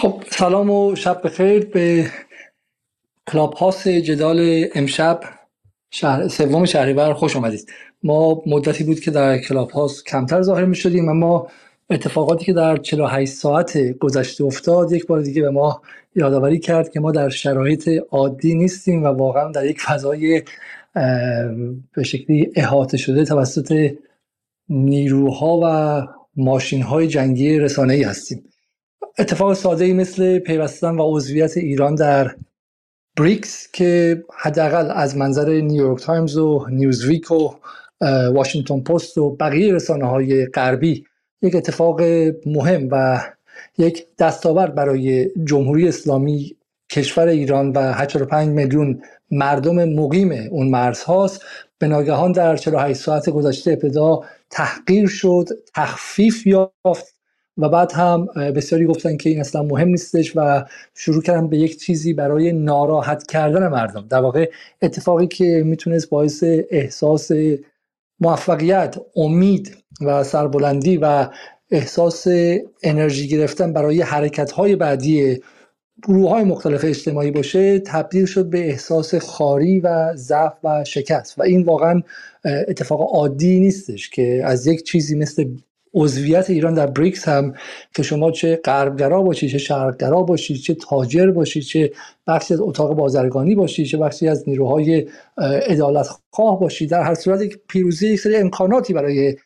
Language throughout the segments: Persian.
خب سلام و شب بخیر به کلاب هاست جدال امشب شهر سوم شهریور خوش آمدید ما مدتی بود که در کلاب هاست کمتر ظاهر می شدیم اما اتفاقاتی که در 48 ساعت گذشته افتاد یک بار دیگه به ما یادآوری کرد که ما در شرایط عادی نیستیم و واقعا در یک فضای به شکلی احاطه شده توسط نیروها و ماشین های جنگی رسانه ای هستیم. اتفاق ساده ای مثل پیوستن و عضویت ایران در بریکس که حداقل از منظر نیویورک تایمز و نیوزویک و واشنگتن پست و بقیه رسانه های غربی یک اتفاق مهم و یک دستاورد برای جمهوری اسلامی کشور ایران و 85 میلیون مردم مقیم اون مرز هاست. به ناگهان در 48 ساعت گذشته ابتدا تحقیر شد تخفیف یافت و بعد هم بسیاری گفتن که این اصلا مهم نیستش و شروع کردن به یک چیزی برای ناراحت کردن مردم. در واقع اتفاقی که می‌تونست باعث احساس موفقیت امید و سربلندی و احساس انرژی گرفتن برای حرکت های بعدی گروه های مختلف اجتماعی باشه تبدیل شد به احساس خاری و ضعف و شکست. و این واقعا اتفاق عادی نیستش که از یک چیزی مثل عضویت ایران در بریکس هم که شما چه غربگرا باشید چه شرقگرا باشید چه تاجر باشید چه بخشی از اتاق بازرگانی باشید چه بخشی از نیروهای عدالت خواه باشید در هر صورت یک پیروزی یک سری امکاناتی برای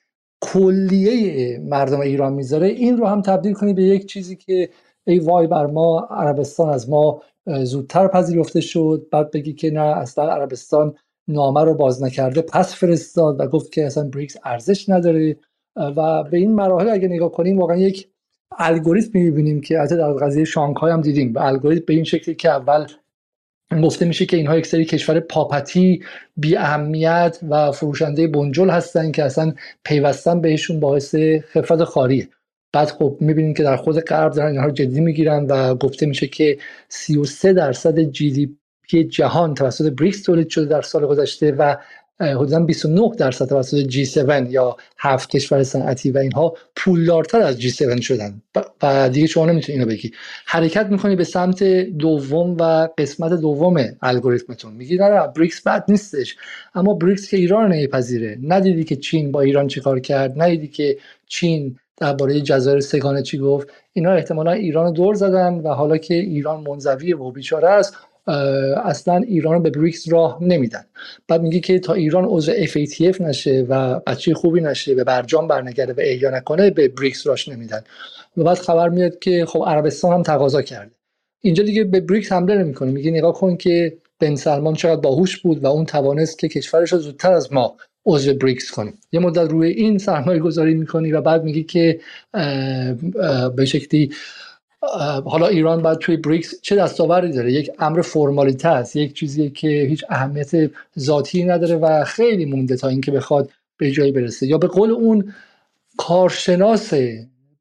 کلیه مردم ایران می‌ذاره این رو هم تبدیل کنید به یک چیزی که ای وای بر ما عربستان از ما زودتر پذیرفته شد بعد بگی که نه اصلا عربستان نامه رو باز نکرده پس فرستاد و گفت که اصلا بریکس ارزش نداره. و به این مراحل اگه نگاه کنیم واقعا یک الگوریتم می‌بینیم که از در قضیه شانگهای هم دیدیم و الگوریتم به این شکلی که اول گفته میشه که اینها یک سری کشور پاپتی بی اهمیت و فروشنده بنجل هستن که اصلا پیوستن بهشون باعث خفت خاریه. بعد خب می‌بینیم که در خود غرب دارن اینها رو جدی می‌گیرن و گفته میشه که 33 درصد GDP جهان توسط بریکس تولید شده در سال گذشته و حدودا 29 درصد توسط G7 یا هفت کشور صنعتی و اینها پولدارتر از G7 شدن. و دیگه شما نمی‌تونی اینو بگی. حرکت می‌کنی به سمت دوم و قسمت دوم الگوریتمتون. میگی نه بریکس بد نیستش. اما بریکس که ایران نمیپذیره. ندیدی که چین با ایران چیکار کرد؟ ندیدی که چین درباره جزایر سگانه چی گفت؟ اینا احتمالا ایران دور زدن و حالا که ایران منزوی و بیچاره است اصلا ایران به بریکس راه نمیدن. بعد میگه که تا ایران عضو FATF نشه و بچه خوبی نشه به برجام برنگرده و احیا نکنه به بریکس راش نمیدن. و بعد خبر میاد که خب عربستان هم تقاضا کرده. اینجا دیگه به بریکس حمله نمی‌کنه. میگه نگاه کن که بن سلمان چقدر باهوش بود و اون توانست که کشورش رو زودتر از ما عضو بریکس کنیم یه مدت روی این سرمایه گذاری می‌کنی و بعد میگی که به شکلی حالا ایران باید توی بریکس چه دستاوردی داره؟ یک امر فرمالیته است یک چیزی که هیچ اهمیت ذاتی نداره و خیلی مونده تا اینکه بخواد به جایی برسه. یا به قول اون کارشناس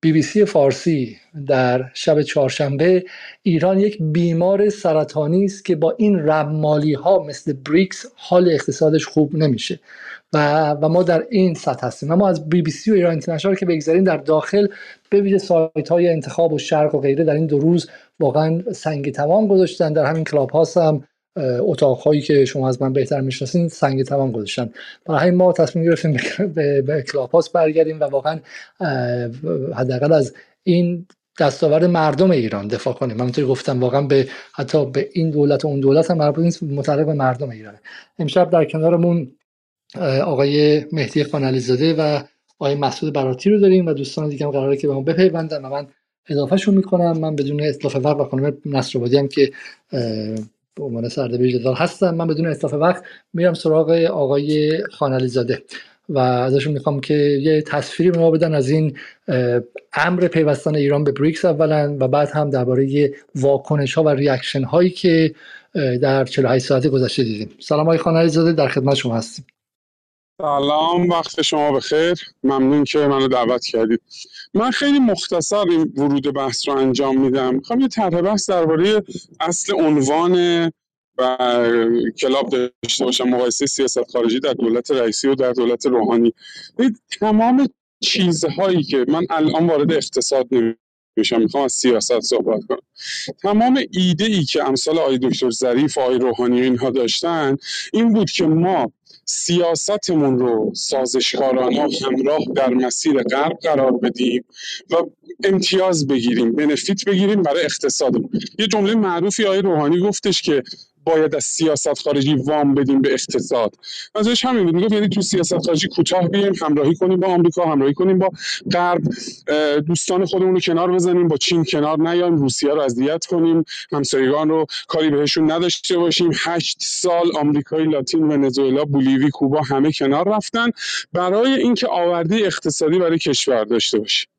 بی بی سی فارسی در شب چهارشنبه ایران یک بیمار سرطانی است که با این رمالی ها مثل بریکس حال اقتصادش خوب نمیشه. و, و ما در این سطح هستیم. ما از بی بی سی و ایران اینترنشنال که بگذاریم در داخل به سایت های انتخاب و شرق و غیره در این دو روز واقعا سنگ تمام گذاشتن. در همین کلاب هاست هم اتاق هایی که شما از من بهتر می‌شناسین سنگ تمام گذاشتن. برای ما تصمیم گرفتیم به, به کلاب هاست برگردیم و واقعا حداقل از این دستاورد مردم ایران دفاع کنیم. من گفتم واقعا به حتی به این دولت و اون دولت هم مربوط نیست متعلق به مردم ایرانه. امشب در کنارمون آقای مهدی خانعلی زاده و آقای مسعود براتی رو داریم و دوستان دیگه هم قراره که به ما بپیوندن و من اضافه می‌کنم. من بدون اتلاف وقت و خانم نصرآبادی هم که به عنوان سردبیر جدال هستم من بدون اتلاف وقت میرم سراغ آقای خانعلی زاده و ازشون می‌خوام که یه تصویری به ما بدن از این امر پیوستن ایران به بریکس اولا و بعد هم درباره واکنش ها و reaction هایی که در 48 ساعت گذشته دیدیم. سلام آقای خانعلی زاده در خدمت شما هستیم. سلام وقت شما بخیر. ممنون که منو دعوت کردید. من خیلی مختصر این ورود بحث رو انجام میدم. می‌خوام یه طرح بحث درباره اصل عنوان و کلاب داشته باشم. مقایسه سیاست خارجی در دولت رئیسی و در دولت روحانی. تمام چیزهایی که من الان وارد اقتصاد میشم می‌خوام از سیاست صحبت کنم. تمام ایده ای که امثال آقای دکتر ظریف و آقای روحانی اینها داشتن این بود که ما سیاستمون رو سازشکارانه همراه در مسیر غرب قرار بدیم و امتیاز بگیریم بنفیت بگیریم برای اقتصادمون. یه جمله معروفی آقای روحانی گفتش که باید از سیاست خارجی وام بدیم به اقتصاد. منظورش همین بود. می‌گفت یعنی تو سیاست خارجی کوتاه بیایم همراهی کنیم با آمریکا همراهی کنیم با غرب. دوستان خودمون رو کنار بزنیم با چین کنار نیایم روسیه رو اذیت کنیم همسایگان رو کاری بهشون نداشته باشیم. هشت سال آمریکای لاتین ونزوئلا بولیوی کوبا همه کنار رفتن برای اینکه آورده اقتصادی برای کشور داشته باشیم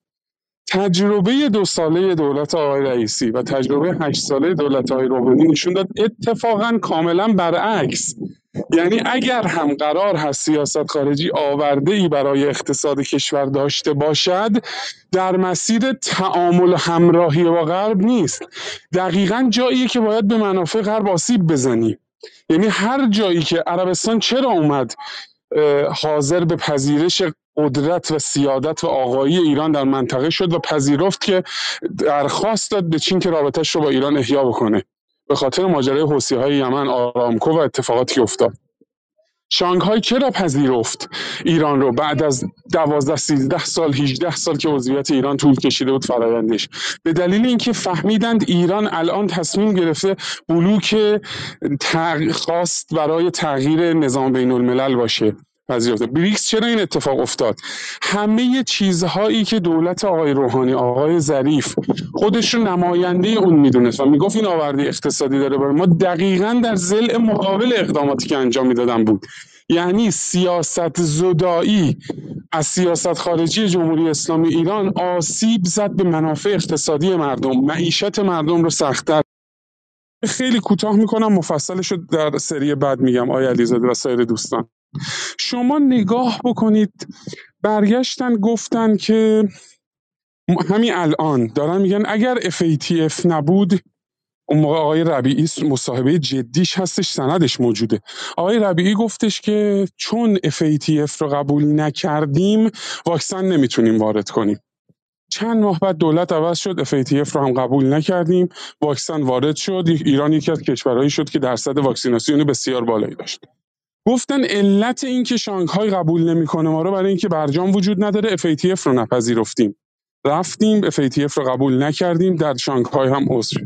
تجربه دو ساله دولت آقای رئیسی و تجربه هشت ساله دولت آقای روحانی نشون داد اتفاقا کاملا برعکس. یعنی اگر هم قرار هست سیاست خارجی آورده ای برای اقتصاد کشور داشته باشد در مسیر تعامل همراهی با غرب نیست. دقیقا جایی که باید به منافع غرب آسیب بزنی. یعنی هر جایی که عربستان چرا اومد حاضر به پذیرش قدرت و سیادت و آقایی ایران در منطقه شد و پذیرفت که درخواست داد به چین که رابطش رو با ایران احیا بکنه. به خاطر ماجرای حوسی های یمن آرامکو و اتفاقاتی که افتاد. شانگهای چرا پذیرفت؟ ایران رو بعد از دوازده سیزده سال 18 سال که عضویت ایران طول کشیده بود فرایندش. به دلیل اینکه فهمیدند ایران الان تصمیم گرفته بلوک خواست برای تغییر نظام بین الملل باشه. پذیرفته. بریکس چرا این اتفاق افتاد؟ همه چیزهایی که دولت آقای روحانی آقای ظریف خودش رو نماینده اون می‌دونست و می‌گفت این آورده اقتصادی داره برای ما دقیقا در زل مقابل اقداماتی که انجام می‌دادن بود. یعنی سیاست زدایی از سیاست خارجی جمهوری اسلامی ایران آسیب زد به منافع اقتصادی مردم. معیشت مردم رو سختتر. خیلی کوتاه می‌کنم مفصلش رو در سری بعد میگم. آیا علیزاده و سایر دوستان. شما نگاه بکنید. برگشتن گفتن که همین الان دارن میگن اگر FATF نبود اون موقع آقای ربیعی مصاحبه جدیش هستش سندش موجوده. آقای ربیعی گفتش که چون FATF رو قبول نکردیم واکسن نمی‌تونیم وارد کنیم. چند ماه بعد دولت عوض شد FATF رو هم قبول نکردیم واکسن وارد شد. ایران یکی از کشورهایی شد که درصد واکسیناسیون بسیار بالایی داشت. گفتن علت این که شانگهای قبول نمی‌کنه ما رو برای اینکه برجام وجود نداره FATF رو نپذیرفتیم. رفتیم FATF رو قبول نکردیم در شانگهای هم عضو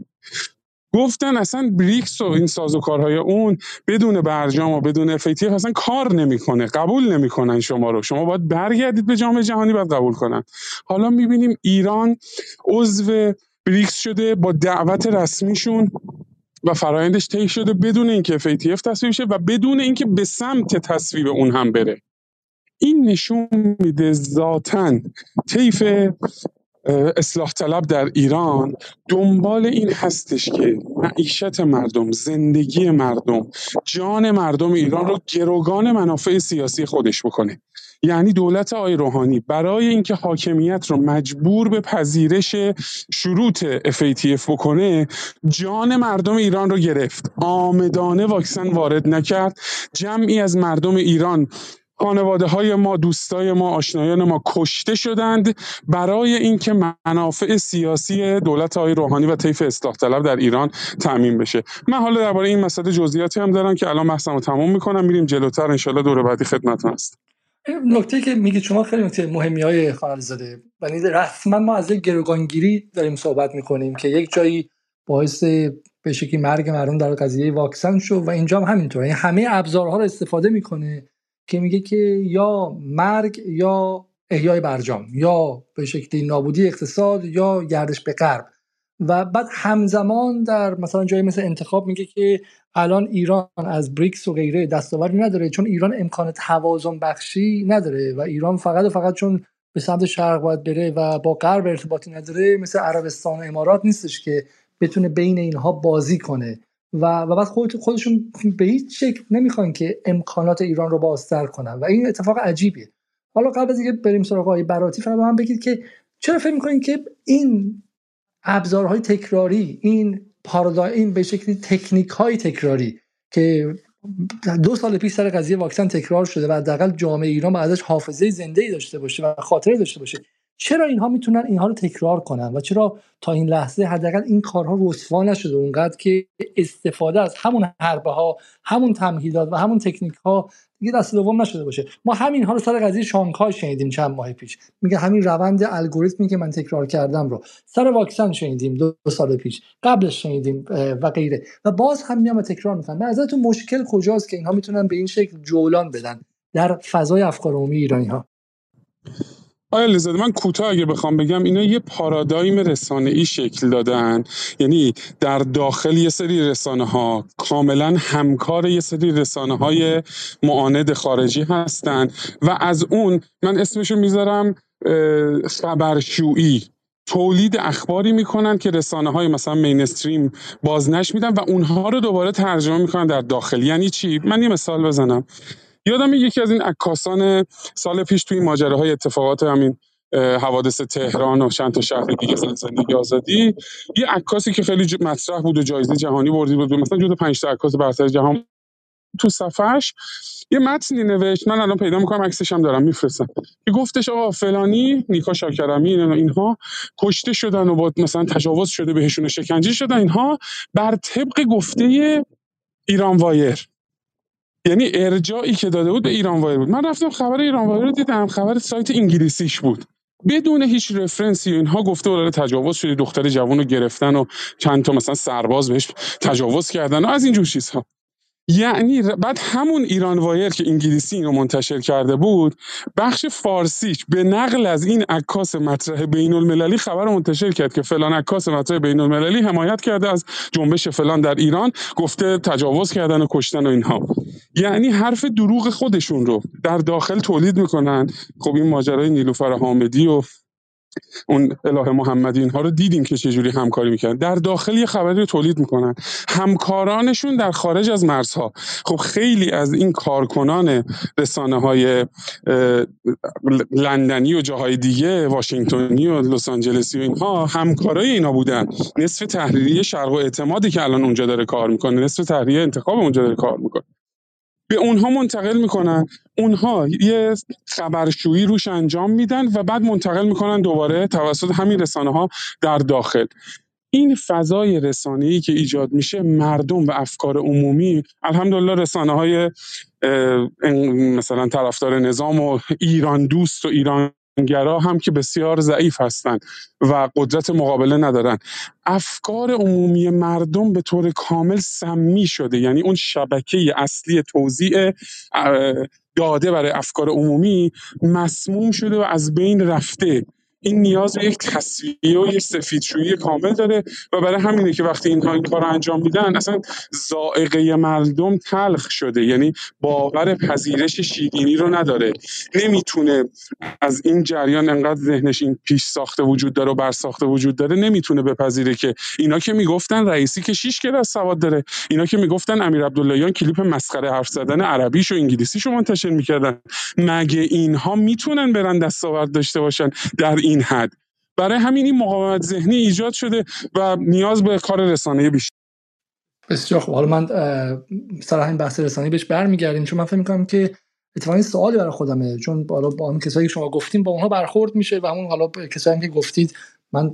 گفتن اصلا بریکس و این سازوکارهای اون بدون برجام و بدون FATF اصلا کار نمی‌کنه قبول نمی‌کنن شما رو. شما باید برگردید به جامعه جهانی باید قبول کنن. حالا می‌بینیم ایران عضو بریکس شده با دعوت رسمیشون. و فرایندش طی شده بدون اینکه FATF تصویب شه و بدون اینکه به سمت تصویب اون هم بره. این نشون میده ذاتا طیف اصلاح طلب در ایران دنبال این هستش که معیشت مردم زندگی مردم جان مردم ایران رو گروگان منافع سیاسی خودش بکنه. یعنی دولت آی روحانی برای اینکه حاکمیت رو مجبور به پذیرش شروط FATF بکنه جان مردم ایران رو گرفت. آمدانه واکسن وارد نکرد. جمعی از مردم ایران خانواده های ما دوستای ما آشنایان ما کشته شدند برای اینکه منافع سیاسی دولت های روحانی و طیف اصلاح طلب در ایران تعمین بشه. من حالا درباره این مسئله جزئیاتی هم دارم که الان بحثمو تموم می‌کنم. میریم جلوتر. انشالله دور بعدی خدمت هست نکته که میگید شما خیلی نکته مهمی های خانال زاده. یعنی رسما ما از یک گروگانگیری داریم صحبت می‌کنیم که یک جایی باعث به شکلی مرگ مردم در قضیه واکسن شد و اینجا هم همینطور یعنی همه ابزارها رو استفاده می‌کنه که میگه که یا مرگ یا احیای برجام یا به شکلی نابودی اقتصاد یا گردش به غرب. و بعد همزمان در مثلا جایی مثل انتخاب میگه که الان ایران از بریکس و غیره دستاوری نداره چون ایران امکان توازن بخشی نداره و ایران فقط و فقط چون به سمت شرق باید بره و با غرب ارتباطی نداره مثل عربستان و امارات نیستش که بتونه بین اینها بازی کنه. و و بعد خود خودشون به هیچ شکل نمی‌خوان که امکانات ایران رو بازتر کنن و این اتفاق عجیبیه. حالا قبل از اینکه بریم سراغ آقای براتی فقط هم بگید که چرا فکر می‌کنین که این ابزارهای تکراری این پارادایم به شکلی تکنیک های تکراری که دو سال پیش سر قضیه واکسن تکرار شده و حداقل جامعه ایران ازش حافظه زنده ای داشته باشه و خاطره داشته باشه. چرا اینها می‌تونن اینها رو تکرار کنن و چرا تا این لحظه حداقل این کارها رسوا نشده اونقدر که استفاده از همون حربه ها همون تمهیدات و همون تکنیک ها دیگه دست دوم نشده باشه؟ ما همین ها رو سر قضیه شانگهای شنیدیم چند ماه پیش. میگه همین روند الگوریتمی که من تکرار کردم رو سر واکسن شنیدیم دو, سال پیش. قبلش شنیدیم و غیره. و باز هم میام تکرار می‌کنم. به تو مشکل کجاست که اینها می‌تونن به این شکل جولان بدن در فضای افکار عمومی ایرانی ها؟ آیا لذت من کوتاه اگه بخوام بگم اینا یه پارادایم رسانه ای شکل دادن یعنی در داخل یه سری رسانه ها کاملا همکار یه سری رسانه های معاند خارجی هستن و از اون من اسمشو می‌ذارم خبرشویی. تولید اخباری می‌کنن که رسانه های مثلا مینستریم بازنش میدن و اونها رو دوباره ترجمه می‌کنن در داخل. یعنی چی؟ من یه مثال بزنم. یادم یکی از این عکاسان سال پیش توی ماجراهای اتفاقات همین حوادث تهران و چند تا شهر دیگه زن زندگی آزادی یه عکاسی که خیلی مطرح بود و جایزه جهانی بردی بود مثلا جزو 5 تا عکاس برتر جهان تو صفحش یه متنی نوشت. من الان پیدا می‌کنم عکسش هم دارم میفرستم. که گفتش آقا فلانی نیکا شاکرمی اینها کشته شدن و با مثلا تجاوز شده بهشون و شکنجه شدن اینها بر طبق گفته ایران وایر. یعنی ارجاعی که داده بود به ایران وایر بود. من رفتم خبر ایران وایر رو دیدم. خبر سایت انگلیسیش بود. بدون هیچ رفرنسی اینها گفته بود تجاوز شده دختر جوان رو گرفتن و چند تا مثلا سرباز بهش تجاوز کردن و از اینجور چیزها. یعنی بعد همون ایران وایر که انگلیسی اینو منتشر کرده بود بخش فارسیش به نقل از این عکاس مطرح بین المللی خبر منتشر کرد که فلان عکاس مطرح بین المللی حمایت کرده از جنبش فلان در ایران گفته تجاوز کردن و کشتن و اینها. یعنی حرف دروغ خودشون رو در داخل تولید می‌کنن. خب این ماجرای نیلوفر حامدی و اون اله محمدی اینها رو دیدیم که چجوری همکاری می‌کنن در داخل یه خبری رو تولید می‌کنن. همکارانشون در خارج از مرزها. خب خیلی از این کارکنان رسانه های لندنی و جاهای دیگه واشنگتنی و لس آنجلسی و اینها همکارای اینا بودن. نصف تحریری شرق و اعتمادی که الان اونجا داره کار می‌کنه نصف تحریری انتخاب اونجا داره کار می‌کنه. به اونها منتقل می‌کنن. اونها یه خبرشویی روش انجام میدن و بعد منتقل می‌کنن دوباره توسط همین رسانه ها در داخل. این فضای ای که ایجاد میشه مردم و افکار عمومی الحمدلله رسانه های مثلا طرفدار نظام و ایران دوست و ایران گرا هم که بسیار ضعیف هستند و قدرت مقابله ندارن افکار عمومی مردم به طور کامل سمی شده. یعنی اون شبکه اصلی توزیع داده برای افکار عمومی مسموم شده و از بین رفته. این نیاز به یک تصویه و یک سفیدشویی کامل داره و برای همینه که وقتی اینها این کار انجام میدن اصلا زائقه مردم تلخ شده. یعنی باور پذیرش شیرینی رو نداره. نمی‌تونه از این جریان انقدر ذهنش این پیش ساخته وجود داره و بر ساخته وجود داره نمی‌تونه بپذیره که اینا که می‌گفتن رئیسی که شیش کلاس سواد داره. اینا که می‌گفتن امیر عبداللهیان کلیپ مسخره حرف زدن عربیش و انگلیسیشو منتشر می‌کردن. مگه اینها می‌تونن برن دستاورد داشته باشن؟ در حد. برای همین این مقاومت ذهنی ایجاد شده و نیاز به کار رسانه بیشتر. بسیار خوب. حالا من سر همین بحث رسانه بهش برمیگردیم چون من فکر می‌کنم که اتفاقی سوالی برای خودمه. چون بالا با اون کسایی که شما گفتیم با اونها برخورد میشه و همون حالا کسایی که گفتید من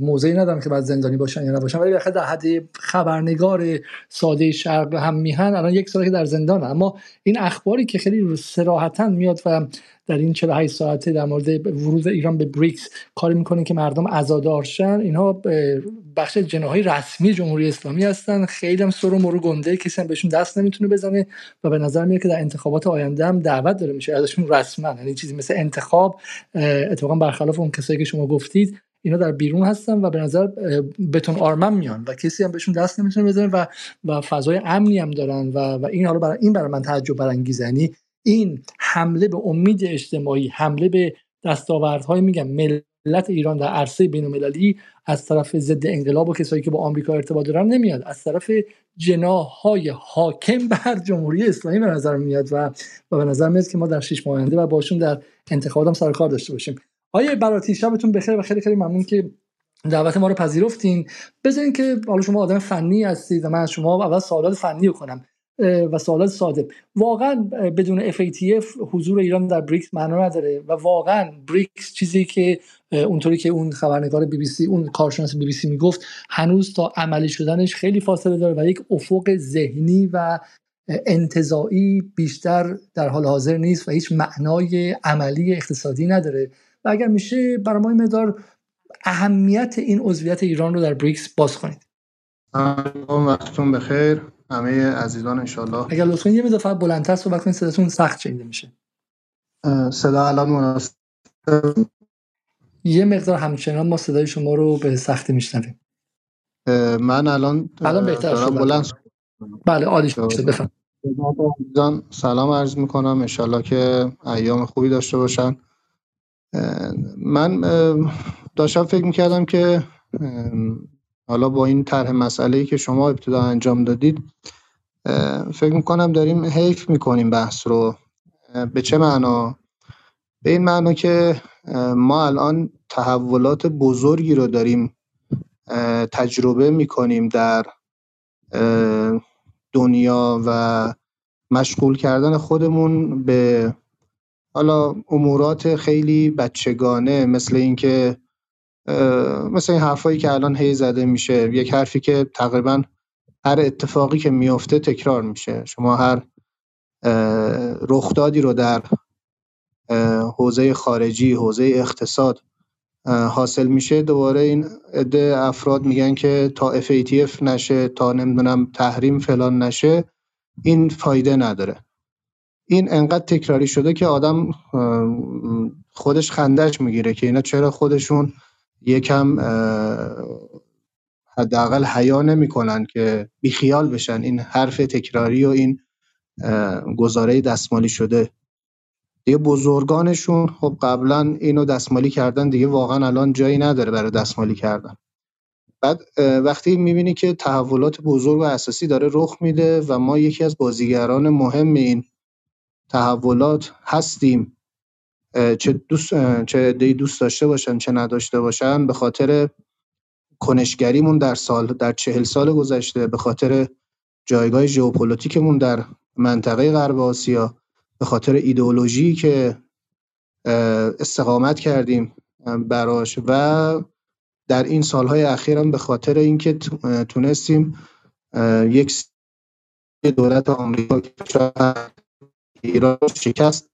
موضعی ندارم که بعد زندانی باشن یا نباشن ولی در حد خبرنگار ساده شرق هم میهن الان یک ساله که در زندان اما این اخباری که خیلی سراحتا میاد و در این 48 ساعته در مورد ورود ایران به بریکس کاری می‌کنه که مردم عزادار شن اینها بخش جناهای رسمی جمهوری اسلامی هستن. خیلی هم سر و مرو گنده کسی هم بهشون دست نمی‌تونه بزنه و به نظر میاد که در انتخابات آینده هم دعوت داره میشه ازشون رسما. یعنی چیزی مثل انتخاب اتفاقا برخلاف اون کسایی که شما گفتید اینا در بیرون هستن و به نظر بتون آرمن میان و کسی هم بهشون دست نمی‌تونه بزنه و و فضای امنی هم دارن و, و این حالا برای این برای من تعجب برانگیزه یعنی این حمله به امید اجتماعی حمله به دستاوردهای میگم ملت ایران در عرصه بین المللی از طرف ضد انقلاب و کسایی که با آمریکا ارتباط دارن نمیاد. از طرف جناهای حاکم بر جمهوری اسلامی به نظر میاد و و به نظر میاد که ما در شش ماه آینده و باشون در انتخابات هم سر کار داشته باشیم. آقای براتی شبتون بخیر و خیلی خیلی ممنون که دعوت ما رو پذیرفتین. بذارین که حالا شما آدم فنی هستید و من از شما اول سوالات فنی رو کنم و سوالات ساده. واقعا بدون FATF حضور ایران در بریکس معنا نداره و واقعا بریکس چیزی که اونطوری که اون خبرنگار بی بی سی اون کارشناس بی بی سی می‌گفت هنوز تا عملی شدنش خیلی فاصله داره و یک افق ذهنی و انتظایی بیشتر در حال حاضر نیست و هیچ معنای عملی اقتصادی نداره. و اگر میشه برای ما مدار اهمیت این عضویت ایران رو در بریکس باز کنید. وقتتون بخیر. همه عزیزان انشالله اگر لطفا یه مدار فقط بلندتر صحبت کنید صداتون سخت شنیده میشه. صدا الان مناسب؟ یه مقدار همچنان ما صدای شما رو به سختی میشنویم. من الان الان بهتر شد. بلند بله عالی شد. بفهم سلام عرض می‌کنم. انشالله که ایام خوبی داشته باشن. من داشتم فکر می‌کردم که حالا با این طرح مسئله که شما ابتدا انجام دادید فکر می‌کنم داریم حیف می‌کنیم بحث رو. به چه معنا؟ به این معنا که ما الان تحولات بزرگی رو داریم تجربه می‌کنیم در دنیا و مشغول کردن خودمون به حالا امورات خیلی بچگانه مثل اینکه مثل این حرفایی که الان هی زده میشه. یک حرفی که تقریبا هر اتفاقی که میفته تکرار میشه. شما هر رخدادی رو در حوزه خارجی حوزه اقتصاد حاصل میشه. دوباره این عده افراد میگن که تا FATF نشه تا نمی‌دونم تحریم فلان نشه این فایده نداره. این انقدر تکراری شده که آدم خودش خندش می‌گیره که اینا چرا خودشون یکم حداقل حیا نمی‌کنن که بیخیال بشن. این حرف تکراری و این گزاره دستمالی شده. دیگه بزرگانشون خب قبلا اینو دستمالی کردن دیگه واقعا الان جایی نداره برای دستمالی کردن. بعد وقتی می‌بینی که تحولات بزرگ و اساسی داره رخ میده و ما یکی از بازیگران مهم این تحولات هستیم. چه دوست چه دی دوست داشته باشن چه نداشته باشن به خاطر کنشگریمون در سال در چهل سال گذشته به خاطر جایگاه ژئوپلیتیکمون در منطقه غرب آسیا به خاطر ایدئولوژی که استقامت کردیم براش. و در این سالهای اخیر هم به خاطر اینکه تونستیم یک دولت آمریکا که ایران شکست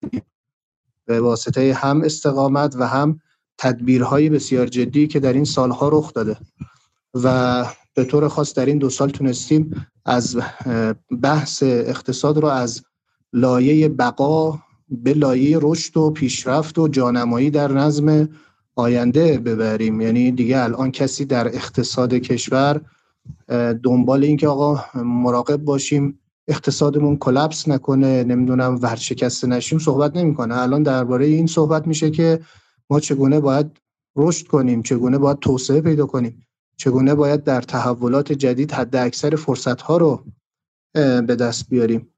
به واسطه هم استقامت و هم تدبیرهای بسیار جدی که در این سالها رخ داده. و به طور خاص در این دو سال تونستیم از بحث اقتصاد رو از لایه بقا به لایه رشد و پیشرفت و جانمایی در نظم آینده ببریم. یعنی دیگه الان کسی در اقتصاد کشور دنبال این که آقا مراقب باشیم اقتصادمون کلپس نکنه نمی‌دونم ورشکسته نشیم صحبت نمی‌کنه. الان درباره این صحبت میشه که ما چگونه باید رشد کنیم چگونه باید توسعه پیدا کنیم چگونه باید در تحولات جدید حد اکثر فرصت ها رو به دست بیاریم.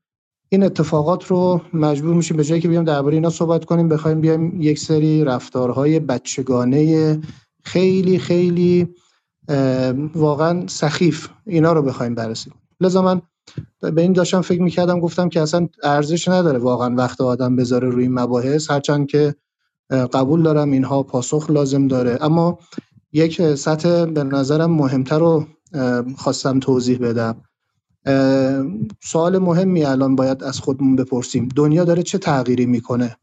این اتفاقات رو مجبور میشیم به جایی که بیام درباره اینا صحبت کنیم. بخوایم بیایم یک سری رفتارهای بچگانه خیلی خیلی واقعا سخیف اینا رو بخوایم بررسی لذا من به این داشتم فکر می‌کردم گفتم که اصلا ارزش نداره واقعا وقت آدم بذاره روی این مباحث هرچند که قبول دارم اینها پاسخ لازم داره. اما یک سطح به نظرم مهمتر رو خواستم توضیح بدم. سوال مهمی الان باید از خودمون بپرسیم. دنیا داره چه تغییری می‌کنه؟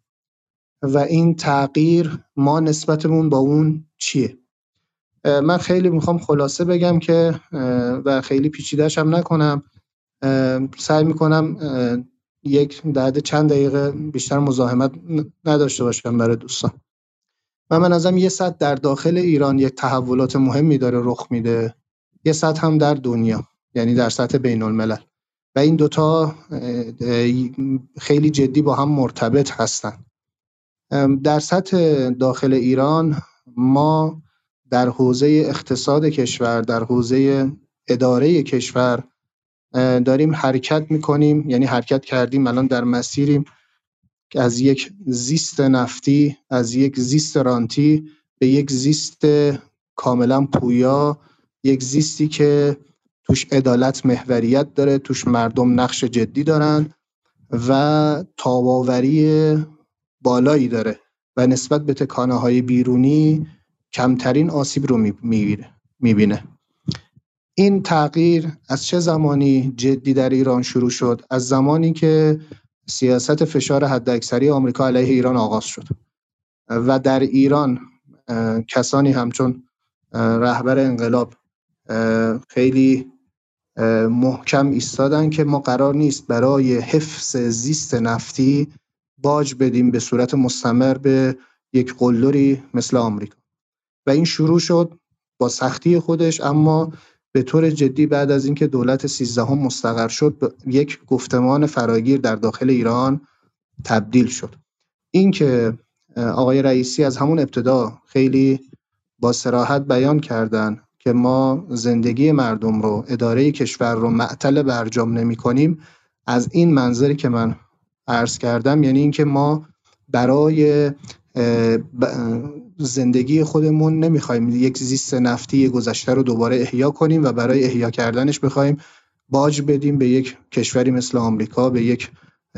و این تغییر ما نسبتمون با اون چیه؟ من خیلی می‌خوام خلاصه بگم که و خیلی پیچیدهش هم نکنم. سعی می‌کنم یک بعد چند دقیقه بیشتر مزاحمت نداشته باشم برای دوستان. و من ازم یه سطح در داخل ایران یک تحولات مهمی داره رخ میده. یه سطح هم در دنیا یعنی در سطح بین الملل و این دوتا خیلی جدی با هم مرتبط هستن. در سطح داخل ایران ما در حوزه اقتصاد کشور در حوزه اداره کشور داریم حرکت می‌کنیم یعنی حرکت کردیم الان در مسیریم. که از یک زیست نفتی از یک زیست رانتی به یک زیست کاملا پویا یک زیستی که توش عدالت محوریت داره توش مردم نقش جدی دارن و تاباوری بالایی داره و نسبت به تکانه های بیرونی کمترین آسیب رو می‌بینه. این تغییر از چه زمانی جدی در ایران شروع شد؟ از زمانی که سیاست فشار حداکثری آمریکا علیه ایران آغاز شد. و در ایران کسانی همچون رهبر انقلاب خیلی محکم ایستادن که ما قرار نیست برای حفظ زیست نفتی باج بدیم به صورت مستمر به یک قلدری مثل آمریکا. و این شروع شد با سختی خودش اما به طور جدی بعد از اینکه دولت سیزدهم مستقر شد یک گفتمان فراگیر در داخل ایران تبدیل شد. اینکه آقای رئیسی از همون ابتدا خیلی با سراحت بیان کردن که ما زندگی مردم رو اداره کشور رو معطل برجام نمی کنیم از این منظری که من عرض کردم یعنی اینکه ما برای زندگی خودمون نمی‌خوایم یک زیست نفتی گذشته رو دوباره احیا کنیم و برای احیا کردنش بخوایم باج بدیم به یک کشوری مثل آمریکا به یک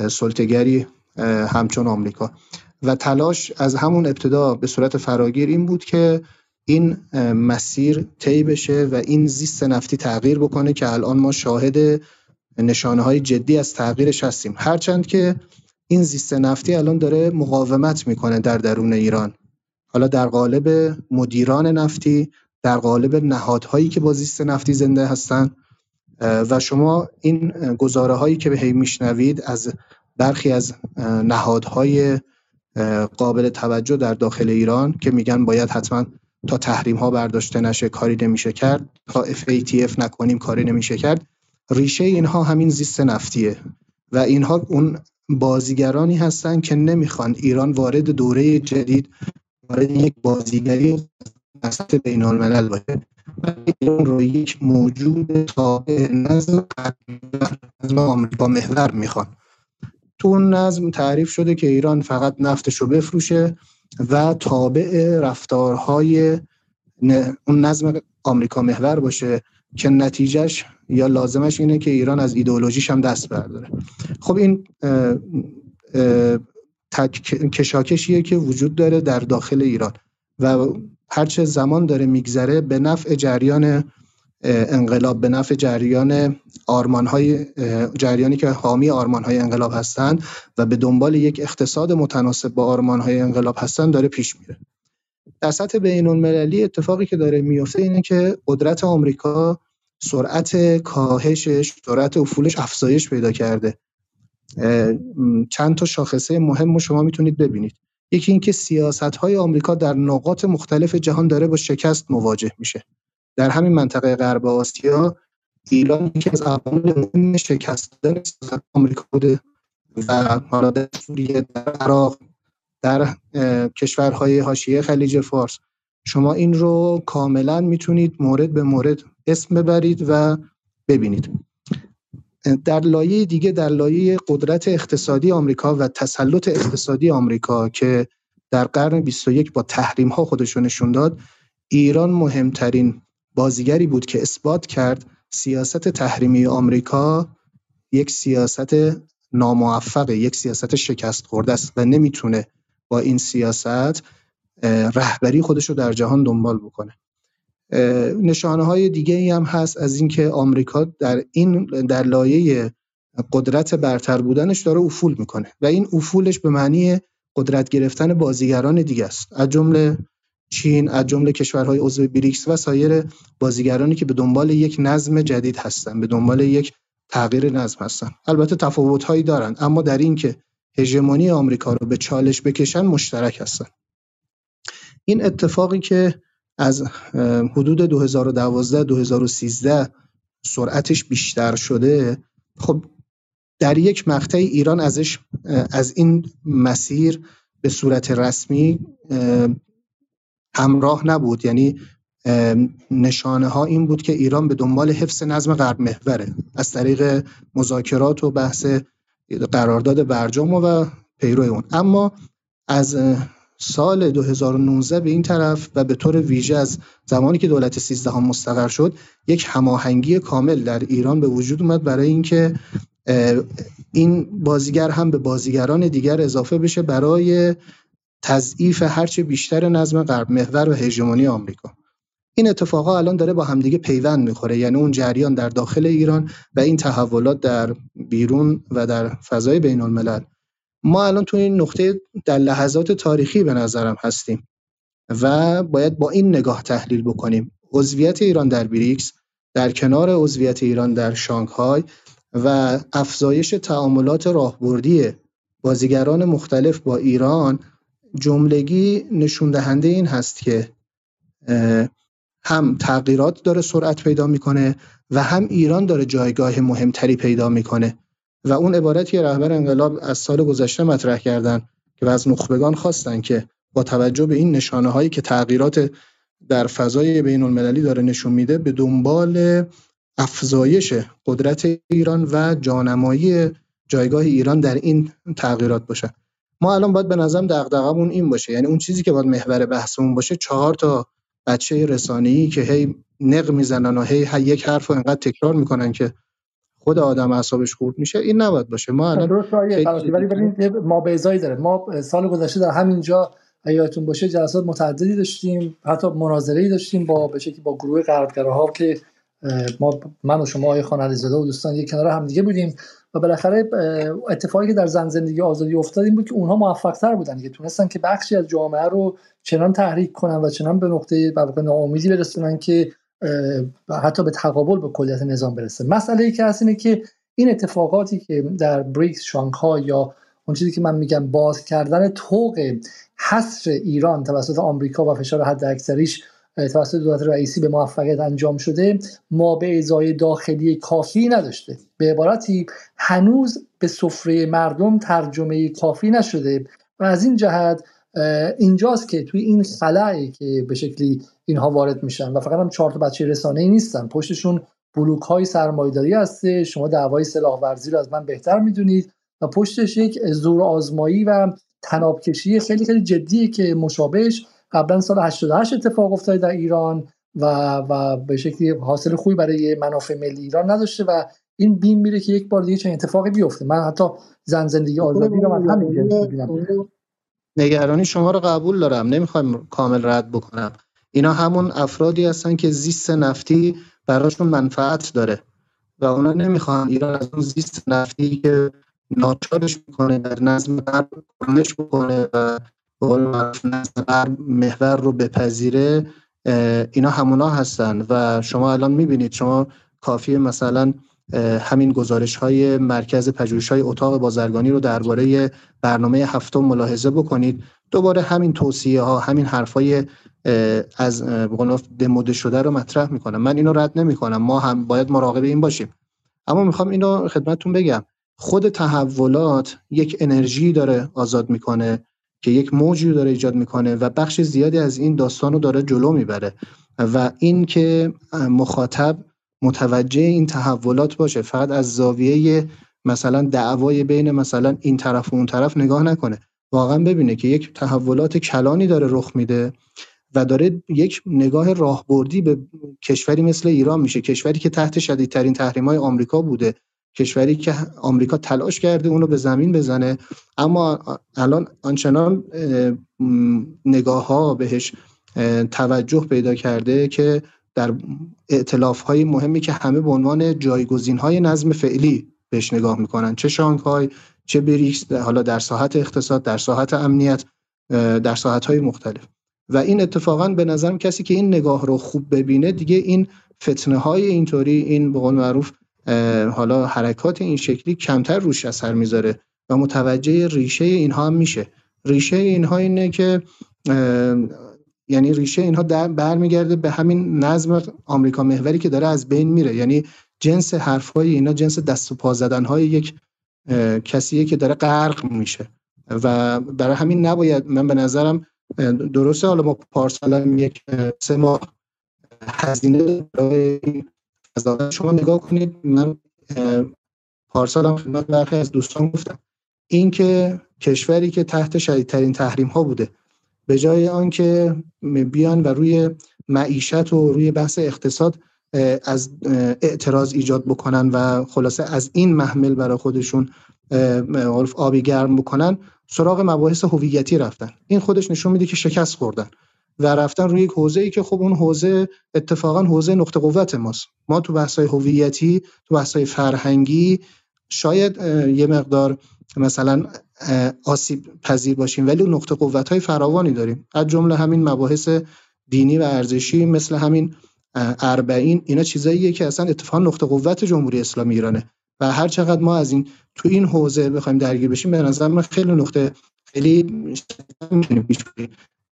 سلطگری همچون آمریکا. و تلاش از همون ابتدا به صورت فراگیر این بود که این مسیر طی بشه و این زیست نفتی تغییر بکنه که الان ما شاهد نشانه های جدی از تغییرش هستیم. هرچند که این زیست نفتی الان داره مقاومت می‌کنه در درون ایران. حالا در قالب مدیران نفتی در قالب نهادهایی که با زیست نفتی زنده هستند و شما این گزاره هایی که به هی میشنوید از برخی از نهادهای قابل توجه در داخل ایران که میگن باید حتما تا تحریم ها برداشته نشه کاری نمیشه کرد تا FATF نکنیم کاری نمیشه کرد ریشه اینها همین زیست نفتیه. و اینها اون بازیگرانی هستند که نمی‌خوان ایران وارد دوره جدید وارد یک بازیگری سطح بین الملل باشه ایران رو یک موجود تابع نظم نظم آمریکا محور می‌خوان. تو اون نظم تعریف شده که ایران فقط نفتش رو بفروشه و تابع رفتارهای اون نظم آمریکا محور باشه که نتیجهش یا لازمش اینه که ایران از ایدئولوژیش هم دست برداره. خب این کشاکشیه که وجود داره در داخل ایران و هرچه زمان داره میگذره به نفع جریان انقلاب به نفع جریان آرمان های جریانی که حامی آرمان های انقلاب هستند و به دنبال یک اقتصاد متناسب با آرمان های انقلاب هستند داره پیش میره. در سطح بین المللی اتفاقی که داره میفته اینه که قدرت آمریکا سرعت کاهشش سرعت افولش افزایش پیدا کرده. چند تا شاخصه مهم رو شما می‌تونید ببینید. یکی اینکه سیاست های آمریکا در نقاط مختلف جهان داره با شکست مواجه میشه. در همین منطقه غرب آسیا ایران یکی از عوامل مهم شکست دادن آمریکا بوده و حالا در سوریه در عراق در کشورهای حاشیه خلیج فارس. شما این رو کاملا می‌تونید مورد به مورد اسم ببرید و ببینید. در لایه دیگه در لایه قدرت اقتصادی آمریکا و تسلط اقتصادی آمریکا که در قرن 21 با تحریم ها خودشون نشون داد ایران مهمترین بازیگری بود که اثبات کرد سیاست تحریمی آمریکا یک سیاست ناموفقه یک سیاست شکست خورده است و نمی‌تونه با این سیاست رهبری خودش رو در جهان دنبال بکنه. نشانه های دیگه ای هم هست از اینکه آمریکا در این در لایه قدرت برتر بودنش داره افول می‌کنه و این افولش به معنی قدرت گرفتن بازیگران دیگه است. از جمله چین از جمله کشورهای عضو بریکس و سایر بازیگرانی که به دنبال یک نظم جدید هستند به دنبال یک تغییر نظم هستند البته تفاوت هایی دارند اما در این که هژمونی آمریکا رو به چالش بکشن مشترک هستند این اتفاقی که از حدود 2012 2013 سرعتش بیشتر شده خب در یک مقطع ایران ازش از این مسیر به صورت رسمی همراه نبود. یعنی نشانه ها این بود که ایران به دنبال حفظ نظم غرب محوره. از طریق مذاکرات و بحث قرارداد برجام و پیرو اون. اما از سال 2019 به این طرف و به طور ویژه از زمانی که دولت 13 هم مستقر شد یک هماهنگی کامل در ایران به وجود اومد برای اینکه این بازیگر هم به بازیگران دیگر اضافه بشه برای تضعیف هرچه بیشتر نظم غرب محور و هژمونی آمریکا. این اتفاقا الان داره با همدیگه پیوند می‌خوره یعنی اون جریان در داخل ایران و این تحولات در بیرون و در فضای بین الملل ما الان تو این نقطه در لحظات تاریخی به نظرم هستیم و باید با این نگاه تحلیل بکنیم. عضویت ایران در بریکس در کنار عضویت ایران در شانگهای و افزایش تعاملات راهبردی بازیگران مختلف با ایران جملگی نشون دهنده این هست که هم تغییرات داره سرعت پیدا می‌کنه و هم ایران داره جایگاه مهمتری پیدا می‌کنه. و اون عبارتی رهبر انقلاب از سال گذشته مطرح کردن که از نخبگان خواستن که با توجه به این نشانه هایی که تغییرات در فضای بین المللی داره نشون میده به دنبال افزایش قدرت ایران و جانمایی جایگاه ایران در این تغییرات باشه. ما الان باید به نظرم دغدغمون این باشه. یعنی اون چیزی که باید محور بحثمون باشه چهار تا بچه رسانه‌ای که هی نق می‌زنن و هی یک حرف رو انقدر تکرار می‌کنن که خود آدم اعصابش خورد میشه این نباید باشه. ما الان ولی ولی ما به ازایی داره. ما سال گذشته در همینجا یادتون باشه جلسات متعددی داشتیم حتی مناظری داشتیم با به شکلی با گروه غربگراها که ما من و شما آقای خان علیزاده و دوستان یک کنار هم دیگه بودیم و بالاخره اتفاقی که در زن زندگی آزادی افتاد این بود که اونها موفق تر بودن که تونستن که بخشی از جامعه رو چنان تحریک کنن و چنان به نقطه ناامیدی برسونن که حتی به تقابل با کلیت نظام برسه. مسئله ای که هست اینه که این اتفاقاتی که در بریکس شانگهای یا اون چیزی که من میگم باز کردن توق حصر ایران توسط آمریکا و فشار حد اکثریش توسط دولت رئیسی به موفقیت انجام شده ما به ازای داخلی کافی نداشته. به عبارتی هنوز به سفره مردم ترجمه کافی نشده و از این جهت اینجاست که توی این خلایی که به شکلی اینها وارد میشن و فقط هم چهار تا بچه رسانه ای نیستن پشتشون بلوک های سرمایداری هسته شما دعوای سلاح ورزی رو از من بهتر می‌دونید و پشتش یک زور آزمایی و تنابکشی خیلی خیلی جدیه که مشابهش قبلا سال 88 اتفاق افتاده در ایران و و به شکلی حاصل خوبی برای منافع ملی ایران نداشته و این بیم میره که یک بار دیگه چنین اتفاقی بیفته. من حتی زن زندگی آزادی رو من همین نگرانی شما رو قبول دارم. نمی‌خوایم کامل رد بکنم. اینا همون افرادی هستن که زیست نفتی براشون منفعت داره و اونا نمی‌خوان ایران از اون زیست نفتی که ناچارش می‌کنه در نظم غرب بکنه و محور رو بپذیره اینا همونا هستن و شما الان می‌بینید شما کافی مثلا همین گزارش های مرکز پژوهش های اتاق بازرگانی رو درباره برنامه هفتم ملاحظه بکنید. دوباره همین توصیه ها همین حرفای از دموده شده رو مطرح می‌کنم. من اینو رد نمی‌کنم. ما هم باید مراقب این باشیم. اما می‌خوام اینو خدمتتون بگم. خود تحولات یک انرژی داره آزاد می‌کنه که یک موجی داره ایجاد می‌کنه و بخش زیادی از این داستان رو داره جلو می‌بره. و این که مخاطب متوجه این تحولات باشه. فقط از زاویه مثلا دعوای بین مثلا این طرف و اون طرف نگاه نکنه. واقعا ببینه که یک تحولات کلانی داره رخ میده و داره یک نگاه راهبردی به کشوری مثل ایران میشه. کشوری که تحت شدیدترین تحریم های آمریکا بوده. کشوری که آمریکا تلاش کرده اونو به زمین بزنه. اما الان آنچنان نگاه ها بهش توجه پیدا کرده که در اعتلاف های مهمی که همه به عنوان جایگزین های نظم فعلی بهش نگاه می‌کنن. چه شانگهای چه بریکس حالا در ساحت اقتصاد در ساحت امنیت در ساحت های مختلف. و این اتفاقا به نظرم کسی که این نگاه رو خوب ببینه دیگه این فتنه های اینطوری این به قول معروف حالا حرکات این شکلی کمتر روش اثر می‌ذاره و متوجه ریشه اینها میشه. ریشه اینها اینه که یعنی ریشه اینها برمیگرده به همین نظم آمریکا محوری که داره از بین میره. یعنی جنس حرفهای اینا جنس دست و پا زدن های یک کسیه که داره غرق میشه. و برای همین نباید من به نظرم درسته حالا ما پارسال یک سه ماه هزینه شما نگاه کنید من پارسال هم خدمت برخی از دوستان گفتم. این که کشوری که تحت شدیدترین تحریم ها بوده به جای آنکه بیان و روی معیشت و روی بحث اقتصاد از اعتراض ایجاد بکنن و خلاصه از این محمل برای خودشون آبی گرم بکنن سراغ مباحث هویتی رفتن. این خودش نشون میده که شکست خوردن و رفتن روی یک حوزه ای که خب اون حوزه اتفاقا حوزه نقطه قوت ماست. ما تو بحث‌های هویتی تو بحث‌های فرهنگی شاید یه مقدار مثلا آسیب پذیر باشیم. ولی نقطه قوت های فراوانی داریم. از جمله همین مباحث دینی و ارزشی مثل همین اربعین اینا چیزاییه که اصلا اتفاقا نقطه قوت جمهوری اسلامی ایرانه. و هر چقدر ما از این تو این حوزه بخوایم درگیر بشیم به نظر من خیلی نقطه خیلی بریم.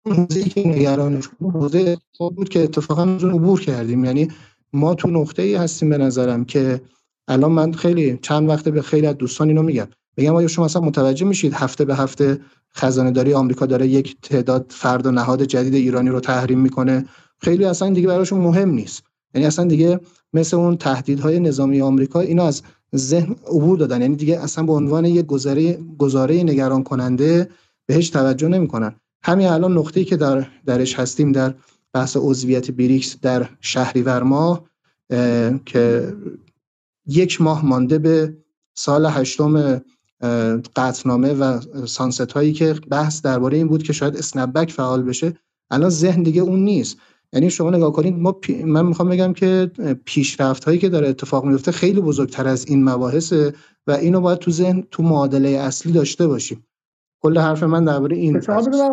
حوزه که نگرانش حوزه بود که اتفاقا عبور کردیم. یعنی ما تو نقطه ای هستیم به نظرم که الان من خیلی چند وقته به خیلی از دوستان اینو میگم. میگم آیا شما اصلا متوجه میشید هفته به هفته خزانه داری آمریکا داره یک تعداد فرد و نهاد جدید ایرانی رو تحریم می‌کنه؟ خیلی اصلا دیگه براشون مهم نیست. یعنی اصلا دیگه مثل اون تهدیدهای نظامی آمریکا اینا از ذهن عبور دادن. یعنی دیگه اصلا به عنوان یک گزاره گزاره نگران کننده بهش توجه نمی‌کنن. همین الان نقطه‌ای که در درش هستیم در بحث عضویت بریکس در شهریور ماه که یک ماه مانده به سال هشتم قطنامه و سانست هایی که بحث درباره این بود که شاید اسنپ فعال بشه الان ذهن دیگه اون نیست. یعنی شما نگاه کنید ما من می‌خوام بگم که پیشرفت هایی که داره اتفاق میفته خیلی بزرگتر از این مباحث و اینو باید تو ذهن تو معادله اصلی داشته باشیم. کل حرف من درباره این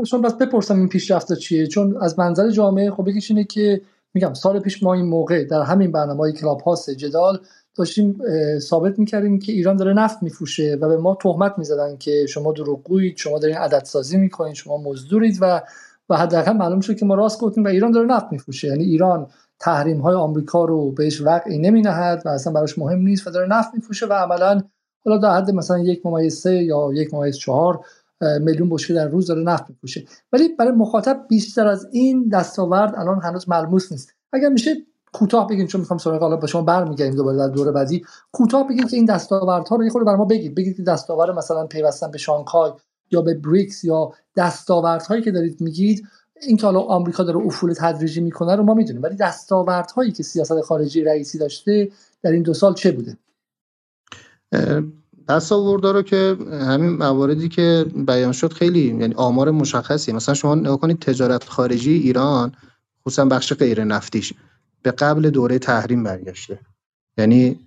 شما بس بپرسم این پیشرفت چیه؟ چون از منظر جامعه خب یکیش اینه که میگم سال پیش ما این موقع در همین برنامه کلاب هاست جدال داشتیم ثابت می‌کردیم که ایران داره نفت میفروشه و به ما تهمت می‌زدن که شما دروغگویید شما دارین عدد سازی می‌کنید شما مزدورید و و حداقل معلوم شد که ما راست گفتیم و ایران داره نفت میفروشه. یعنی ایران تحریم های آمریکا رو بهش وقعی نمی نهد و اصلا براش مهم نیست و داره نفت میفروشه و عملا حالا در حد مثلا یک ممیز سه یا یک ممیز چهار میلیون بشکه در روز داره نفت میفروشه. ولی برای مخاطب بیشتر از این دستاورد الان هنوز ملموس نیست. اگر میشه کوتاه بگین چون می‌خوام سراغ حالا با شما برمیگردیم دوباره در دوره بعدی. کوتاه بگید که این دستاوردها رو یه خورده برای ما بگید. بگید که دستاورد مثلا پیوستن به شانگهای یا به بریکس یا دستاوردهایی که دارید میگید این که حالا آمریکا داره افول تدریجی می‌کنه رو ما می‌دونیم. ولی دستاوردهایی که سیاست خارجی رئیسی داشته در این دو سال چه بوده؟ دستاوردا رو که همین مواردی که بیان شد خیلی یعنی آمار مشخصی مثلا شما نگاه کنید تجارت خارجی ایران خصوصا بخش غیر نفتیش به قبل دوره تحریم برگشته. یعنی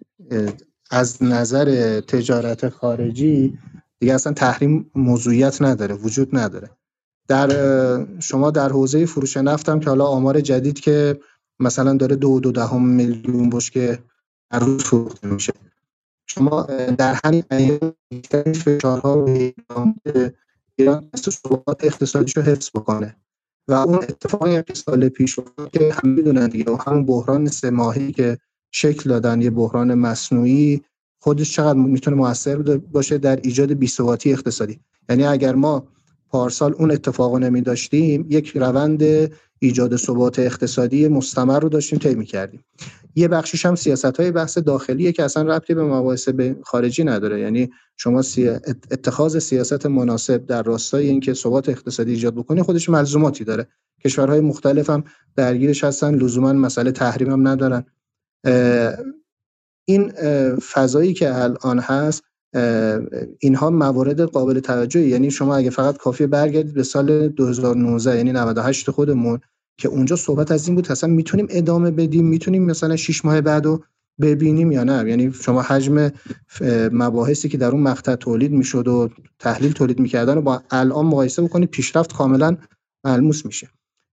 از نظر تجارت خارجی دیگه اصلا تحریم موضوعیت نداره وجود نداره. در شما در حوزه فروش نفت هم که حالا آمار جدید که مثلا داره دو دو دهم میلیون بشکه هر روز فروخته میشه. شما در همین فشارها رو ایران اقتصادیش رو حفظ بکنه. و اون اتفاقی که سال پیش افتاد که هم می‌دونن دیگه همون بحران سه ماهی که شکل دادن یه بحران مصنوعی خودش چقدر می‌تونه موثر باشه در ایجاد بی‌ثباتی اقتصادی. یعنی اگر ما پارسال اون اتفاق نمی داشتیم یک روند ایجاد ثبات اقتصادی مستمر رو داشتیم طی کردیم یه بخشیش هم سیاست های بحث داخلیه که اصلا ربطی به مباحث خارجی نداره. یعنی شما اتخاذ سیاست مناسب در راستای اینکه ثبات اقتصادی ایجاد بکنه خودش ملزوماتی داره. کشورهای مختلف هم درگیرش هستن لزوما مسئله تحریم هم ندارن. این فضایی که الان هست اینها موارد قابل توجهی. یعنی شما اگه فقط کافی برگردید به سال 2019 یعنی 98 خودمون که اونجا صحبت از این بود اصلا می‌تونیم ادامه بدیم می‌تونیم مثلا 6 ماه بعدو ببینیم یا نه. یعنی شما حجم مباحثی که در اون مقطع تولید می‌شد و تحلیل تولید می‌کردن و با الان مقایسه بکنید پیشرفت کاملا ملموس میشه.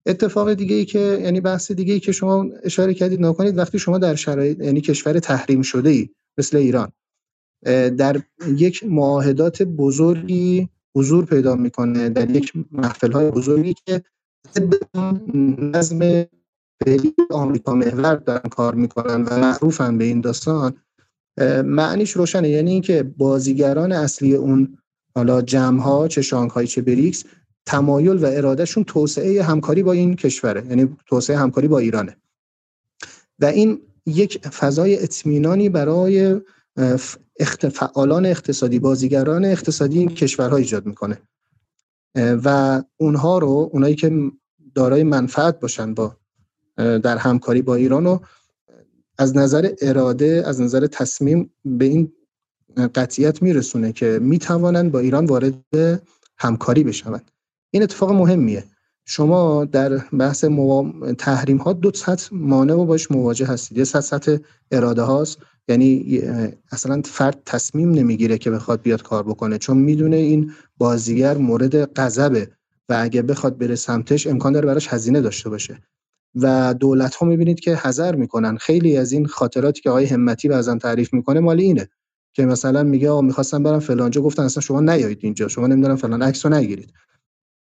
اتفاق دیگه ای که یعنی بحث دیگه ای که شما اشاره کردید نکنید وقتی شما در شرایط یعنی کشور تحریم شده ای مثل ایران در یک معاهدات بزرگی حضور پیدا می‌کنه در یک محفل های بزرگی که نظم فعلی آمریکا محور دارن کار می‌کنن و معروفن به این داستان معنیش روشنه. یعنی اینکه بازیگران اصلی اون حالا جمع ها چه شانگهای چه بریکس تمایل و ارادهشون توسعه همکاری با این کشوره یعنی توسعه همکاری با ایرانه. و این یک فضای اطمینانی برای فعالان اقتصادی بازیگران اقتصادی این کشورها ایجاد می‌کنه. و اونها رو اونایی که دارای منفعت باشن با در همکاری با ایران رو از نظر اراده از نظر تصمیم به این قطعیت میرسونه که می‌توانند با ایران وارد همکاری بشوند. این اتفاق مهمیه. شما در بحث تحریم ها دو سطح مانع و باش مواجه هستید. یه سطح سطح اراده هاست. یعنی اصلا فرد تصمیم نمی‌گیره که بخواد بیاد کار بکنه چون می‌دونه این بازیگر مورد غضبه و اگه بخواد بره سمتش امکان داره براش هزینه داشته باشه. و دولت ها می‌بینید که حذر می‌کنن. خیلی از این خاطراتی که آقای همتی بعضا تعریف می‌کنه مال اینه که مثلا میگه آقا می‌خواستم برم فلانجا گفتن اصلا شما نیایید اینجا شما نمی‌دونم فلان عکس رو نگیرید.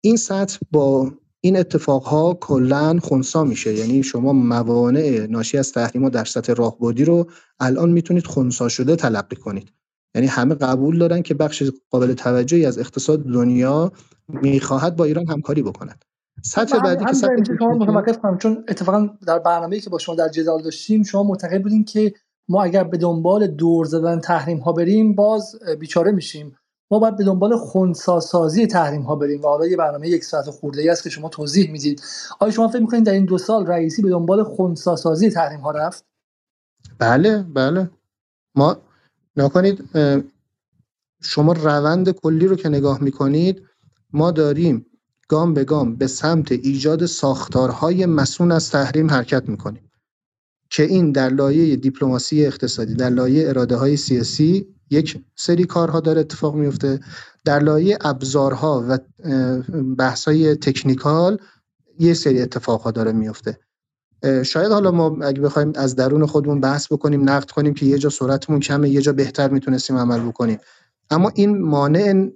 این سطح با این اتفاقها کلا خونسا میشه. یعنی شما موانع ناشی از تحریم در سطح راهبردی رو الان می‌تونید خونسا شده تلقی کنید. یعنی همه قبول دارن که بخش قابل توجهی از اقتصاد دنیا می‌خواهد با ایران همکاری بکند. سطح بعدی که سطح شما متوقف کنم. چون اتفاقا در برنامه‌ای که با شما در جدال داشتیم شما معتقد بودین که ما اگر به دنبال دور زدن تحریم ها بریم باز بیچاره میشیم. ما باید به دنبال خونساسازی تحریم ها بریم و حالا یه برنامه یک ساعت خورده ای است که شما توضیح می‌دید. آیا شما فکر می‌کنید در این دو سال رئیسی به دنبال خونساسازی تحریم ها رفت؟ بله بله. ما نکنید شما روند کلی رو که نگاه می‌کنید ما داریم گام به گام به سمت ایجاد ساختارهای مسون از تحریم حرکت می‌کنیم. که این در لایه دیپلماسی اقتصادی در لایه اراده های سیاسی یک سری کارها داره اتفاق میفته. در لایه ابزارها و بحث های تکنیکال یه سری اتفاقها داره میفته. شاید حالا ما اگه بخوایم از درون خودمون بحث بکنیم نقد کنیم که یه جا سرعتمون کمه یه جا بهتر می‌تونستیم عمل بکنیم. اما این مانع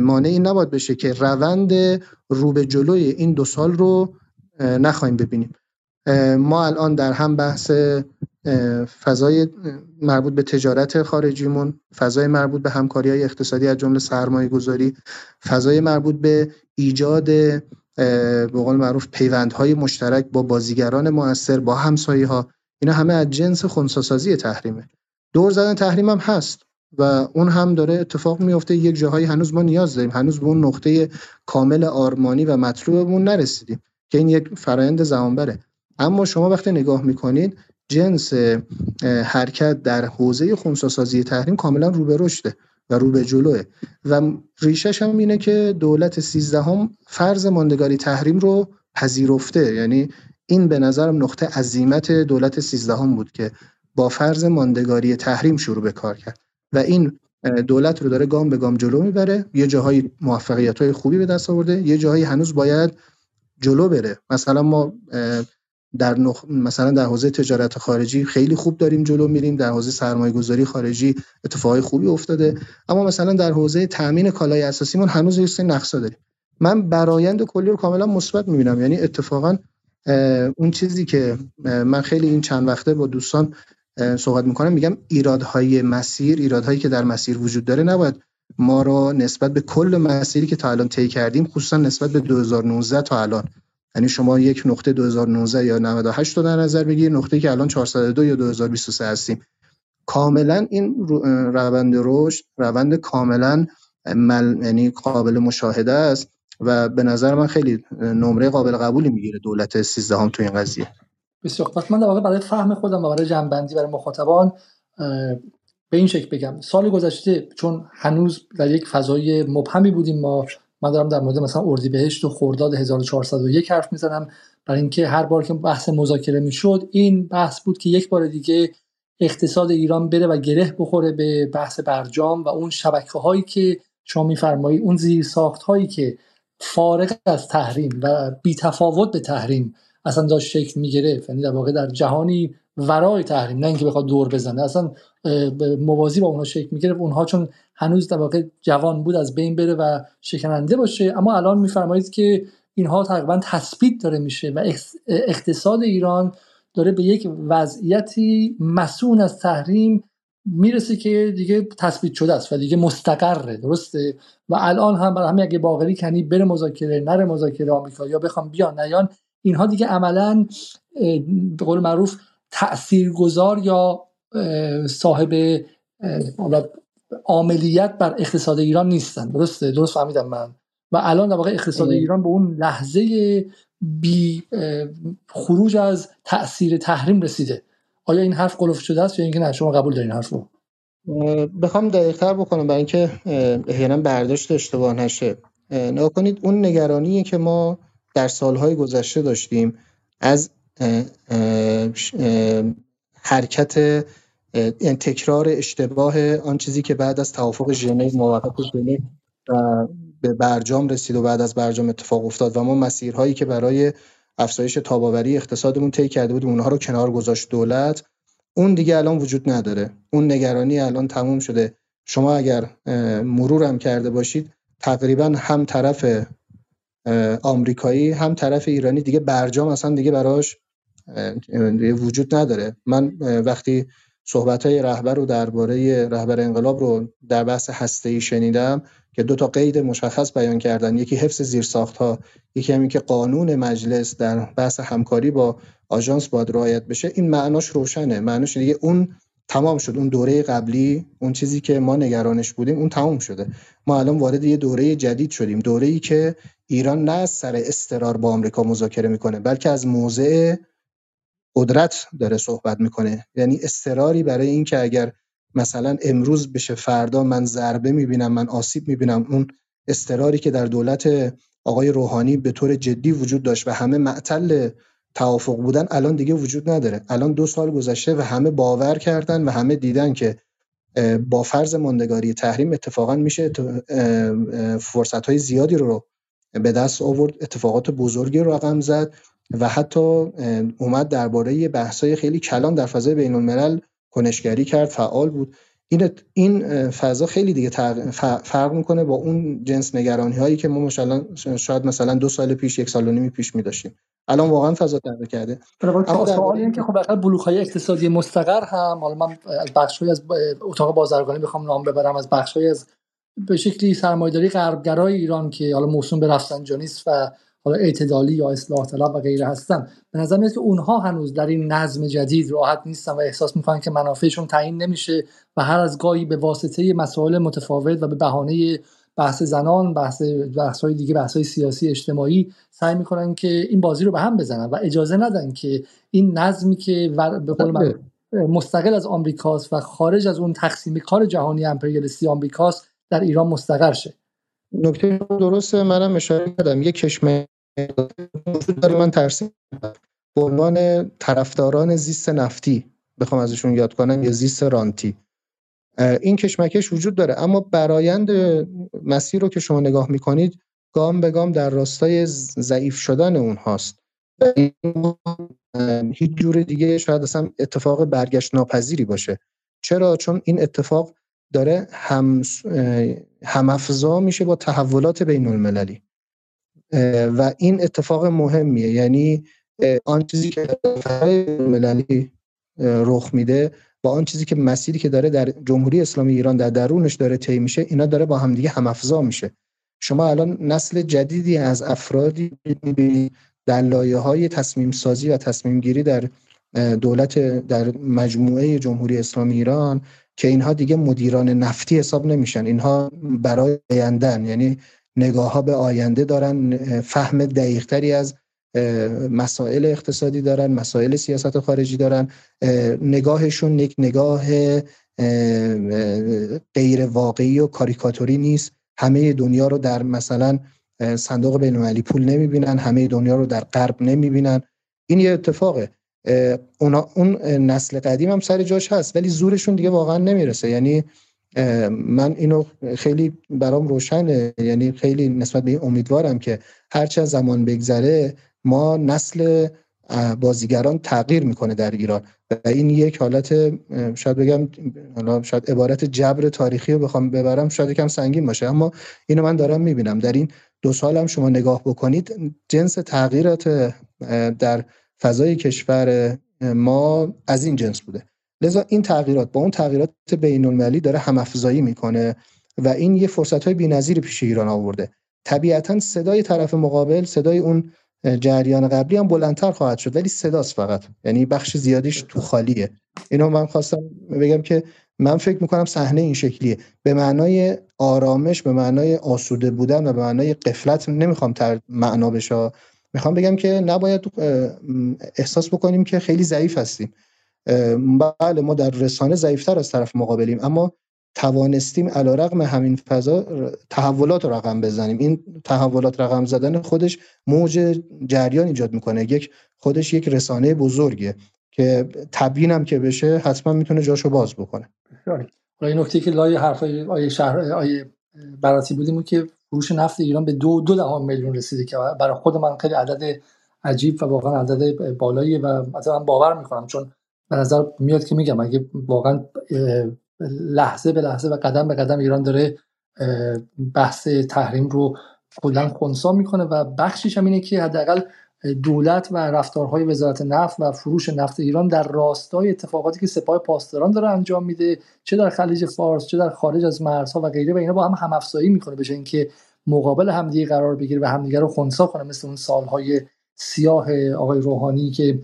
مانعی نباید بشه که روند رو به جلوی این دو سال رو نخواهیم ببینیم. ما الان در هم بحث فضای مربوط به تجارت خارجیمون فضای مربوط به همکاری های اقتصادی از جمله سرمایه گذاری فضای مربوط به ایجاد به قول معروف پیوندهای مشترک با بازیگران موثر با همسایه ها اینا همه از جنس خونساسازی تحریمه. دور زدن تحریم هم هست و اون هم داره اتفاق میفته یک جاهایی هنوز ما نیاز داریم. هنوز به اون نقطه کامل آرمانی و مطلوبمون نرسیدیم که این یک فرایند زمانبره. اما شما وقتی نگاه می‌کنید جنس حرکت در حوزه خونساسازی تحریم کاملا رو به رشده و رو به جلوه. و ریشش هم اینه که دولت سیزدهم فرض ماندگاری تحریم رو پذیرفته. یعنی این به نظرم نقطه عظیمت دولت سیزدهم بود که با فرض ماندگاری تحریم شروع به کار کرد. و این دولت رو داره گام به گام جلو می‌بره. یه جاهای موفقیت های خوبی به دست آورده. یه جاهایی هنوز باید جلو بره. مثلا ما در نخ... مثلا در حوزه تجارت خارجی خیلی خوب داریم جلو میریم در حوزه سرمایه گذاری خارجی اتفاقای خوبی افتاده. اما مثلا در حوزه تامین کالای اساسیمون هنوز یه سری نقصا داریم. من برایند کلی رو کاملا مثبت می‌بینم. یعنی اتفاقا اون چیزی که من خیلی این چند وقته با دوستان صحبت می‌کنم میگم ایرادهای مسیر ایرادهایی که در مسیر وجود داره نباید ما رو نسبت به کل مسیری که تا الان طی کردیم خصوصا نسبت به 2019 تا الان یعنی شما یک نقطه 2019 یا 98 رو در نظر بگیر نقطه که الان 402 یا 2023 هستیم. کاملا این روند رشد روند کاملا مل... یعنی قابل مشاهده است و به نظر من خیلی نمره قابل قبولی می‌گیره دولت 13 هم تو این قضیه. بسیار من در واقع برای فهم خودم و برای جنبندی برای مخاطبان به این شکل بگم. سال گذشته چون هنوز در یک فضای مبهمی بودیم ما من دارم در مورد مثلا اردیبهشت و خرداد 1401 حرف می‌زنم. برای اینکه هر بار که بحث مذاکره می‌شد این بحث بود که یک بار دیگه اقتصاد ایران بره و گره بخوره به بحث برجام و اون شبکه هایی که شما میفرمایید اون زیر ساخت هایی که فارغ از تحریم و بی تفاوت به تحریم اصلا داشت شکل می‌گرفت. یعنی در واقع در جهانی ورای تحریم نه اینکه بخواد دور بزنه اصلا موازی با اونها شکل می‌گرفت. اونها چون هنوز در واقع جوان بود از بین بره و شکننده باشه. اما الان میفرمایید که اینها تقریبا تثبیت داره میشه و اقتصاد ایران داره به یک وضعیتی مسون از تحریم می‌رسه که دیگه تثبیت شده است و دیگه مستقره. درسته؟ و الان هم برای همین اگه باقری کنی بره مذاکره نره مذاکره آمریکا یا بخوام بیان نیان اینها دیگه عملا به قول معروف تاثیرگذار یا صاحب عملیت بر اقتصاد ایران نیستن. درسته؟ درست فهمیدم من. و الان در واقع اقتصاد ایران به اون لحظه بی خروج از تاثیر تحریم رسیده. آیا این حرف قلوف شده است یا اینکه نه؟ شما قبول دارین حرف رو بخوام دقیقتر بکنم برای اینکه احیانا برداشت اشتباه نشه. نگاه کنید اون نگرانی که ما در سالهای گذشته داشتیم از حرکت یعنی تکرار اشتباه آن چیزی که بعد از توافق ژنو موافقت ژنو به برجام رسید و بعد از برجام اتفاق افتاد و ما مسیرهایی که برای افزایش تاباوری اقتصادمون طی کرده بودیم اونها رو کنار گذاشت دولت. اون دیگه الان وجود نداره. اون نگرانی الان تموم شده. شما اگر مرورم کرده باشید تقریبا هم طرف آمریکایی هم طرف ایرانی دیگه برجام اصلا دیگه براش وجود نداره. من وقتی صحبت های رهبر رو درباره رهبر انقلاب رو در بحث هسته ای شنیدم که دو تا قید مشخص بیان کردن. یکی حفظ زیرساخت ها یکی همین که قانون مجلس در بحث همکاری با آژانس باید رعایت بشه. این معناش روشنه. معناش دیگه اون تمام شد. اون دوره قبلی اون چیزی که ما نگرانش بودیم اون تمام شده. ما الان وارد یه دوره جدید شدیم. دوره ای که ایران نه از سر استرار با آمریکا مذاکره می‌کنه بلکه از موضع قدرت داره صحبت می‌کنه. یعنی استراری برای اینکه اگر مثلا امروز بشه فردا من ضربه می‌بینم من آسیب می‌بینم اون استراری که در دولت آقای روحانی به طور جدی وجود داشت و همه معطل توافق بودن الان دیگه وجود نداره. الان دو سال گذشته و همه باور کردن و همه دیدن که با فرض ماندگاری تحریم اتفاقا میشه فرصت های زیادی رو به دست آورد. اتفاقات بزرگی رو رقم زد. و حتی اومد درباره بحث‌های خیلی کلان در فضای بین الملل کنشگری کرد فعال بود. این این فضا خیلی دیگه فرق می‌کنه با اون جنس نگرانی هایی که ما مثلا شاید مثلا دو سال پیش یک سال و نیمی پیش می داشتیم الان واقعا فضا تغییر کرده. اما سوال این که خب بخاطر بلوک های اقتصادی مستقر هم حالا من از بخش از اتاق بازرگانی بخوام نام ببرم از بخش از به شکلی سرمایه‌داری غربگرای ایران که حالا موسوم به رفسنجانی است و حالا اعتدالی یا اصلاح طلب و غیره هستن. به نظر میاد که اونها هنوز در این نظم جدید راحت نیستن و احساس می‌کنن که منافعشون تعیین نمیشه و هر از گاهی به واسطه مسائل متفاوت و به بهانه بحث زنان بحث بحث های دیگه بحث های سیاسی اجتماعی سعی می‌کنن که این بازی رو به هم بزنن و اجازه ندن که این نظمی که به قول من بله. مستقل از آمریکاست و خارج از اون تقسیم کار جهانی امپریالیستی آمریکاست در ایران مستقر شه. نکته درسته منم اشاره کردم. یک کشمه وجود داره من ترسیم به عنوان طرفداران زیست نفتی بخوام ازشون یاد کنم یا زیست رانتی. این کشمکش وجود داره. اما برایند مسیر رو که شما نگاه می‌کنید گام به گام در راستای ضعیف شدن اونهاست. هیچ جور دیگه شاید اصلا اتفاق برگشت ناپذیری باشه. چرا؟ چون این اتفاق داره هم همافزا میشه با تحولات بین المللی و این اتفاق مهمیه. یعنی آن چیزی که مللی رخ میده با آن چیزی که مسیری که داره در جمهوری اسلامی ایران در درونش داره طی میشه اینا داره با همدیگه هم افضا میشه. شما الان نسل جدیدی از افرادی در لایه های تصمیم سازی و تصمیم گیری در دولت در مجموعه جمهوری اسلامی ایران که اینها دیگه مدیران نفتی حساب نمیشن. اینها برای آیندن یعنی نگاه ها به آینده دارن فهم دقیقتری از مسائل اقتصادی دارن مسائل سیاست خارجی دارن. نگاهشون یک نگاه غیر واقعی و کاریکاتوری نیست. همه دنیا رو در مثلا صندوق بین پول نمی‌بینن همه دنیا رو در غرب نمی‌بینن. این یه اتفاقه. اونا اون نسل قدیم هم سر جاش هست ولی زورشون دیگه واقعا نمی‌رسه. یعنی من اینو خیلی برام روشنه. یعنی خیلی نسبت به این امیدوارم که هرچه زمان بگذره ما نسل بازیگران تغییر می‌کنه در ایران. و این یک حالت شاید بگم شاید عبارت جبر تاریخی رو بخوام ببرم شاید یکم سنگین باشه. اما اینو من دارم می‌بینم. در این دو سال هم شما نگاه بکنید جنس تغییرات در فضای کشور ما از این جنس بوده. لذا این تغییرات با اون تغییرات بین المللی داره هم افزایی می‌کنه و این یه فرصت های بی‌نظیری پیش ایران آورده. طبیعتا صدای طرف مقابل صدای اون جریان قبلی هم بلندتر خواهد شد ولی صداست فقط. یعنی بخش زیادیش تو خالیه. اینو من خواستم بگم که من فکر می‌کنم صحنه این شکلیه. به معنای آرامش به معنای آسوده بودن و به معنای قفلت نمی‌خوام تر معنا بشه. می‌خوام بگم که نباید احساس بکنیم که خیلی ضعیف هستیم. بله ما در رسانه ضعیفتر از طرف مقابلیم اما توانستیم رقم همین فضا تحولات رو رقم بزنیم. این تحولات رقم زدن خودش موج جریان ایجاد می‌کنه. یک خودش یک رسانه بزرگه که تبیینم که بشه حتما می‌تونه جاشو باز بکنه. این نکته که لای حرفای آیه شهر آیه براتی بودیم که فروش نفت ایران به دو دو دهم میلیون رسیده که برای خود من خیلی عدد عجیب و واقعا عدد بالایی و مثلا باور می‌کنم چون به نظر میاد که میگم اگه واقعا لحظه به لحظه و قدم به قدم ایران داره بحث تحریم رو کلا خونسا می‌کنه و بخشیش هم اینه که حداقل دولت و رفتارهای وزارت نفت و فروش نفت ایران در راستای اتفاقاتی که سپاه پاسداران داره انجام میده چه در خلیج فارس چه در خارج از مرزها و غیره و اینا با هم هم افزایی می‌کنه. بشه اینکه مقابل همدیگه قرار بگیره و همدیگه رو خونسا کنه مثل اون سالهای سیاه آقای روحانی که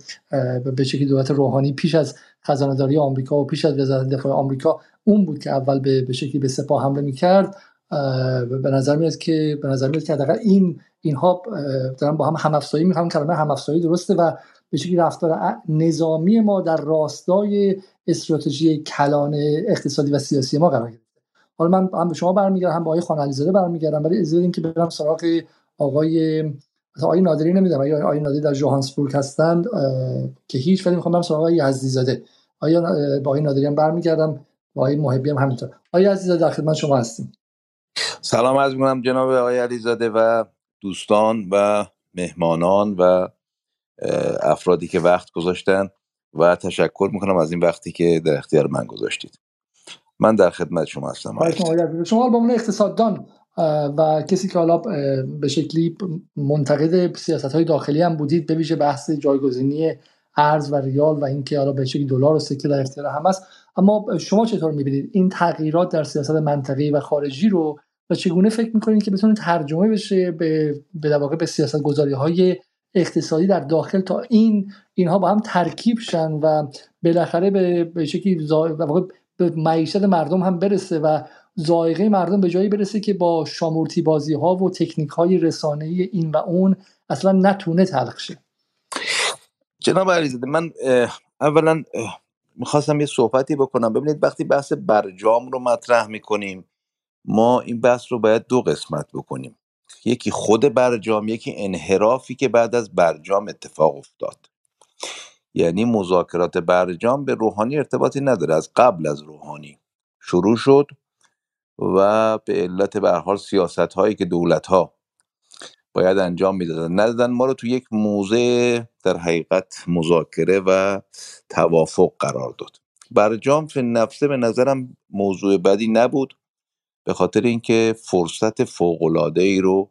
به شکلی دولت روحانی پیش از خزانهداری آمریکا و پیش از وزارت دفاع آمریکا اون بود که اول به, به شکلی به سپاه حمله می‌کرد. به نظر میاد که به نظر میاد که حداقل این اینها دارن با هم هم افزایی می‌خوان کلمه هم افزایی درسته و به شکلی رفتار نظامی ما در راستای استراتژی کلان اقتصادی و سیاسی ما قرار گرفته. حالا من هم به شما برمیگردم هم به آقای خان علیزاده برمیگردم ولی اجازه که برم سراغ آقای آقای نادری نمی‌دونم آیا آقای نادری در جوهانسبورگ هستند؟ که هیچ ولی می‌خوام برم سراغ آقای یزدی آیا با آقای نادری هم برمیگردم با آقای محبی هم همینطور. آقای عزیزاده در خدمت شما هستیم. سلام از می‌کنم جناب آقای علیزاده و دوستان و مهمانان و افرادی که وقت گذاشتن و تشکر می‌کنم از این وقتی که در اختیار من گذاشتید. من در خدمت شما هستم شما به عنوان اقتصاددان و کسی که حالا به شکلی منتقد سیاست های داخلی هم بودید به ویژه بحث جایگزینی ارز و ریال و اینکه حالا به شکلی دلار و سکه در اختیار هم است. اما شما چطور می‌بینید این تغییرات در سیاست منطقی و خارجی رو و چگونه فکر می‌کنید که بتونه ترجمه بشه به به واقع به سیاست گذاری های اقتصادی در داخل تا این اینها با هم ترکیب شن و بالاخره به به شکلی به معیشت مردم هم برسه و زائقه مردم به جایی برسه که با شامورتی بازی ها و تکنیک های رسانه این و اون اصلا نتونه تلخ شه. جناب علیزاده من اولا می‌خواستم یه صحبتی بکنم. ببینید وقتی بحث برجام رو مطرح می‌کنیم ما این بحث رو باید دو قسمت بکنیم. یکی خود برجام یکی انحرافی که بعد از برجام اتفاق افتاد. یعنی مذاکرات برجام به روحانی ارتباطی نداره. از قبل از روحانی شروع شد. و به علت به حال سیاست هایی که دولت ها باید انجام می‌دادن. ندادن ما رو تو یک موضع در حقیقت مذاکره و توافق قرار داد. برجام فی نفسه به نظرم موضوع بدی نبود به خاطر اینکه فرصت فوقالعاده ای رو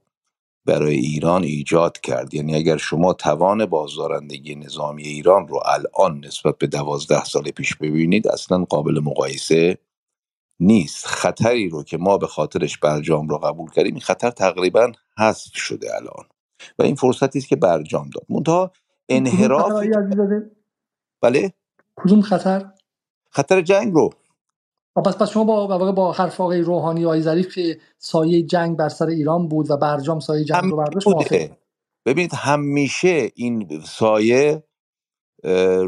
برای ایران ایجاد کرد. یعنی اگر شما توان بازدارندگی نظامی ایران رو الان نسبت به دوازده سال پیش ببینید اصلا قابل مقایسه نیست. خطری رو که ما به خاطرش برجام رو قبول کردیم این خطر تقریبا حذف شده الان. و این فرصتی است که برجام داد. منتها انحراف بله؟ کدوم خطر؟ خطر جنگ رو. پس پس شما با با حرف آقای روحانی و ظریف که سایه جنگ بر سر ایران بود و برجام سایه جنگ رو برداشت ببینید همیشه این سایه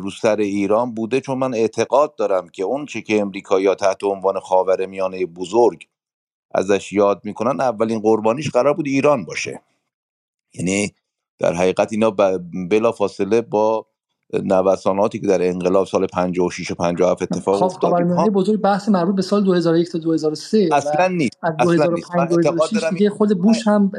رو سر ایران بوده چون من اعتقاد دارم که اون چی که امریکا تحت عنوان خاور میانه بزرگ ازش یاد می‌کنن اولین قربانیش قرار بود ایران باشه. یعنی در حقیقت اینا بلا فاصله با نوساناتی که در انقلاب سال 56 و 57 اتفاق خب، افتاد خاورمیانه بزرگ بحث مربوط به سال 2001 تا 2003 اصلا نیست از 2005 2006 دیگه خود بوش هم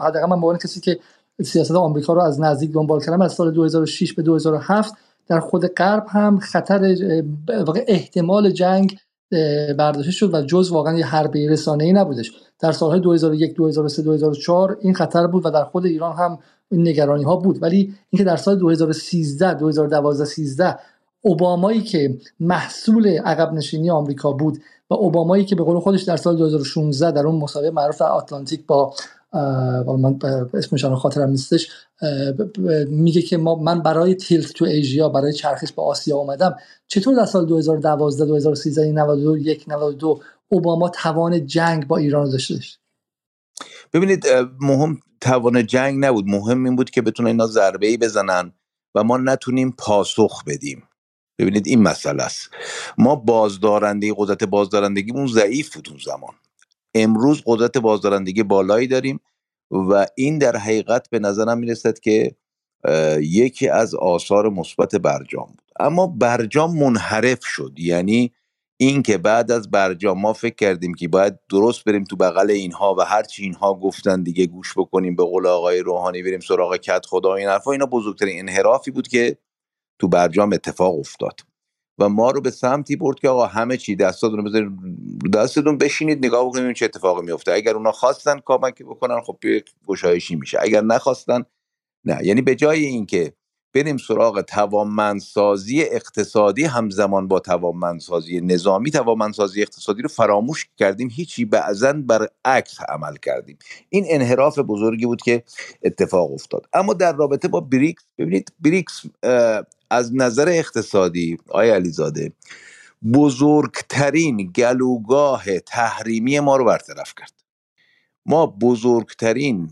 حداقل من به کسی که سیاست آمریکا رو از نزدیک دنبال کردم. از سال 2006 به 2007 در خود غرب هم خطر احتمال جنگ برداشته شد و جز واقعا یه حربه رسانه‌ای نبودش. در سالهای 2001 2003 2004 این خطر بود و در خود ایران هم این نگرانی ها بود. ولی اینکه در سال 2013 2012 13 اوبامایی که محصول عقب نشینی آمریکا بود و اوبامایی که به قول خودش در سال 2016 در اون مسابقه معروف در آتلانتیک با من اسمش خاطرم نیستش میگه که ما من برای تیلت تو ایژیا برای چرخش به آسیا اومدم. چطور در سال 2012 2013 92 92 اوباما توان جنگ با ایران داشتش ببینید مهم توان جنگ نبود. مهم این بود که بتونه اینا ضربه ای بزنن و ما نتونیم پاسخ بدیم. ببینید این مسئله است. ما بازدارنده قدرت بازدارندگیمون ضعیف بود اون زمان. امروز قدرت بازدارندگی بالایی داریم و این در حقیقت به نظرم می‌رسد که یکی از آثار مثبت برجام بود. اما برجام منحرف شد. یعنی اینکه بعد از برجام ما فکر کردیم که باید درست بریم تو بغل اینها و هرچی اینها گفتن دیگه گوش بکنیم به قول آقای روحانی بریم سراغ کت خدا این حرفا. اینا بزرگترین انحرافی بود که تو برجام اتفاق افتاد. و ما رو به سمتی برد که آقا همه چی دستاتون رو بذارید دستتون بشینید نگاه بکنید چه اتفاقی میفته. اگر اونا خواستن کمک بکنن خب گشایشی میشه. اگر نخواستن نه. یعنی به جای اینکه بریم سراغ توانمندسازی اقتصادی. همزمان با توانمندسازی نظامی توانمندسازی اقتصادی رو فراموش کردیم. هیچی بعضا بر عکس عمل کردیم. این انحراف بزرگی بود که اتفاق افتاد. اما در رابطه با بریکس ببینید بریکس از نظر اقتصادی آیا علیزاده بزرگترین گلوگاه تحریمی ما رو برطرف کرد. ما بزرگترین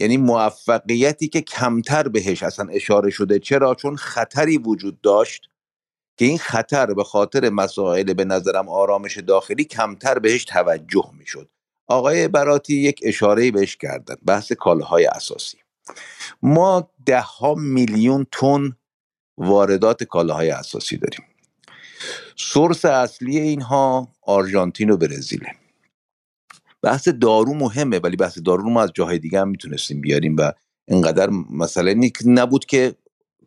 یعنی موفقیتی که کمتر بهش اصلا اشاره شده. چرا؟ چون خطری وجود داشت که این خطر به خاطر مسائل به نظرم آرامش داخلی کمتر بهش توجه می‌شد. آقای براتی یک اشاره بهش کردن بحث کالاهای اساسی. ما ده ها میلیون تن واردات کالاهای اساسی داریم. سورس اصلی اینها آرژانتین و برزیله بحث دارو مهمه ولی بحث دارو رو ما از جاهای دیگه هم می‌تونستیم بیاریم و اینقدر مسئله نبود که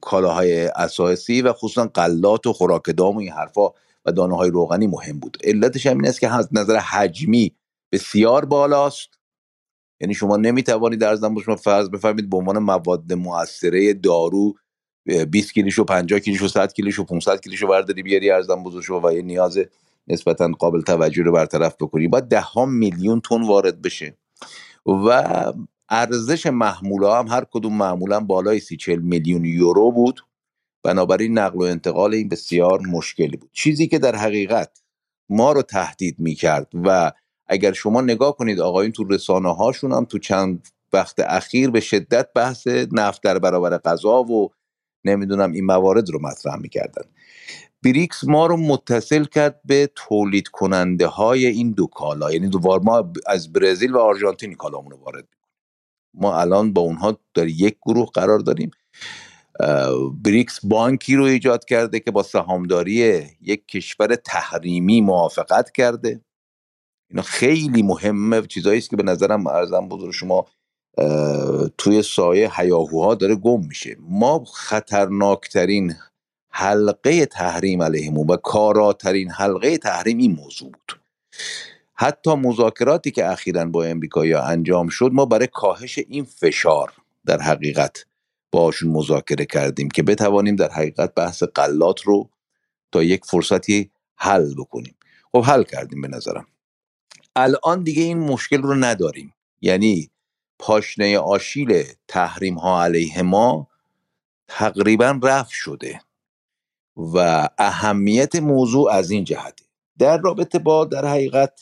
کالاهای اساسی و خصوصا قلات و خوراک دام و این حرفا و دانه های روغنی مهم بود. علتش هم این است که از نظر حجمی بسیار بالاست. یعنی شما نمی‌توانید در زمان شما فرض بفرمایید به عنوان مواد مؤثره دارو 20 کیلوشو 50 کیلوشو 100 کیلوشو 500 کیلوشو برداری بیاری ارزم بزرگ و یه نیاز نسبتا قابل توجه رو برطرف بکنی. باید ده ها میلیون تن وارد بشه. و ارزش محموله هم هر کدوم معمولا بالای سی چل میلیون یورو بود. بنابراین نقل و انتقال این بسیار مشکلی بود. چیزی که در حقیقت ما رو تهدید می‌کرد و اگر شما نگاه کنید آقایون تو رسانه هاشون هم تو چند وقت اخیر به شدت بحث نفت در برابر غذا و نمی‌دونم این موارد رو مطرح می‌کردن. بریکس ما رو متصل کرد به تولید کننده های این دو کالا. یعنی دوبار ما از برزیل و آرژانتین کالامون رو وارد ما الان با اونها در یک گروه قرار داریم. بریکس بانکی رو ایجاد کرده که با سهامداری یک کشور تحریمی موافقت کرده. اینا خیلی مهمه چیزایی است که به نظرم ارزم بزرگ شما توی سایه هیاهوها داره گم میشه. ما خطرناکترین حلقه تحریم علیهمون و کاراترین حلقه تحریم این موضوع بود. حتی مذاکراتی که اخیرا با امریکایی انجام شد ما برای کاهش این فشار در حقیقت باشون مذاکره کردیم که بتوانیم در حقیقت بحث قلات رو تا یک فرصتی حل بکنیم. خب حل کردیم به نظرم. الان دیگه این مشکل رو نداریم. یعنی پاشنه آشیل تحریم ها علیه ما تقریبا رفت شده. و اهمیت موضوع از این جهته. در رابطه با در حقیقت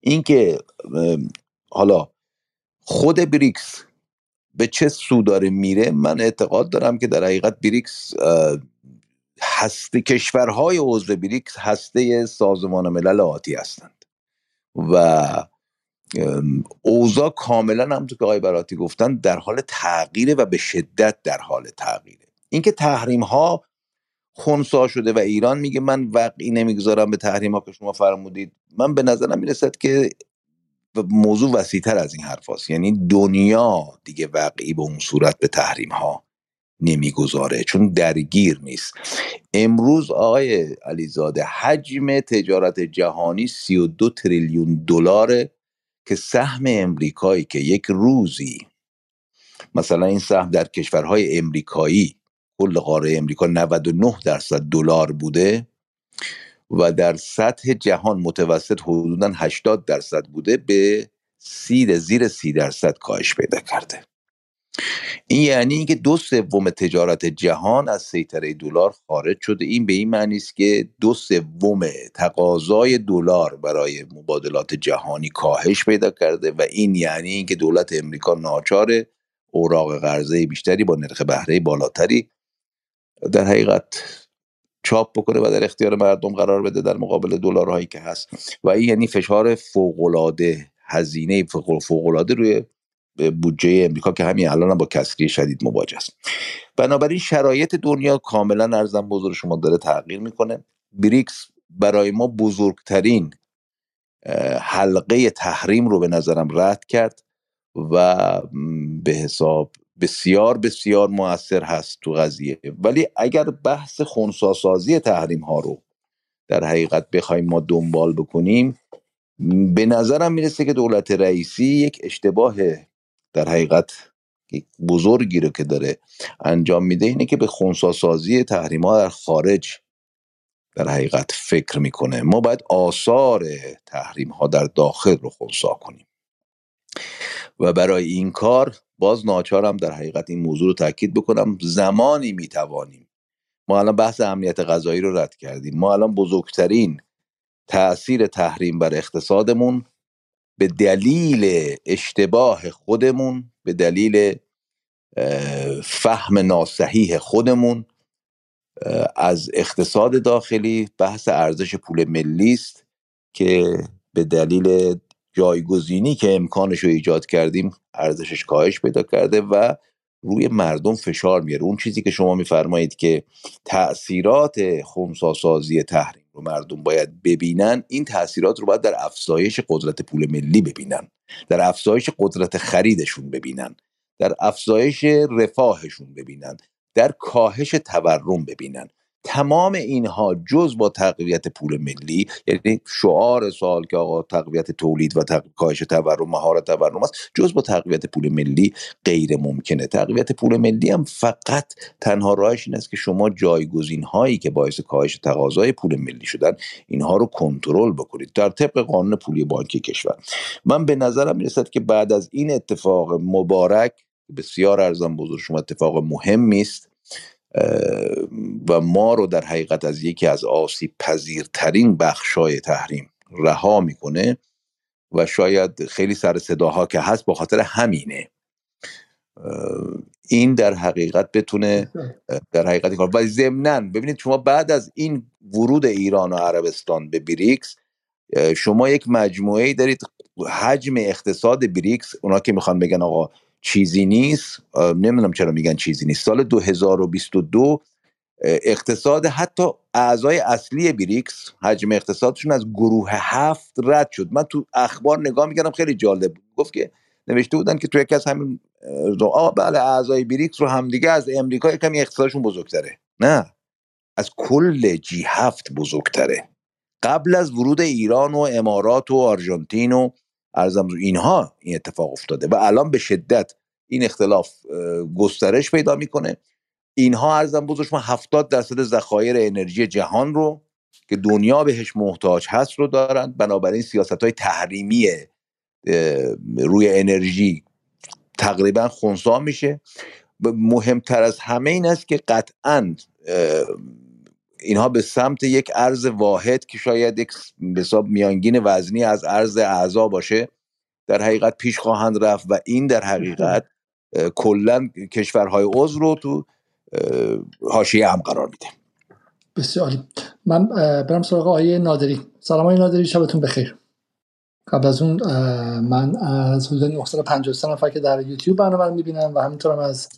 اینکه حالا خود بریکس به چه سو داره میره من اعتقاد دارم که در حقیقت بریکس هسته کشورهای عضو بریکس هسته سازمان ملل آتی هستند. و اوضاع کاملا هم که آقای براتی گفتن در حال تغییره و به شدت در حال تغییره. اینکه تحریم ها خونسا شده و ایران میگه من وقعی نمی‌گذارم به تحریم ها که شما فرمودید. من به نظرم می‌رسد که موضوع وسیعتر از این حرف یعنی دنیا دیگه وقعی به اون صورت به تحریم ها نمی‌گذاره چون درگیر نیست. امروز آقای علیزاده حجم تجارت جهانی 32 تریلیون دلاره که سهم امریکایی که یک روزی مثلا این سهم در کشورهای امریکایی کل قاره امریکا 99 درصد دلار بوده و در سطح جهان متوسط حدودا 80 درصد بوده به سیر زیر سی درصد کاهش پیدا کرده. این یعنی اینکه دو سوم تجارت جهان از سیطره دلار خارج شده. این به این معنی است که دو سوم تقاضای دلار برای مبادلات جهانی کاهش پیدا کرده و این یعنی اینکه دولت امریکا ناچار اوراق قرضه بیشتری با نرخ بهره بالاتری در حقیقت چاپ بکنه و در اختیار مردم قرار بده در مقابل دلارهایی که هست. و این یعنی فشار فوقالعاده هزینه فوقالعاده روی بودجه امریکا که همین الان هم با کسری شدید مواجه است. بنابراین شرایط دنیا کاملا ارزم بزرگ شما داره تغییر می‌کنه. بریکس برای ما بزرگترین حلقه تحریم رو به نظرم رد کرد و به حساب بسیار بسیار موثر هست تو قضیه. ولی اگر بحث خونساسازی تحریم ها رو در حقیقت بخوایم ما دنبال بکنیم به نظرم می‌رسه که دولت رئیسی یک اشتباه در حقیقت بزرگی رو که داره انجام میده اینه که به خونساسازی تحریم ها در خارج در حقیقت فکر می‌کنه. ما باید آثار تحریم ها در داخل رو خونسا کنیم. و برای این کار باز ناچارم در حقیقت این موضوع رو تاکید بکنم زمانی می‌توانیم. ما الان بحث امنیت غذایی رو رد کردیم. ما الان بزرگترین تاثیر تحریم بر اقتصادمون به دلیل اشتباه خودمون به دلیل فهم ناسحیح خودمون از اقتصاد داخلی بحث ارزش پول ملی است که به دلیل جایگزینی که امکانش رو ایجاد کردیم ارزشش کاهش پیدا کرده و روی مردم فشار میاره. اون چیزی که شما میفرمایید که تاثیرات خونساسازی تحریم رو مردم باید ببینن این تاثیرات رو باید در افزایش قدرت پول ملی ببینن در افزایش قدرت خریدشون ببینن در افزایش رفاهشون ببینن در کاهش تورم ببینن. تمام اینها جز با تقویت پول ملی یعنی شعار سال که آقا تقویت تولید و کاهش تورم مهارت تورم است جز با تقویت پول ملی غیر ممکنه. تقویت پول ملی هم فقط تنها راهش این است که شما جایگزین هایی که باعث کاهش تقاضای پول ملی شدن اینها رو کنترل بکنید در طبق قانون پولی بانکی کشور. من به نظرم می‌رسد که بعد از این اتفاق مبارک بسیار ارزان بزرگ شما اتفاق مهمی است. و ما رو در حقیقت از یکی از آسیب پذیرترین بخشای تحریم رها می‌کنه و شاید خیلی سر صداها که هست با خاطر همینه. این در حقیقت بتونه در حقیقت کار. و ضمنا ببینید شما بعد از این ورود ایران و عربستان به بریکس شما یک مجموعه دارید حجم اقتصاد بریکس اونا که می‌خوان بگن آقا چیزی نیست. نمی‌دونم چرا میگن چیزی نیست. سال 2022 اقتصاد حتی اعضای اصلی بریکس حجم اقتصادشون از گروه هفت رد شد. من تو اخبار نگاه می‌کردم خیلی جالب بود. گفت که نوشته بودن که تو یکی از همین بله اعضای بریکس رو همدیگه از امریکا کمی اقتصادشون بزرگتره. نه از کل جی هفت بزرگتره. قبل از ورود ایران و امارات و آرژانتین و ارزم اینها این اتفاق افتاده و الان به شدت این اختلاف گسترش پیدا می‌کنه. اینها ارزم بزرگ ما 70 درصد ذخایر انرژی جهان رو که دنیا بهش محتاج هست رو دارن. بنابراین سیاست های تحریمی روی انرژی تقریبا خونسا میشه. مهمتر از همه این است که قطعا اینها به سمت یک ارز واحد که شاید یک حساب میانگین وزنی از ارز اعضا باشه در حقیقت پیش خواهند رفت و این در حقیقت کلا کشورهای عضو رو تو حاشیه هم قرار میده. بسیار عالی. من برم سراغ آیه نادری. سلام آیه نادری شبتون بخیر. قبل از اون من از حدود 953 نفر که در یوتیوب برنامه رو می‌بینم و همینطورم از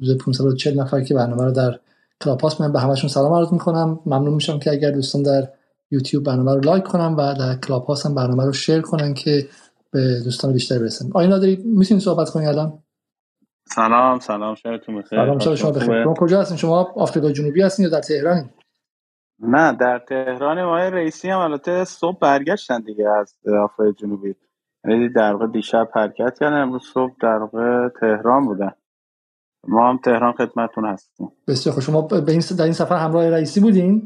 حدود 540 نفر که برنامه رو در کلاب هاوس من به همشون سلام عرض می‌کنم. ممنون میشم که اگر دوستان در یوتیوب برنامه رو like کنن و در کلاب هاوس هم برنامه رو share کنن که به دوستان بیشتر برسن. آقای نادری می‌تونید صحبت کنید الان؟ سلام سلام شبتون بخیر. سلام شب شما بخیر. شما کجا هستین؟ شما آفریقا جنوبی هستین یا در تهران نه در تهران ما رئیسی هم. البته صبح برگشتن دیگه از آفریقا جنوبی. یعنی در واقع دیشب حرکت کردن. امروز صبح در واقع تهران بودن. ما هم تهران خدمتتون هستیم. بسیار خوب شما به این در این سفر همراه رئیسی بودین؟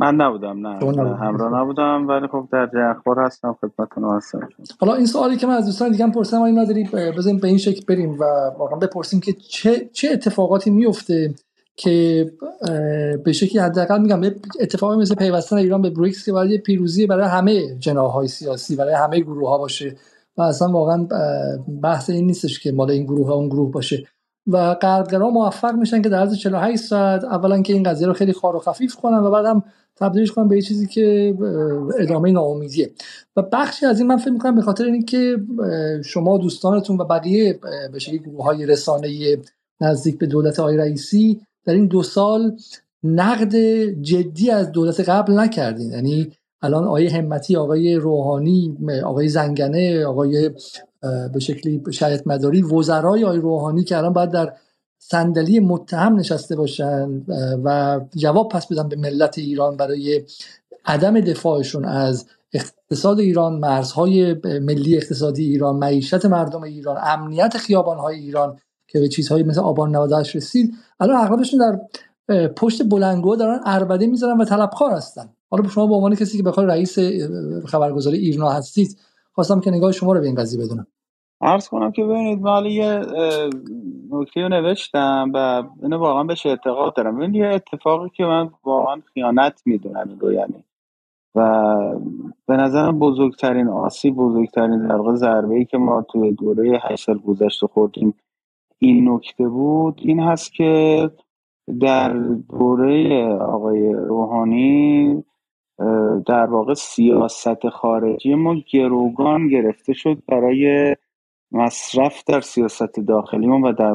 من نبودم نه. نبودید همراه نبودم ولی خب در اخبار هستم خدمتتون هستم حالا این سوالی که من از دوستان دیگه هم پرسیدم آقای نادری بزنیم به این شکل بریم و واقعا بپرسیم که چه چه اتفاقاتی میفته که به شکلی حداقل میگم اتفاقی مثل پیوستن ایران به بریکس که یه پیروزی برای همه جناح‌های سیاسی برای همه گروه ها باشه. و اصلا واقعا بحث این نیستش که مال این گروه ها اون گروه باشه. و غربگرا موفق میشن که در عرض 48 ساعت اولا که این قضیه رو خیلی خوار و خفیف کنن و بعد هم تبدیلش کنن به چیزی که ادامه ناامیدیه. و بخشی از این من فکر می‌کنم به خاطر اینکه شما دوستانتون و بقیه به شکلی گروه های رسانه نزدیک به دولت آقای رئیسی در این دو سال نقد جدی از دولت قبل نکردین. یعنی الان آقای همتی آقای روحانی آقای زنگنه آقای به شکلی شریعت مداری وزرای آقای روحانی که الان باید در صندلی متهم نشسته باشن و جواب پس بدن به ملت ایران برای عدم دفاعشون از اقتصاد ایران مرزهای ملی اقتصادی ایران معیشت مردم ایران امنیت خیابانهای ایران که به چیزهایی مثل آبان 98 رسید الان اغلبشون در پشت بلنگوها دارن اربده می‌ذارن و طلبکار هستن. حالا شما به عنوان کسی که بخواد رئیس خبرگزاری ایرنا هستید خواستم که نگاه شما رو به این قضیه بدونم. عرض کنم که ببینید من یه نکته رو نوشتم و اینو واقعا بهش اعتقاد دارم. ببینید یه اتفاقی که من واقعا خیانت می‌دونم این یعنی. و به نظرم بزرگترین آسیب بزرگترین در واقع ضربه ای که ما توی دوره هشت سال گذشته خوردیم این نکته بود. این هست که در دوره آقای روحانی در واقع سیاست خارجی ما گروگان گرفته شد برای مصرف در سیاست داخلی و در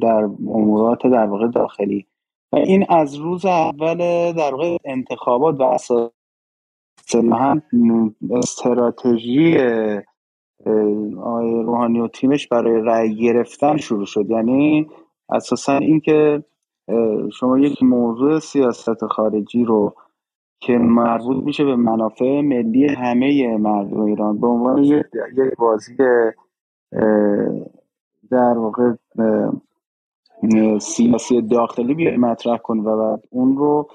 در امورات در واقع داخلی. و این از روز اول در واقع انتخابات و اساسا هم استراتژی آقای روحانی و تیمش برای رأی گرفتن شروع شد. یعنی اساسا اینکه شما یک موضوع سیاست خارجی رو که مربوط میشه به منافع ملی همه مردم ایران به عنوان یک بازی در واقع سیاسی داخلی بیای مطرح کن و بعد اون رو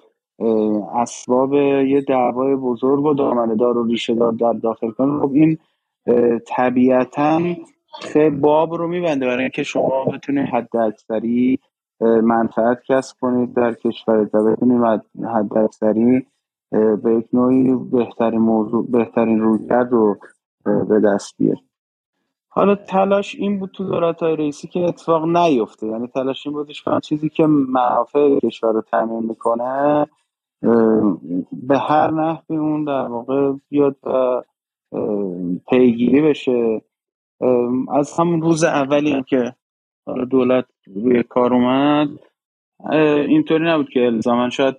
اسباب یه دعوای بزرگ و دامنه دار و ریشه دار در داخل کن. خب این طبیعتا خیلی باب رو میبنده برای اینکه شما بتونید حد اکثری منفعت کسب کنید در کشورت و بتونید حد اکثری به یک نوعی بهترین موضوع بهترین رویکرد رو به دست بیارید حالا تلاش این بود تو دولت های رئیسی که اتفاق نیفته. یعنی تلاش این بودش که چیزی که منافع کشور رو تامین می‌کنه به هر نحوی اون در واقع بیاد و پیگیری بشه. از همون روز اولی که دولت روی کار اومد اینطوری نبود که الزاما شاید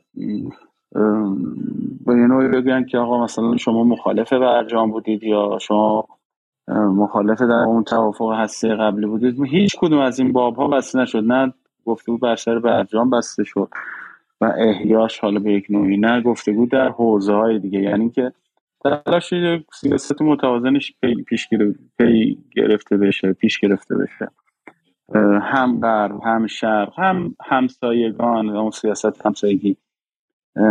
به نوعی بگن که آقا مثلا شما مخالف برجام بودید یا شما مخالف در اون توافق هسته قبلی بودید هیچ کدوم از این باب ها بسته نشد. نه گفتگو بر سر برجام بسته شد و احیاش حالا به یک نوعی نه گفتگو در حوزه های دیگه. یعنی که تلاش سیاست متوازنش پی- پیش گرفته بشه پیش گرفته بشه. هم غرب هم شرق هم همسایگان اون سیاست همسایگی.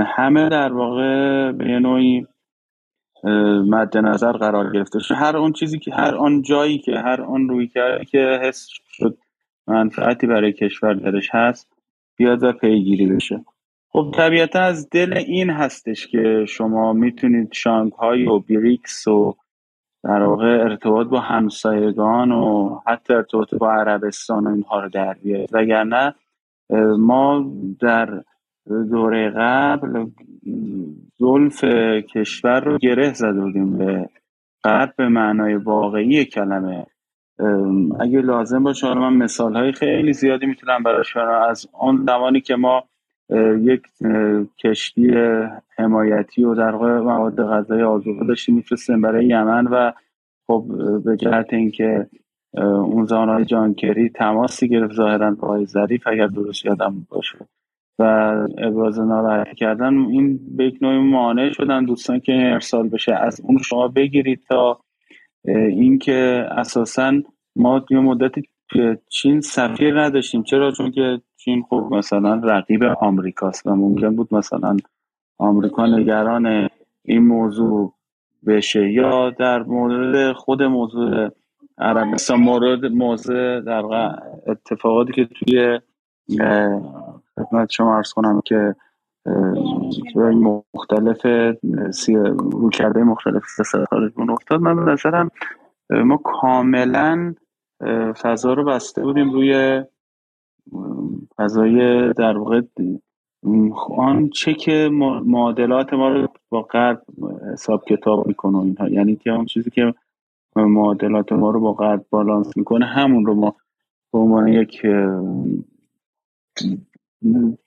همه در واقع به نوعی مد نظر قرار گرفته شد. هر اون چیزی که هر آن جایی که هر آن روی که حس شد منفعتی برای کشور درش هست بیاد و پیگیری بشه. خب طبیعتا از دل این هستش که شما می‌تونید شانگهای و بریکس و در واقع ارتباط با همسایگان و حتی ارتباط با عربستان و اینها رو در بیارید. وگرنه ما در دوره قبل زلف کشور رو گره زده بودیم به غرب به معنای واقعی کلمه. اگه لازم باشه من مثال های خیلی زیادی می‌تونم بیارم از اون زمانی که ما یک کشتی حمایتی و در واقع مواد غذایی آذوقه داشتیم میفرستیم برای یمن و خب به جهت اینکه اون زمان های جانکری تماسی گرفت ظاهرا با ظریف اگر درست یادم باشه. و ابراز ناراحتی کردن این به یک نوعی مانع شدن دوستان که ارسال بشه. از اون شما بگیرید تا اینکه اساسا ما یه مدتی چین سفیر نداشتیم. چرا؟ چون که چین خب مثلا رقیب آمریکاست و ممکن بود مثلا آمریکا نگران این موضوع بشه یا در مورد خود موضوع عربستان مورد موضوع در اتفاقاتی که توی خدمت شما ارز کنم که مختلف رو کرده مختلف خارجمون افتاد. من به نظرم ما کاملا فضا رو بسته بودیم روی فضای در واقع آن چه که معادلات ما رو با غرب حساب کتاب می‌کنه اینها. یعنی که اون چیزی که معادلات ما رو با غرب بالانس می‌کنه همون رو ما به عنوان یک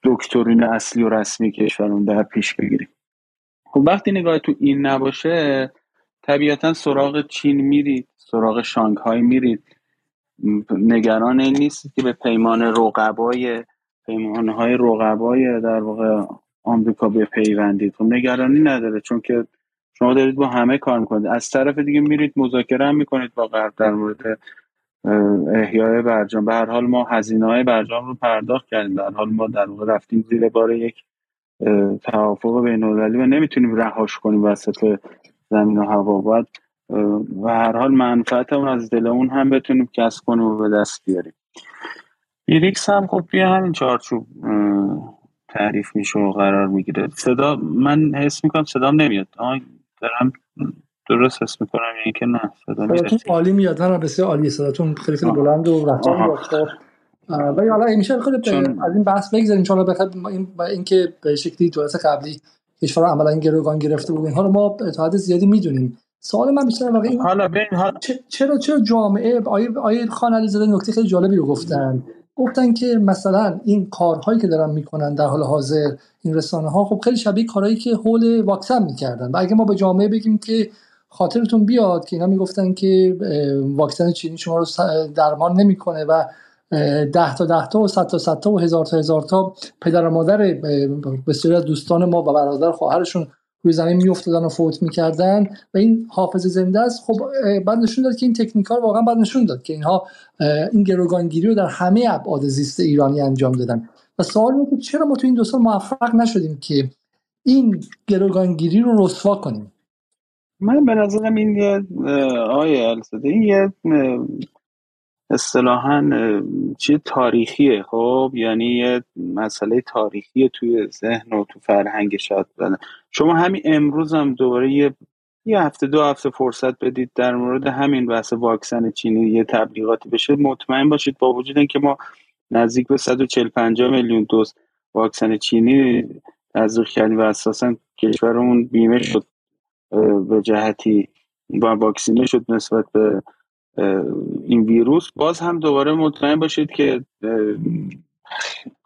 دکترین اصلی و رسمی کشورمون در پیش بگیریم. خب وقتی نگاه تو این نباشه طبیعتا سراغ چین میرید سراغ شانگهای میرید. نگران این نیست که به پیمان رقبای پیمانهای رقبای در واقع آمریکا بپیوندید. خب نگرانی نداره چون که شما دارید با همه کار می‌کنید. از طرف دیگه میرید مذاکره هم می‌کنید با غرب در مورد احیای برجام. به هر حال ما هزینه های برجام رو پرداخت کردیم. در حال ما در واقع رفتیم زیر بار یک توافق بین المللی و نمی‌تونیم رهاش کنیم وسط زمین و هوا. باید و هر حال منفعت اون از دل اون هم بتونیم کسب کنیم و به دست بیاریم. بیریکس هم خب توی همین چارچوب تعریف میشه و قرار می‌گیره. صدا من حس می‌کنم صدام نمیاد. دارم درست حس می‌کنم یعنی که نه صدا عالی میاد. نه بسیار عالی صداتون. خیلی خیلی بلند و رفتار و حالا میشه خیلی چون... از این بحث بگذاریم. چون بخاطر این اینکه به شکلی جلسه قبلی کشور عملا گروگان گرفته بود اینها رو ما اتحاد زیادی می‌دونیم. سوال من بیشتر واقعا حالا ببین چرا چرا جامعه آیه آیه خان علیزاده نکته خیلی جالبی رو گفتن. گفتن که مثلا این کارهایی که دارن می‌کنن در حال حاضر این رسانه ها خب خیلی شبیه کارهایی که حول واکسن می‌کردن. و اگه ما به جامعه بگیم که خاطرتون بیاد که اینا می‌گفتن که واکسن چینی شما رو درمان نمی‌کنه و ده تا ده تا و صد تا صد تا و هزار تا هزار تا پدر و مادر بسیاری دوستان ما و برادر خواهرشون روی زمین میافتادن و فوت می‌کردن و این حافظه زنده است. خب بعد نشون داد که این تکنیک ها واقعا بعد نشون داد که اینها این گروگانگیری رو در همه ابعاد زیست ایرانی انجام دادن. و سوال اینه که چرا ما تو این دو سال موفق نشدیم که این گروگانگیری رو رسوا کنیم؟ من به نظرم این یه آیه الزده این یه اصطلاحا چیه تاریخیه خب؟ یعنی یه مسئله تاریخی توی ذهن و تو فرهنگ شاید بدن. شما همین امروز هم دوباره یه یه هفته دو هفته فرصت بدید در مورد همین بحث واکسن چینی یه تبلیغاتی بشه. مطمئن باشید با وجود اینکه ما نزدیک به 140 50 میلیون دوز واکسن چینی تزریق کردیم و اساسا کشورمون بیمه شد. به جهتی با واکسینه شد نسبت به این ویروس. باز هم دوباره مطمئن باشید که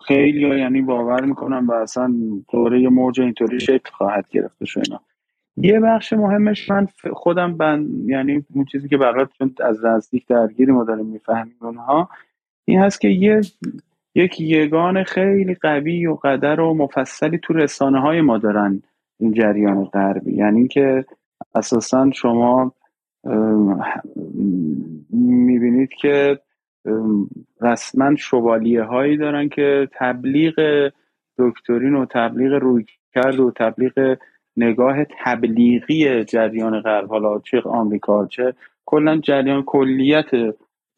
خیلی یعنی باور می‌کنم و اصلا دوره موج اینطوری شکل خواهد گرفته اینا. یه بخش مهمش من خودم بند یعنی اون چیزی که برات چون از نزدیک درگیری ما داریم می‌فهمیم اونها این هست که یه یک یگان خیلی قوی و قدر و مفصلی تو رسانه های ما دارن این جریان غربی. یعنی که اساسا شما می‌بینید که رسما شوالیه هایی دارن که تبلیغ دکترین و تبلیغ روی کرد و تبلیغ نگاه تبلیغی جریان غرب حالا چه آمریکا چه کلا جریان کلیت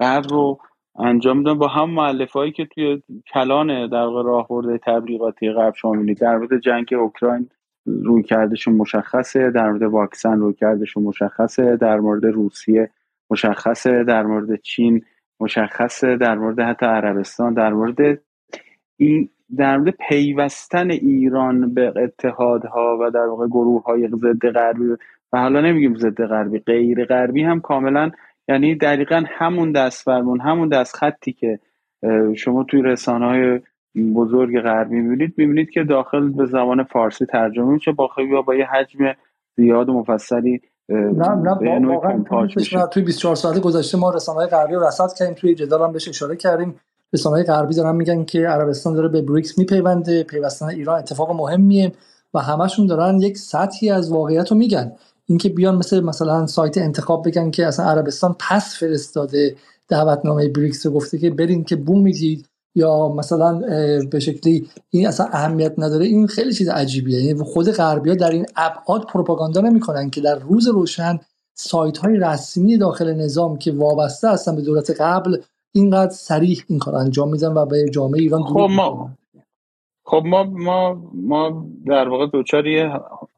غرب رو انجام میدن. با هم معلف هایی که توی کلان در راهبرد تبلیغاتی غرب شما می‌بینید. در مورد جنگ اوکراین روی کردشون مشخصه در مورد واکسن روی کردشون مشخصه در مورد روسیه مشخصه در مورد چین مشخصه در مورد حتی عربستان در مورد این در مورد پیوستن ایران به اتحادها و در واقع گروه های ضد غربی. و حالا نمیگیم ضد غربی غیر غربی هم کاملا یعنی دقیقا همون دست فرمون همون دست خطی که شما توی رسانه های بزرگ غربی می‌بینید می‌بینید که داخل به زبان فارسی ترجمه میشه. با خیلی با یه حجم زیاد و مفصلی نه نه واقعا توی 24 ساعت گذشته ما رسانه غربی رو رصد کردیم توی جدال هم بهش اشاره کردیم. رسانه غربی دارن میگن که عربستان داره به بریکس میپیونده پیوستن ایران اتفاق مهمیه و همشون دارن یک سطحی از واقعیت رو میگن. اینکه بیان مثل مثلا سایت انتخاب بگن که اصلا عربستان پس فرستاده دعوتنامه بریکس رو گفته که برین که بوم می‌دید. یا مثلا به شکلی این اصلا اهمیت نداره. این خیلی چیز عجیبیه. یعنی خود غربی ها در این ابعاد پروپاگاندا نمی‌کنن که در روز روشن سایت های رسمی داخل نظام که وابسته هستن به دولت قبل اینقدر سریح این کار انجام میدن و به جامعه ایران خب ما خب ما ما ما در واقع دوچار یه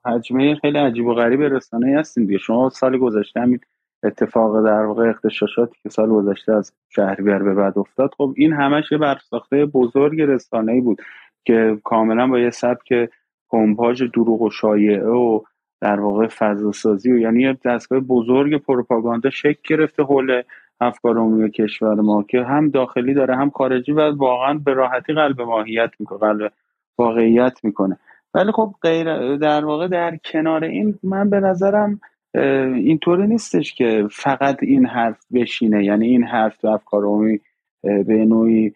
حجمه خیلی عجیب و غریب رسانه هستیم دیگه. شما سال گذشته همین اتفاق در واقع اختشاشاتی که سال گذشته از شهریور به بعد افتاد خب این همش یه برساخته بزرگ رسانه بود که کاملا با یه سبک کمپاژ دروغ و شایعه و در واقع فضا سازی و یعنی یه دستگاه بزرگ پروپاگاندا شکل گرفته حول افکار عمومی کشور ما که هم داخلی داره هم خارجی و واقعا به راحتی قلب ماهیت می‌کنه قلب واقعیت می‌کنه. ولی خب غیر در واقع در کنار این من به نظرم اینطوری نیستش که فقط این حرف بشینه یعنی این حرف تو افکار عمومی به نوعی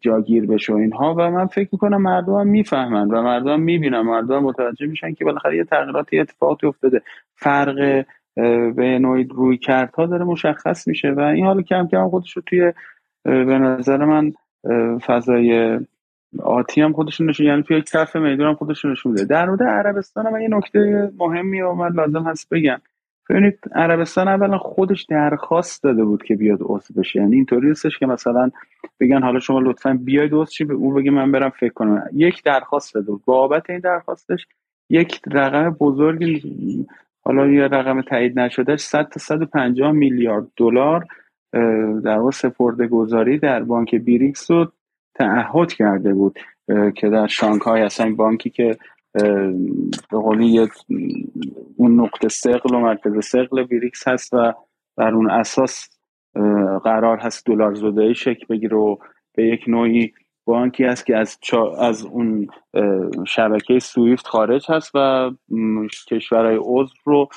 جاگیر بشه اینها. و من فکر می‌کنم مردم هم می‌فهمن و مردم می‌بینن. مردم متوجه میشن که بالاخره یه تغییراتی اتفاقی افتاده. فرق به نوعی روی کردها داره مشخص میشه. و این حال کم کم خودش رو توی به نظر من فضای آتی هم خودشون نشون یعنی توی کف میدون هم خودشون نشون میده. در مورد عربستان هم یه نکته مهمی و من لازم هست بگم. ببینید عربستان اولا خودش درخواست داده بود که بیاد عضو بشه. یعنی اینطوری نیستش که مثلا بگن حالا شما لطفا بیاید عضو به اون بگه من برم فکر کنم. یک درخواست داده بود. بابت این درخواستش یک رقم بزرگ حالا یه رقم تایید نشده 100 تا 150 میلیارد دلار در واقع سپرده گذاری در بانک بیریکس رو تعهد کرده بود که در شانگهای اصلا بانکی که به قولی اون نقطه سقل و مرکز سقل بیریکس هست و بر اون اساس قرار هست دلار زدایی شکل بگیره و به یک نوعی بانکی هست که از, از اون شبکه سویفت خارج هست و کشورهای عضو رو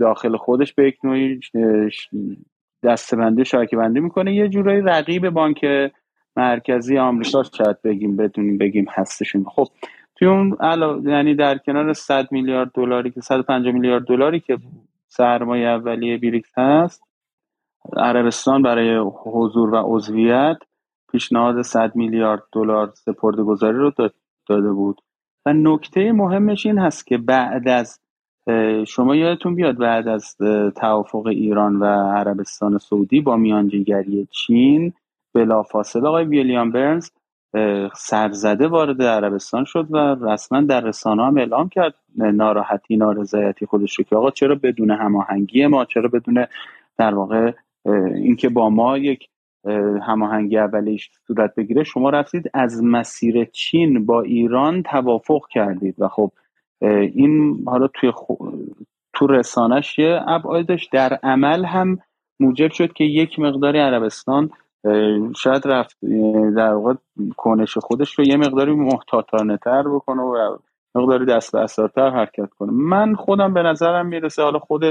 داخل خودش به یک نوعی دستبندی شبکه بندی می‌کنه. یه جورایی رقیب بانک مرکزی آمریکا شاید بگیم بدونیم بگیم هستشون. خب توی اون یعنی در کنار 100 میلیارد دلاری که 150 میلیارد دلاری که سرمایه اولیه بیریکس هست عربستان برای حضور و عضویت پیشنهاد 100 میلیارد دلار سپرده گذاری رو داده بود. و نکته مهمش این هست که بعد از شما یادتون بیاد بعد از توافق ایران و عربستان سعودی با میانجیگری چین بلافاصله آقای ویلیام برنز سرزده وارد عربستان شد و رسما در رسانه هم اعلام کرد ناراحتی نارضایتی خودش رو که آقا چرا بدون هماهنگی ما؟ چرا بدون در واقع اینکه با ما یک هماهنگی اولیش صورت بگیره؟ شما رفتید از مسیر چین با ایران توافق کردید و خب این حالا توی تو رسانش یه ابعادش در عمل هم موجب شد که یک مقداری عربستان شاید رفت در واقع کنش خودش رو یه مقداری محتاطانه تر بکنه و مقداری دست اثرتر حرکت کنه. من خودم به نظرم می‌رسه حالا خود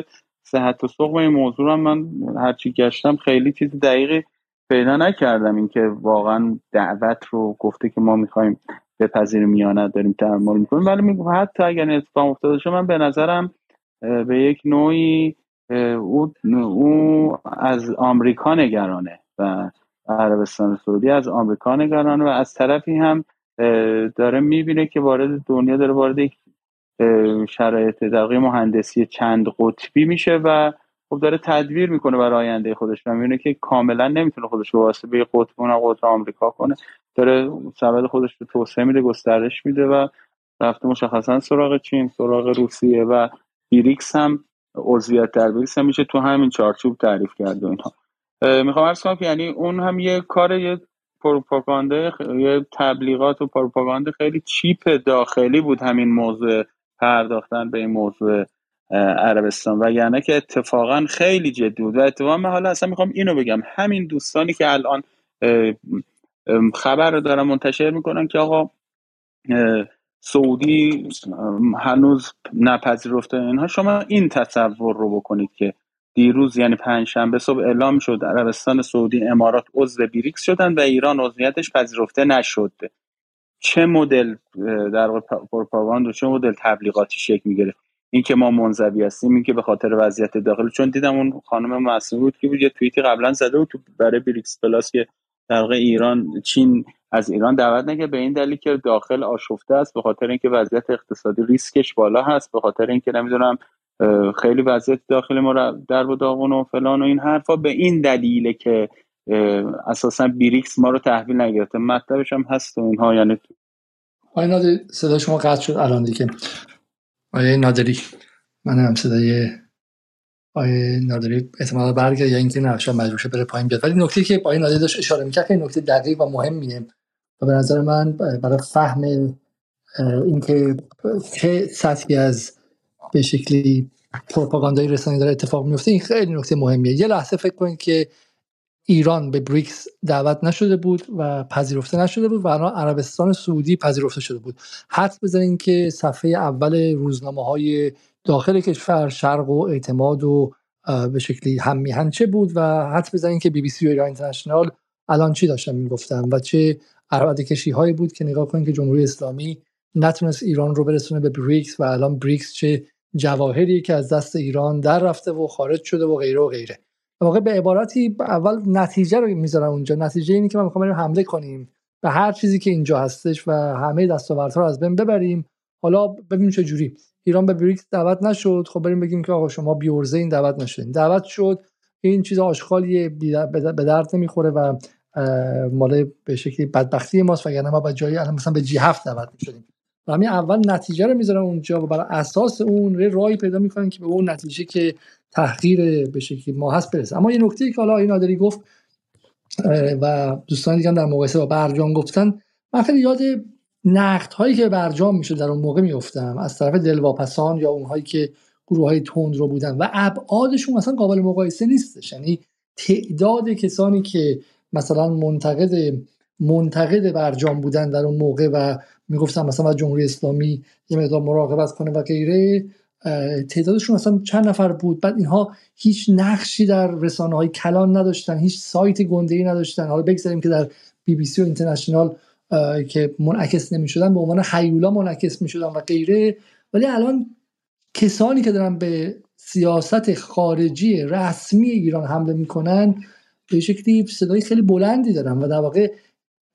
صحت و سقم این موضوع هم من هرچی گشتم خیلی چیز دقیقی پیدا نکردم. اینکه واقعا دعوت رو گفته که ما می‌خوایم بپذیریم میانت داریم تعمل می‌کنیم. ولی میگم حتی اگر اتفاق افتاده شد من به نظرم به یک نوعی او, او از آمریکا نگرانه و عربستان سعودی از آمریکا نگرانه و از طرفی هم داره می‌بینه که وارد دنیا داره وارد یک شرایط دقیق مهندسی چند قطبی میشه و خب داره تدبیر می‌کنه برای آینده خودش و می‌بینه که کاملا نمی‌تونه خودش رو واسه به قطب اون قطب آمریکا کنه. داره سبد خودش رو توسعه میده گسترش میده و رفته مشخصا سراغ چین سراغ روسیه و بیریکس هم عضویت در بیریکس هم میشه تو همین چارچوب تعریف کرده اینها. می‌خوام ارز کنم که یعنی اون هم یه کار یه پروپاگانده یه تبلیغات و پروپاگانده خیلی چیپ داخلی بود همین موضوع پرداختن به این موضوع عربستان. و یعنی که اتفاقا خیلی جدی بود. و اتفاقا من حالا اصلا می‌خوام اینو بگم. همین دوستانی که الان خبر رو دارن منتشر می‌کنن که آقا سعودی هنوز نپذیرفته اینها شما این تصور رو بکنید که دیروز یعنی پنجشنبه صبح اعلام شد عربستان سعودی امارات عضو بریکس شدن و ایران عضویتش پذیرفته نشد. چه مدل در پروپاگاند و چه مدل تبلیغاتی شکل می‌گرفت؟ اینکه ما منزوی هستیم اینکه به خاطر وضعیت داخل چون دیدم اون خانم معصومی بود که بود یه توییتی قبلا زده بود تو برای بریکس plus که در واقع ایران چین از ایران دعوت نکرد به این دلیل که داخل آشفته است به خاطر اینکه وضعیت اقتصادی ریسکش بالا هست به خاطر اینکه نمی‌دونم خیلی وضعیت داخل ما در و داغون و فلان و این حرفا. به این دلیله که اساسا بیریکس ما رو تحویل نگرفته. مطلبش هم هست و اینها یعنی آیا نادری صدا شما قطع شد. الان دیگه. آیا نادری من هم صدای آیه نادری احتمالا برگرد یا اینکه نه شاید مجبور بره پایین بیاد. ولی نکته که آیه نادری داشت اشاره می‌کرد که نکته دقیق و مهمیه و به نظر من برای فهم اینکه چه سطحی از به شکلی پروپاگاندای رسانه‌ای داره اتفاق میفته این خیلی نکته مهمیه. یه لحظه فکر کنید که ایران به بریکس دعوت نشده بود و پذیرفته نشده بود و الان عربستان سعودی پذیرفته شده بود. حد بزنین که صفحه اول روزنامه های داخل کشور شرق و اعتماد و به شکلی هم میهن چه بود و حد بزنین که بی بی سی و ایران اینترنشنال الان چی داشتن می‌گفتن و چه عربده کشی هایی بود که نگاه کنین که جمهوری اسلامی نتونست ایران رو برسونه به بریکس و الان بریکس چه جواهری که از دست ایران در رفته و خارج شده و غیره و غیره. واقع به عبارتی اول نتیجه رو می‌ذارم اونجا. نتیجه اینه که ما می‌خوام حمله کنیم به هر چیزی که اینجا هستش و همه دستاوردها رو از بین ببریم. حالا ببینیم چه جوری. ایران به بریکس دعوت نشد. خب بریم بگیم که آقا شما بیورزه این دعوت نشدین. دعوت شد. این چیز آشغالیه. به درد نمی‌خوره و مال به شکلی بدبختی ماست. وگرنه ما با جایی مثلا به جی هفت دعوت می‌شدیم. و همین اول نتیجه رو می‌ذارن اونجا و برای اساس اون راهی پیدا می‌کنن که به اون نتیجه که تحقیر به شکلی ما هست برسه. اما یه نکته که حالا این نادری گفت و دوستان دیگه در مقایسه با برجام گفتن من خیلی یاد نقد هایی که برجام می‌شد در اون موقع میفتم از طرف دلواپسان یا اونهایی که گروه های تند رو بودن. و ابعادشون مثلا قابل مقایسه نیستش. یعنی تعداد کسانی که مثلا منتقد منتقد برجام بودن در اون موقع و می‌گفتن مثلا جمهوری اسلامی یه مقدار مراقبت کنه و غیره تعدادشون اصلا چند نفر بود. بعد اینها هیچ نقشی در رسانه های کلان نداشتن هیچ سایت گنده ای نداشتن. حالا بگذاریم که در بی بی سی و اینترنشنال که منعکس نمی شدن به عنوان حیولا منعکس می شدن و غیره. ولی الان کسانی که دارن به سیاست خارجی رسمی ایران حمله می‌کنن به شکلی صدای خیلی بلندی دارن و در واقع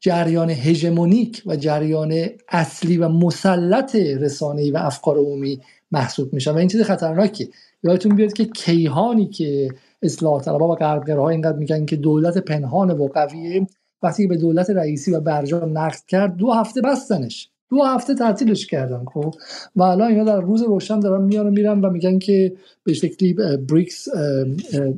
جریان هژمونیک و جریان اصلی و مسلط رسانه‌ای و افکار عمومی محسوب میشن. و این چیز خطرناکه یادتون بیاد که کیهانی که اصلاح طلبها و غربگرها اینقدر میگن که دولت پنهان و قویه وقتی به دولت رئیسی و برجام نقد کرد دو هفته بستنش. دو هفته تعطیلش کردن خب؟ و الان اینا در روز روشن دارن میان و میرن و میگن که به شکلی بریکس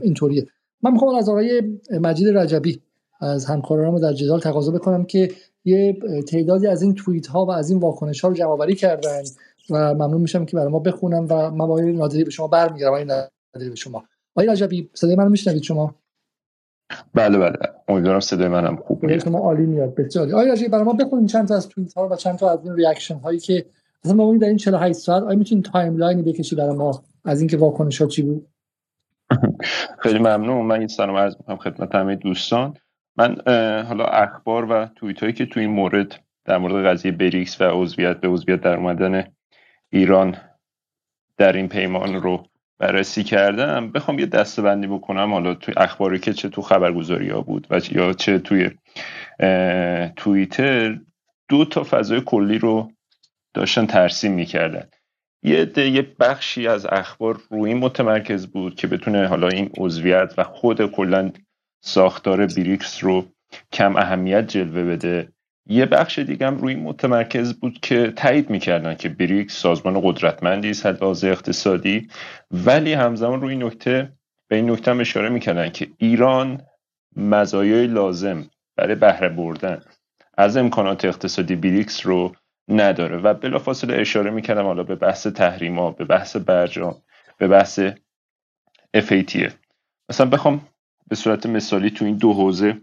اینطوریه. من می‌خوام از آقای مجید رجبی از همکارانم در جدال تقاضا بکنم که یه تعدادی از این توییت ها و از این واکنش ها رو جمع آوری کردن و ممنون میشم که برای ما بخونم و با نادری به شما برمیگردم. آقای نادری به شما. آقای رجبی صدای منو میشنوید شما؟ بله بله. امیدوارم صدای منم خوب میاد. شما عالی میاد. بسیار آقای رجبی برای ما بخونید چند تا از توییت ها و چند تا از این reaction هایی که مثلا ما در این 48 ساعت. آیا می‌تونید timeline ی بکشی برای ما از اینکه واکنش ها چی بود؟ خیلی ممنون. من این سلام عرض می‌کنم خدمت همه دوستان. من حالا اخبار و توییت هایی که تو این مورد در مورد قضیه بریکس و عضویت به عضویت در اومدن ایران در این پیمان رو بررسی کردم. بخوام یه دستبندی بکنم حالا توی اخباری که چه تو خبرگزاری ها بود و یا چه توی توییتر دو تا فضای کلی رو داشتن ترسیم می‌کردن. یه یه بخشی از اخبار روی این متمرکز بود که بتونه حالا این عضویت و خود کلا ساختار بریکس رو کم اهمیت جلوه بده. یه بخش دیگه هم روی متمرکز بود که تایید می‌کردن که بریکس سازمان قدرتمندی است حد اقتصادی. ولی همزمان روی نکته به این نکته هم اشاره می‌کردن که ایران مزایای لازم برای بهره بردن از امکانات اقتصادی بریکس رو نداره. و بلافاصله اشاره می‌کردم حالا به بحث تحریما به بحث برجام به بحث FATF مثلا بخوام به صورت مثالی تو این دو حوزه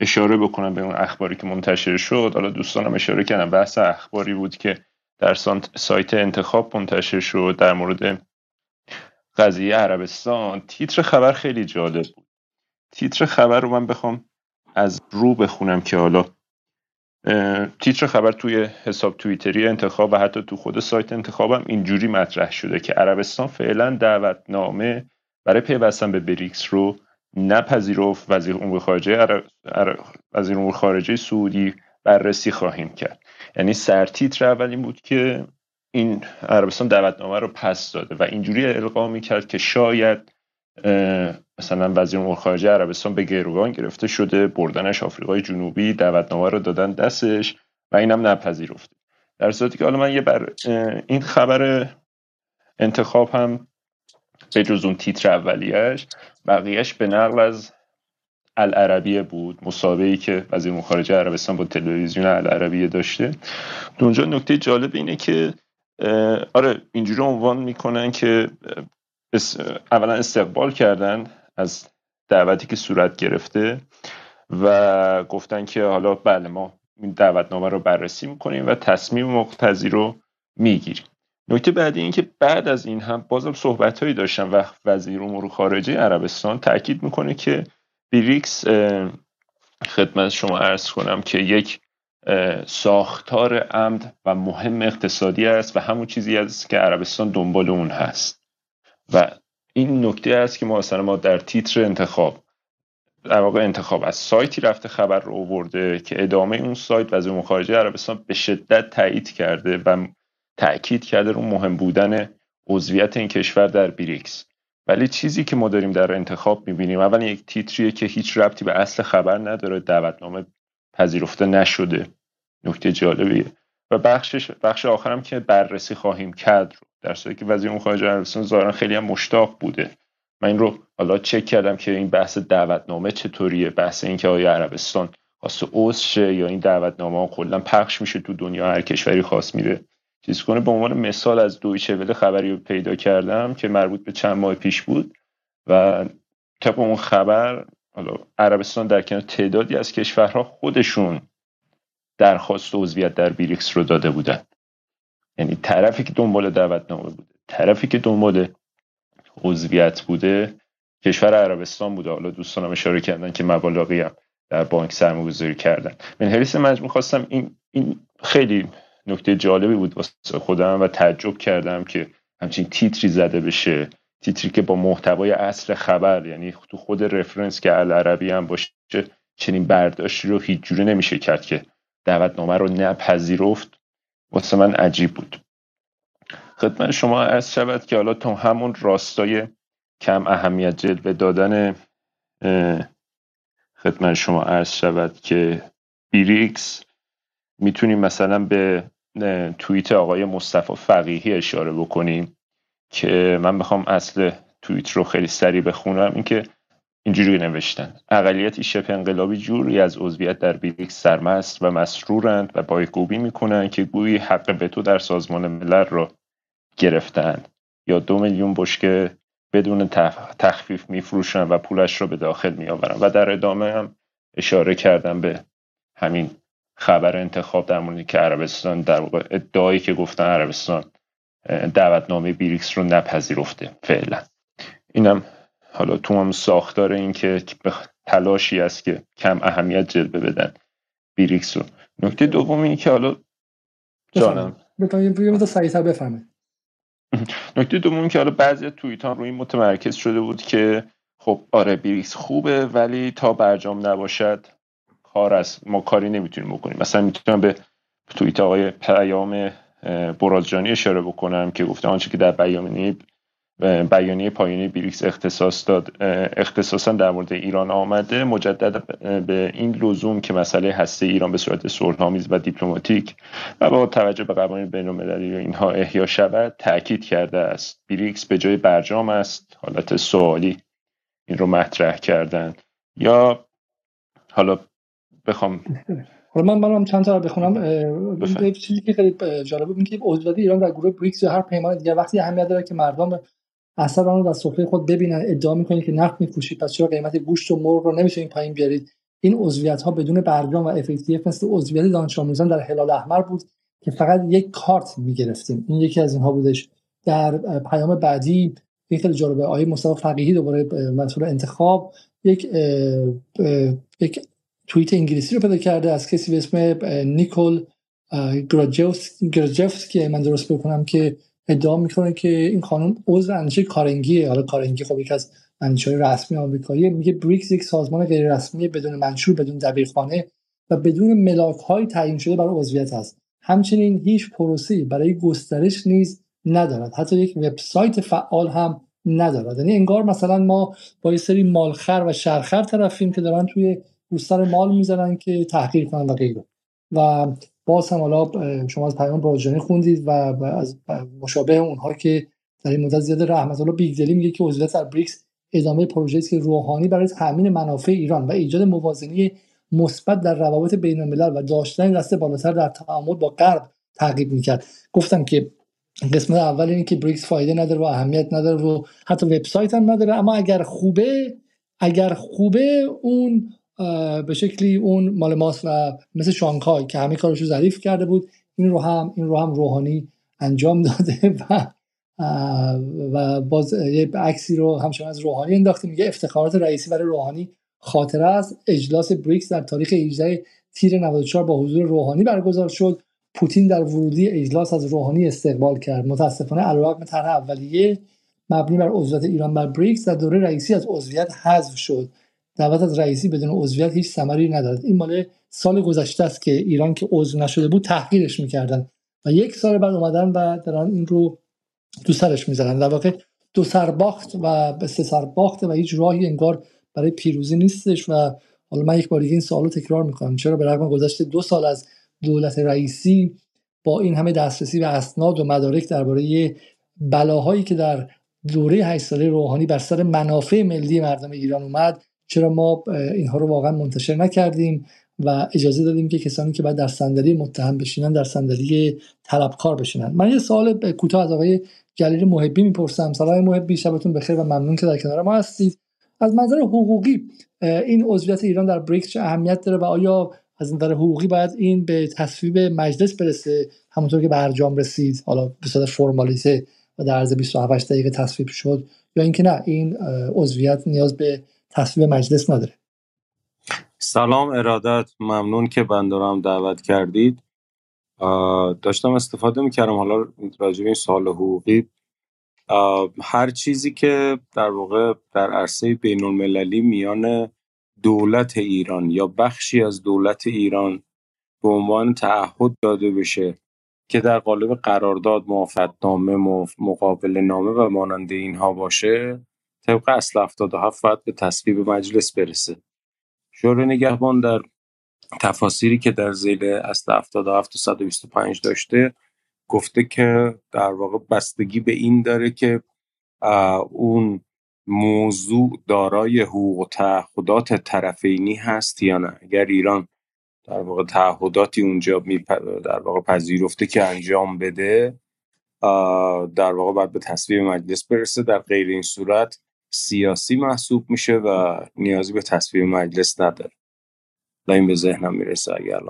اشاره بکنم به اون اخباری که منتشر شد. حالا دوستانم اشاره کردم بحث اخباری بود که در سایت انتخاب منتشر شد در مورد قضیه عربستان. تیتر خبر خیلی جالب بود. تیتر خبر رو من بخوام از رو بخونم که حالا تیتر خبر توی حساب توییتری انتخاب و حتی تو خود سایت انتخابم اینجوری مطرح شده که عربستان فعلا دعوتنامه برای پیوستن به بریکس رو نپذیرفت وزیر امور خارجه وزیر امور خارجه سعودی بررسی خواهیم کرد. یعنی سرتیتر اول این بود که این عربستان دعوتنامه رو پس داده و اینجوری القا می‌کرد که شاید مثلا وزیر امور خارجه عربستان به گروگان گرفته شده بردنش آفریقای جنوبی دعوتنامه رو دادن دستش و اینم نپذیرفته. در صورتی که حالا من یه بر این خبر انتخاب هم به جز اون تیتر اولیش بقیهش به نقل از العربیه بود مسابقه که وزیر خارجه عربستان با تلویزیون العربیه داشته. اونجا نکته جالب اینه که آره اینجوری عنوان می‌کنن که اولا استقبال کردن از دعوتی که صورت گرفته و گفتن که حالا بله ما این دعوتنامه رو بررسی می‌کنیم و تصمیم مقتضی رو می‌گیریم. نکته بعدی این که بعد از این هم بازم صحبت هایی داشتم و وزیر امور خارجه عربستان تاکید می‌کنه که بریکس خدمت شما عرض کنم که یک ساختار عمد و مهم اقتصادی است و همون چیزی است که عربستان دنبال اون هست. و این نکته است که ما مثلا ما در تیتر انتخاب در واقع انتخاب از سایتی رفته خبر رو آورده که ادامه اون سایت وزیر خارجه عربستان به شدت تایید کرده و تاکید کرده رو مهم بودن عضویت این کشور در بریکس. ولی چیزی که ما داریم در انتخاب می‌بینیم اول یک تیتریه که هیچ ربطی به اصل خبر نداره دعوتنامه پذیرفته نشده. نکته جالبیه. و بخشش بخش آخرم که بررسی خواهیم کرد رو. در صورتی که وزیر خارجه عربستان ظاهرا خیلی هم مشتاق بوده. من این رو حالا چک کردم که این بحث دعوتنامه چطوریه بحث اینکه آیا عربستان خاص شه یا این دعوتنامه ها کلا پخش میشه تو دنیا هر کشوری خاص میره. چیز کنه به عنوان مثال از دویچه وله خبری رو پیدا کردم که مربوط به چند ماه پیش بود و طبق اون خبر حالا عربستان در کنار تعدادی از کشورها خودشون درخواست عضویت در بیریکس رو داده بودن یعنی طرفی که دنبال دعوتنامه بوده طرفی که دنبال عضویت بوده کشور عربستان بوده. حالا دوستانم اشاره کردن که مبالغی هم در بانک سرمایه‌گذاری کردن. من حریص مجموع خواستم این این خیلی نکته جالبی بود واسه خودم و تعجب کردم که همچین تیتری زده بشه. تیتری که با محتوای اصل خبر یعنی تو خود رفرنس که العربی هم باشه چنین برداشتی رو هیچ جوره نمیشه کرد که دعوتنامه رو نپذیرفت. واسه من عجیب بود. خدمت شما از شود که حالا تو همون راستای کم اهمیت جلوه دادن خدمت شما عرض شود که بیریکس می‌تونیم مثلا به توییت آقای مصطفی فقیهی اشاره بکنیم که من بخوام اصل توییت رو خیلی سریع بخونم اینکه اینجوری نوشتن. اقلیتی شبه انقلابی جوری از عضویت در بیریکس سرمست و مسرورند و بایگوبی می‌کنند که گویی حق تو در سازمان ملل را گرفتند. یا دو میلیون بشکه بدون تخفیف میفروشن و پولش رو به داخل میآورن و در ادامه هم اشاره کردم به همین خبر انتخاب در مورد که عربستان در واقع ادعایی که گفتن عربستان دعوتنامه بیریکس رو نپذیرفته فعلا. اینم حالا تو هم ساختار این که تلاشی است که کم اهمیت جلوه بدن بیریکس رو. نکته دوم این که حالا جانم. بفهمه نکته دوم که حالا بعضی توییت روی این متمرکز شده بود که خب آره بیریکس خوبه ولی تا برجام نباشد کار است ما کاری نمی‌تونیم بکنیم. مثلا می‌تونم به توییت آقای پیام برازجانی اشاره بکنم که گفته آنچه که در بیانیه بیانیه پایانی بریکس اختصاص داد اختصاصا در مورد ایران آمده. مجدد به این لزوم که مسئله هسته ایران به صورت صلحآمیز و دیپلماتیک و با توجه به قوانین بین‌المللی اینها احیا شود تاکید کرده است. بریکس به جای برجام است. حالت سوالی این رو مطرح کردن. یا حالا بخوام. حالا من منم چند تا بخونم. چیزی که خیلی جالبه اینه که عضویت ایران در گروه بریکس یا هر پیمان دیگه وقتی اهمیت داره که مردم اصلا آن رو در سفره خود ببینن ادعا می‌کنید که نفت میفروشید پس چرا قیمت گوشت و مرغ رو نمی‌تونید پایین بیارید؟ این عضویت ها بدون برجام و افکتیو مثل عضویت دانش آموزان در هلال احمر بود که فقط یک کارت می‌گرفتیم. این یکی از اینها بودش. در پیام بعدی این خیلی جالبه. آیه مصطفی فقیهی دوباره مسئول انتخاب یک یک توییت انگلیسی رو پیدا کرده از کسی به اسم نیکول گراجفسکی من درست بکنم که ادعا می‌کنه که این خانم عضو اندیشه کارنگیه. حالا کارنگی خب یکی از منشور رسمی آمریکایی. میگه بریکس یک سازمان غیر رسمی بدون منشور بدون دبیرخانه و بدون ملاک های تعیین شده برای عضویت است. همچنین هیچ پروسی برای گسترش نیز ندارد. حتی یک وبسایت فعال هم ندارد. یعنی انگار مثلا ما با یه سری مالخر و شرخر طرفیم که دارن توی روستر مال می‌زنن که تحقیر کنن و غیره. و باز هم حالا شما از پیام باجانی خوندید و از مشابه اونها که در این مدت زیاد رحمت الله بیگدلی میگه که عضویت در بریکس ادامه پروژه است که روحانی برای تامین منافع ایران و ایجاد موازنه مثبت در روابط بین الملل و داشتن دست بالاتر در تعامل با غرب تعقیب می‌کرد. گفتم که قسمت اول اینه که بریکس فایده نداره و اهمیت نداره و حتی وبسایت هم نداره اما اگر خوبه اگر خوبه اون به شکلی اون مال ماست و مثل شانگهای که همه کارش رو ظریف کرده بود این رو هم این رو هم روحانی انجام داده و و باز یه عکسی رو همچنان از روحانی انداخته. میگه افتخارات رئیسی برای روحانی خاطره است. اجلاس بریکس در تاریخ 18 تیر 94 با حضور روحانی برگزار شد. پوتین در ورودی اجلاس از روحانی استقبال کرد. متاسفانه علیرغم طرح اولیه مبنی بر عضویت ایران بر بریکس در دوره رئیسی از عضویت حذف شد. دعوت از رئیسی بدون عضویت هیچ ثمری ندارد. این مال سال گذشته است که ایران که عضو نشده بود تحقیرش می‌کردن و یک سال بعد اومدن و دارن این رو دو سرش می‌زنن. در واقع دو سرباخت و به سه سرباخت و هیچ راهی انگار برای پیروزی نیستش و حالا من یک بار دیگه این سوالو تکرار می‌کنم. چرا به رغم گذشته دو سال از دولت رئیسی با این همه دسترسی و اسناد و مدارک درباره بلاهایی که در دوره 8 ساله روحانی بر سر منافع ملی مردم ایران اومد چرا ما اینها رو واقعا منتشر نکردیم و اجازه دادیم که کسانی که بعد در صندلی متهم بشینن در صندلی طلبکار بشینن. من یه سوال کوتاه از آقای جلیل محبی می‌پرسم. سلام محبی شبتون بخیر و ممنون که در کنار ما هستید. از منظر حقوقی این عضویت ایران در بریکس چه اهمیت داره و آیا از نظر حقوقی باید این به تصویب مجلس برسه؟ همونطور که برجام رسید حالا به صورت فرمالیته و در عرض 27 دقیقه تصویب شد یا اینکه نه این عضویت نیاز به تصویب مجلس نداره. سلام ارادت ممنون که بندارم دعوت کردید. داشتم استفاده می‌کردم حالا راجع به این سال حقوقی. هر چیزی که در واقع در عرصه بین المللی میان دولت ایران یا بخشی از دولت ایران به عنوان تعهد داده بشه که در قالب قرارداد موافقتنامه مقابل نامه و مانند اینها باشه طبق اصل 77 باید به تصویب مجلس برسه. شورای نگهبان در تفاصیلی که در زیل اصل 77 و 125 داشته گفته که در واقع بستگی به این داره که اون موضوع دارای حقوق و تعهدات طرفینی هست یا نه. اگر ایران در واقع تعهداتی اونجا می در واقع پذیرفته که انجام بده در واقع باید به تصویب مجلس برسه. در غیر این صورت سیاسی محسوب میشه و نیازی به تصویب مجلس نداره. و این به ذهنم می‌رسه اگر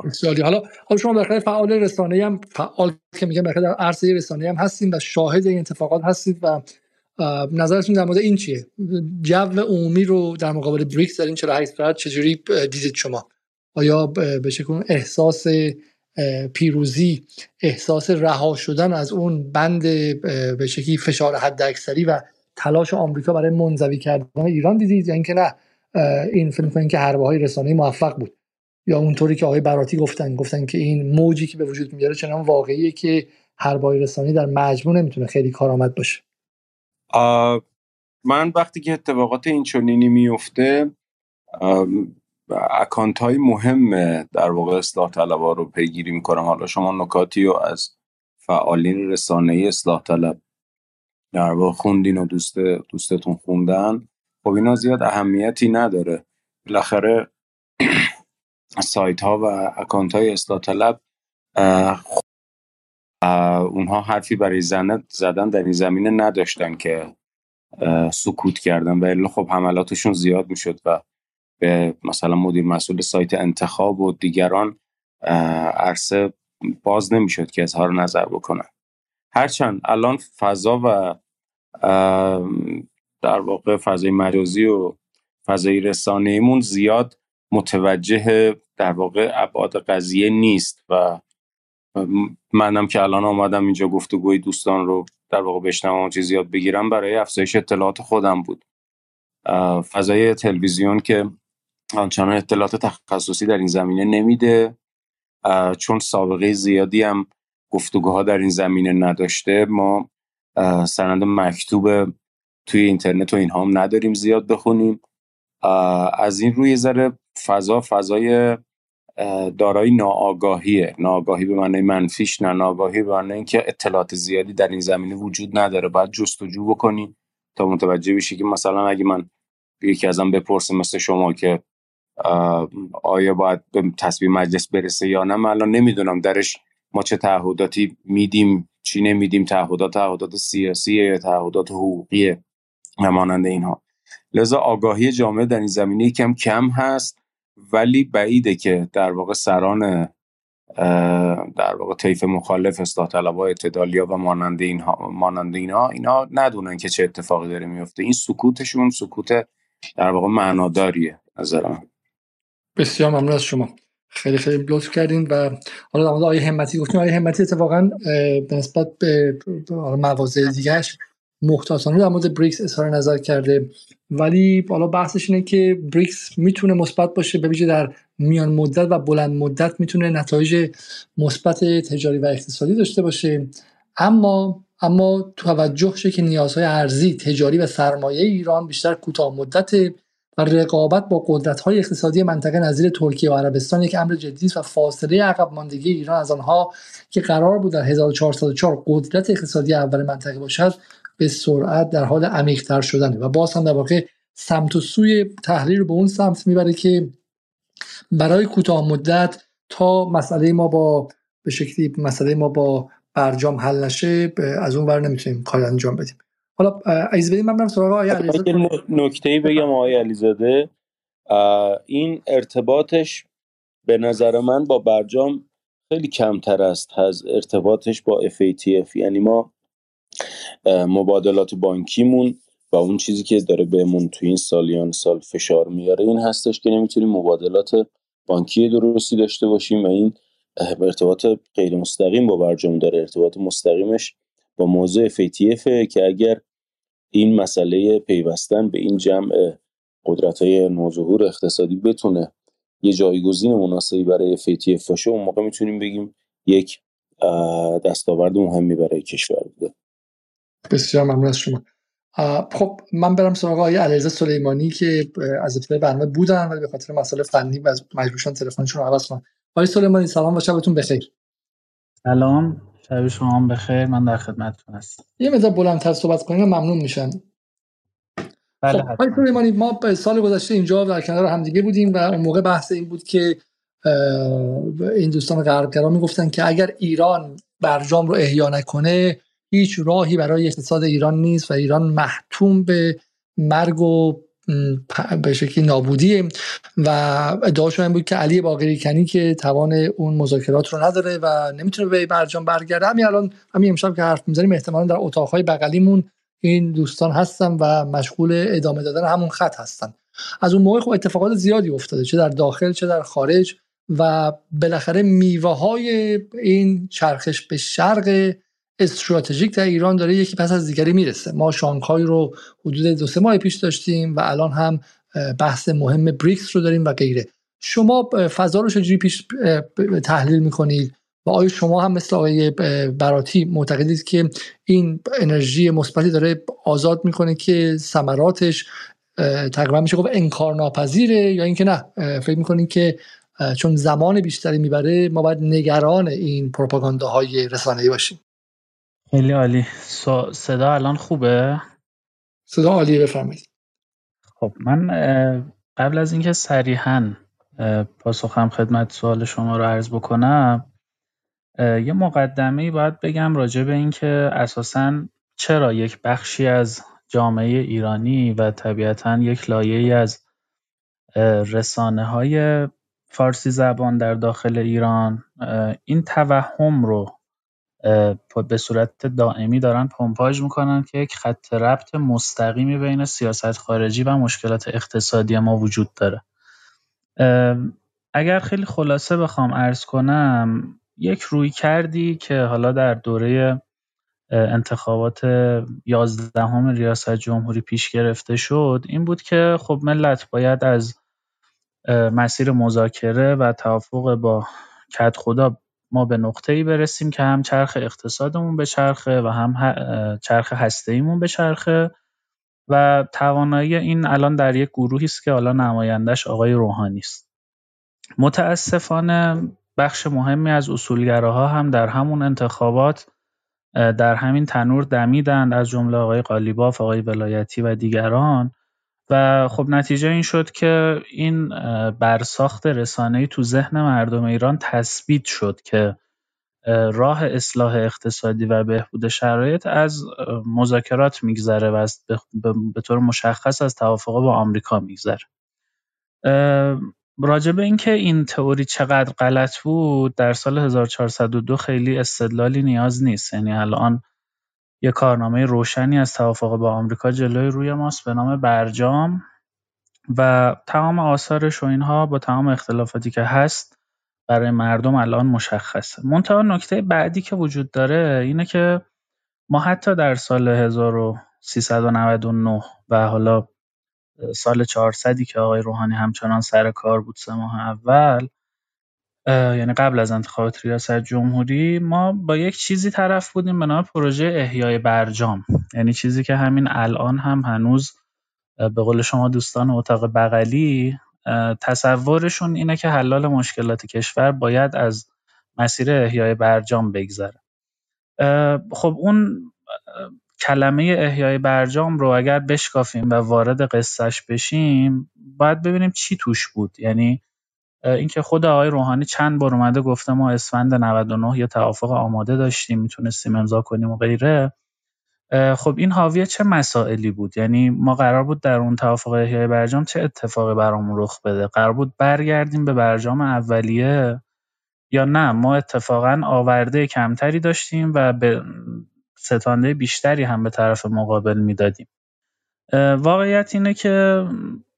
حالا حالا شما بخیر فعال رسانه هم فعال که میگم بخیر در عرصه رسانه هم هستیم و شاهد این اتفاقات هستید و نظرتون در مورد این چیه؟ جو عمومی رو در مقابل بریکس در این 48 ساعت چجوری دیدید شما؟ آیا به شکل احساس پیروزی احساس رها شدن از اون بند به شکلی فشار حد اکثری و تلاش آمریکا برای منزوی کردن ایران دیدید یا اینکه نه این فیلم کنید که حربه های رسانه موفق بود؟ یا اونطوری که آقای براتی گفتن گفتن که این موجی که به وجود میاره چنان واقعیه که حربه های رسانه در مجموع نمی‌تونه خیلی کارآمد باشه؟ من وقتی که اتفاقات این چنینی میفته اکانت های مهم در واقع اصلاح طلب رو پیگیری می‌کنم. حالا شما نکاتی رو از فعالین رسانه اصلاح طلب در واقع خوندین و دوست دوستتون خوندن خب اینا زیاد اهمیتی نداره. بالاخره سایت ها و اکانت های اصلاح طلب اونها حرفی برای زنت زدن در این زمینه نداشتن که سکوت کردن. و الا خب حملاتشون زیاد می‌شد و به مثلا مدیر مسئول سایت انتخاب و دیگران عرصه باز نمی‌شد که اظهار نظر بکنن. هرچند الان فضا و در واقع فضای مجازی و فضای رسانه ایمون زیاد متوجه در واقع ابعاد قضیه نیست و منم که الان آمدم اینجا گفتگوی دوستان رو در واقع بشنوم و چیزی یاد بگیرم برای افزایش اطلاعات خودم بود. فضای تلویزیون که آنچنان اطلاعات تخصصی در این زمینه نمیده چون سابقه زیادی هم گفتگوها در این زمینه نداشته ما سند مکتوب توی اینترنت و اینها هم نداریم زیاد بخونیم. از این روی ذره فضا فضای دارای ناآگاهیه. ناآگاهی به معنی منفیش نه. ناآگاهی به معنی اینکه اطلاعات زیادی در این زمینه وجود نداره. باید جستجو بکنی تا متوجه بشی که مثلا اگه من یکی ازم بپرسه مثل شما که آیا باید به تصویر مجلس برسه یا نه من الان نمی‌دونم درش ما چه تعهداتی میدیم چی نمیدیم؟ تعهدات تعهدات سیاسی یا تعهدات حقوقی و مانند اینها. لذا آگاهی جامعه در این زمینه کم کم هست ولی بعیده که در واقع سران در واقع طیف مخالف اصلاح طلبها اعتدالیا و مانند اینها مانند اینها اینا ندونن که چه اتفاقی داره میفته این سکوتشون سکوت در واقع معناداریه نظر بسیار ممنون از شما. خیلی خیلی لطف کردین و حالا در مورد آیه همتی گفتیم. آیه همتی اتفاقا به نسبت به مواضع دیگهش محتاطانه در مورد بریکس اظهار نظر کرده. ولی حالا بحثش اینه که بریکس می‌تونه مثبت باشه به ویژه در میان مدت و بلند مدت می‌تونه نتایج مثبت تجاری و اقتصادی داشته باشه. اما اما توجه شه که نیازهای ارزی تجاری و سرمایه ایران بیشتر کوتاه مدت و رقابت با قدرت های اقتصادی منطقه نظیر ترکیه و عربستان یک امر جدی است و فاصله عقب ماندگی ایران از آنها که قرار بود در 1404 قدرت اقتصادی اول منطقه باشد به سرعت در حال عمیق‌تر شدنه. و باز هم در واقع سمت و سوی تحلیل رو به اون سمت می‌بره که برای کوتاه مدت تا مسئله ما با به شکلی مسئله ما با برجام حل نشه از اون ور نمی‌تونیم کار انجام بدیم. حالا عزیز بدیم من برم سراغ آقای علیزاده. نکته ای بگم آقای علیزاده. این ارتباطش به نظر من با برجام خیلی کمتر است از ارتباطش با FATF یعنی ما مبادلات بانکیمون و اون چیزی که داره بهمون توی این سالیان سال فشار میاره این هستش که نمی‌تونیم مبادلات بانکی درستی داشته باشیم و این ارتباط غیر مستقیم با برجام داره. ارتباط مستقیمش با موضوع FATF که اگر این مسئله پیوستن به این جمع قدرت های نوظهور اقتصادی بتونه یه جایگزین مناسبی برای FATF باشه اون موقع می‌تونیم بگیم یک دستاورد مهمی برای کشور بوده. بسیار ممنون از شما. خب من برم سراغ آقای علیرضا سلیمانی که از ابتدای برنامه بودن ولی به خاطر مسئله فنی و مجبورشن تلفنشون رو عوض کنن آقای سلیمانی سلام و شبتون بخیر. سلام. شب شما هم بخیر من در خدمتتون هستم. یه مقدار بلندتر صحبت کنیم ممنون میشم. بله خب ما سال گذشته اینجا در کنار همدیگه بودیم و اون موقع بحث این بود که این دوستان غربگرا می‌گفتن که اگر ایران برجام رو احیا نکنه هیچ راهی برای اقتصاد ایران نیست و ایران محتوم به مرگ و به شکلی نابودی و ادعاشون این بود که علی باقری کنی که توان اون مذاکرات رو نداره و نمی‌تونه به برجام برگرده. همین الان همین امشب که حرف می‌زنیم احتمالا در اتاقهای بغلیمون این دوستان هستن و مشغول ادامه دادن همون خط هستن. از اون موقع خب اتفاقات زیادی افتاده چه در داخل چه در خارج و بالاخره میوه های این چرخش به شرق استراتژیک در ایران داره یکی پس از دیگری می‌رسه. ما شانگهای رو حدود دو سه ماه پیش داشتیم و الان هم بحث مهم بریکس رو داریم و غیره. شما فضا رو چجوری پیش تحلیل می‌کنید؟ و آیا شما هم مثل آقای براتی معتقدید که این انرژی مثبتی داره آزاد می‌کنه که ثمراتش تقریبا میشه گفت انکار ناپذیره یا اینکه نه؟ فکر می‌کنید که چون زمان بیشتری می‌بره ما باید نگران این پروپاگانداهای رسانه‌ای باشیم. خیلی عالی. صدا الان خوبه؟ صدا عالی بفرمایید. خب من قبل از اینکه صریحا پاسخم خدمت سوال شما رو عرض بکنم یه مقدمه ای باید بگم راجع به اینکه اساسا چرا یک بخشی از جامعه ایرانی و طبیعتا یک لایه از رسانه های فارسی زبان در داخل ایران این توهم رو به صورت دائمی دارن پمپاژ می‌کنن که یک خط ربط مستقیمی بین سیاست خارجی و مشکلات اقتصادی ما وجود داره. اگر خیلی خلاصه بخوام ارز کنم یک روی کردی که حالا در دوره انتخابات یازدهم ریاست جمهوری پیش گرفته شد این بود که خب ملت باید از مسیر مذاکره و توافق با کت خدا ما به نقطه ای برسیم که هم چرخ اقتصادمون به چرخه و هم چرخ هسته ایمون به چرخه و توانایی این الان در یک گروهی است که حالا نمایندش آقای روحانی است. متاسفانه بخش مهمی از اصولگراها هم در همون انتخابات در همین تنور دمیدند از جمله آقای قالیباف، آقای ولایتی و دیگران. و خب نتیجه این شد که این برساخت رسانه‌ای تو ذهن مردم ایران تثبیت شد که راه اصلاح اقتصادی و بهبود شرایط از مذاکرات میگذره و از به طور مشخص از توافق با آمریکا میگذره. راجع به اینکه این تئوری چقدر غلط بود در سال 1402 خیلی استدلالی نیاز نیست. یعنی الان یه کارنامه روشنی از توافق با آمریکا جلوی روی ماست به نام برجام و تمام آثارش و اینها با تمام اختلافاتی که هست برای مردم الان مشخصه. منتها نکته بعدی که وجود داره اینه که ما حتی در سال 1399 و حالا سال 400 که آقای روحانی همچنان سر کار بود سه ماه اول یعنی قبل از انتخابات ریاست جمهوری ما با یک چیزی طرف بودیم به نام پروژه احیای برجام. یعنی چیزی که همین الان هم هنوز به قول شما دوستان اتاق بغلی تصورشون اینه که حلال مشکلات کشور باید از مسیر احیای برجام بگذره. خب اون کلمه احیای برجام رو اگر بشکافیم و وارد قصهش بشیم باید ببینیم چی توش بود. یعنی اینکه خود آقای روحانی چند بار اومده گفته ما اسفند 99 یه توافق آماده داشتیم می‌تونستیم امضا کنیم و غیره. خب این حاوی چه مسائلی بود؟ یعنی ما قرار بود در اون توافق احیای برجام چه اتفاقی برامون رخ بده؟ قرار بود برگردیم به برجام اولیه یا نه؟ ما اتفاقا آورده کمتری داشتیم و به ستانده بیشتری هم به طرف مقابل می‌دادیم. واقعیت اینه که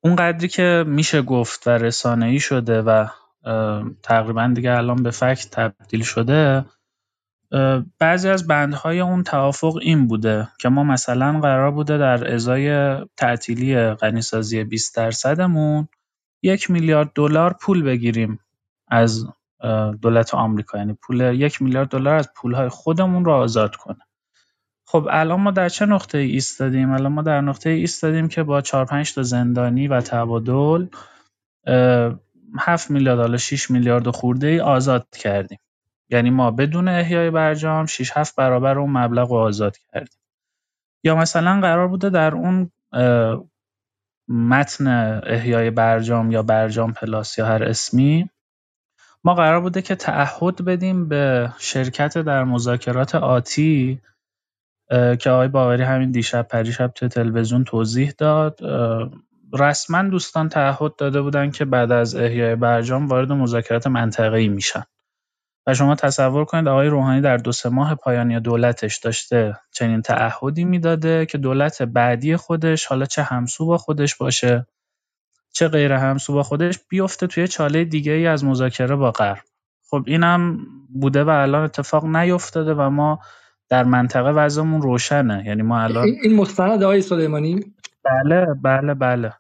اون قدری که میشه گفت و رسانه‌ای شده و تقریبا دیگه الان به فکت تبدیل شده بعضی از بندهای اون توافق این بوده که ما مثلا قرار بوده در ازای تعطیلی غنیسازی 20 درصدمون یک میلیارد دلار پول بگیریم از دولت آمریکا. یعنی پول یک میلیارد دلار از پولهای خودمون رو آزاد کنه. خب الان ما در چه نقطه ای ایستادیم؟ الان ما در نقطه ای ایستادیم که با 4 5 تا زندانی و تبادل 7 میلیارد حالا 6 میلیارد خورده ای آزاد کردیم. یعنی ما بدون احیای برجام 6 7 برابر اون مبلغ رو آزاد کردیم. یا مثلا قرار بوده در اون متن احیای برجام یا برجام پلاس یا هر اسمی ما قرار بوده که تعهد بدیم به شرکت در مذاکرات آتی که آقای باقری همین دیشب پریشب تو تلویزیون توضیح داد. رسما دوستان تعهد داده بودن که بعد از احیای برجام وارد مذاکرات منطقه‌ای میشن. و شما تصور کنید آقای روحانی در دو سه ماه پایانی دولتش داشته چنین تعهدی می‌داده که دولت بعدی خودش حالا چه همسو با خودش باشه چه غیر همسو با خودش بیفته توی چاله دیگه ای از مذاکره با غرب. خب اینم بوده و الان اتفاق نیفتاده و ما در منطقه وضعمون روشنه. یعنی ما الان این مستند آقای سلیمانی؟ بله بله بله.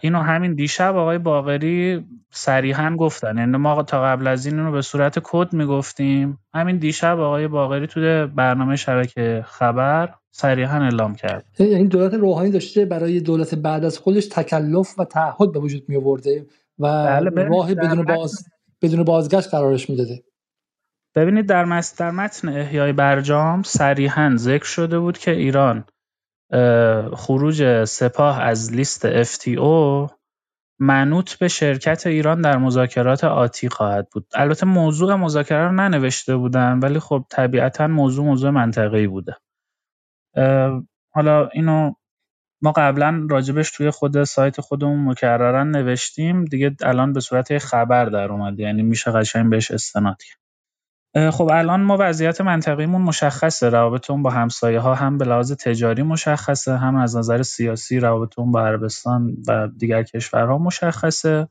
اینو همین دیشب آقای باقری صریحا گفتن. یعنی ما تا قبل از این رو به صورت کد می‌گفتیم. همین دیشب آقای باقری تو برنامه شبکه خبر صریحا اعلام کرد. یعنی دولت روحانی داشته برای دولت بعد از خودش تکلف و تعهد به وجود می آورده و بله راه بدون باز بدون بازگشت قرارش می‌داده. ببینید در متن احیای برجام صریحا ذکر شده بود که ایران خروج سپاه از لیست FTO منوط به شرکت ایران در مذاکرات آتی خواهد بود. البته موضوع مذاکره رو ننوشته بودن ولی خب طبیعتا موضوع موضوع منطقه‌ای بوده. حالا اینو ما قبلا راجبش توی خود سایت خودمون مکررا نوشتیم. دیگه الان به صورت خبر در اومده یعنی میشه قشنگ بهش استناد کرد. خب الان ما وضعیت منطقیمون مشخصه روابطمون با همسایه ها هم به لحاظ تجاری مشخصه هم از نظر سیاسی روابطمون با عربستان و دیگر کشورها مشخصه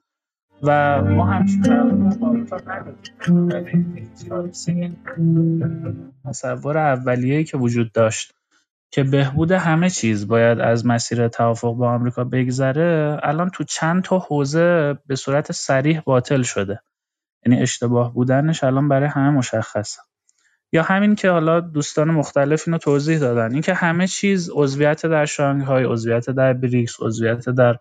و ما همچنین تصور اولیه‌ای که وجود داشت که بهبود همه چیز باید از مسیر توافق با آمریکا بگذره الان تو چند تا حوزه به صورت صریح باطل شده. یعنی اشتباه بودنش الان برای همه مشخصه. یا همین که حالا دوستان مختلف اینو توضیح دادن. اینکه همه چیز عضویت در شانگهای عضویت در بریکس عضویت در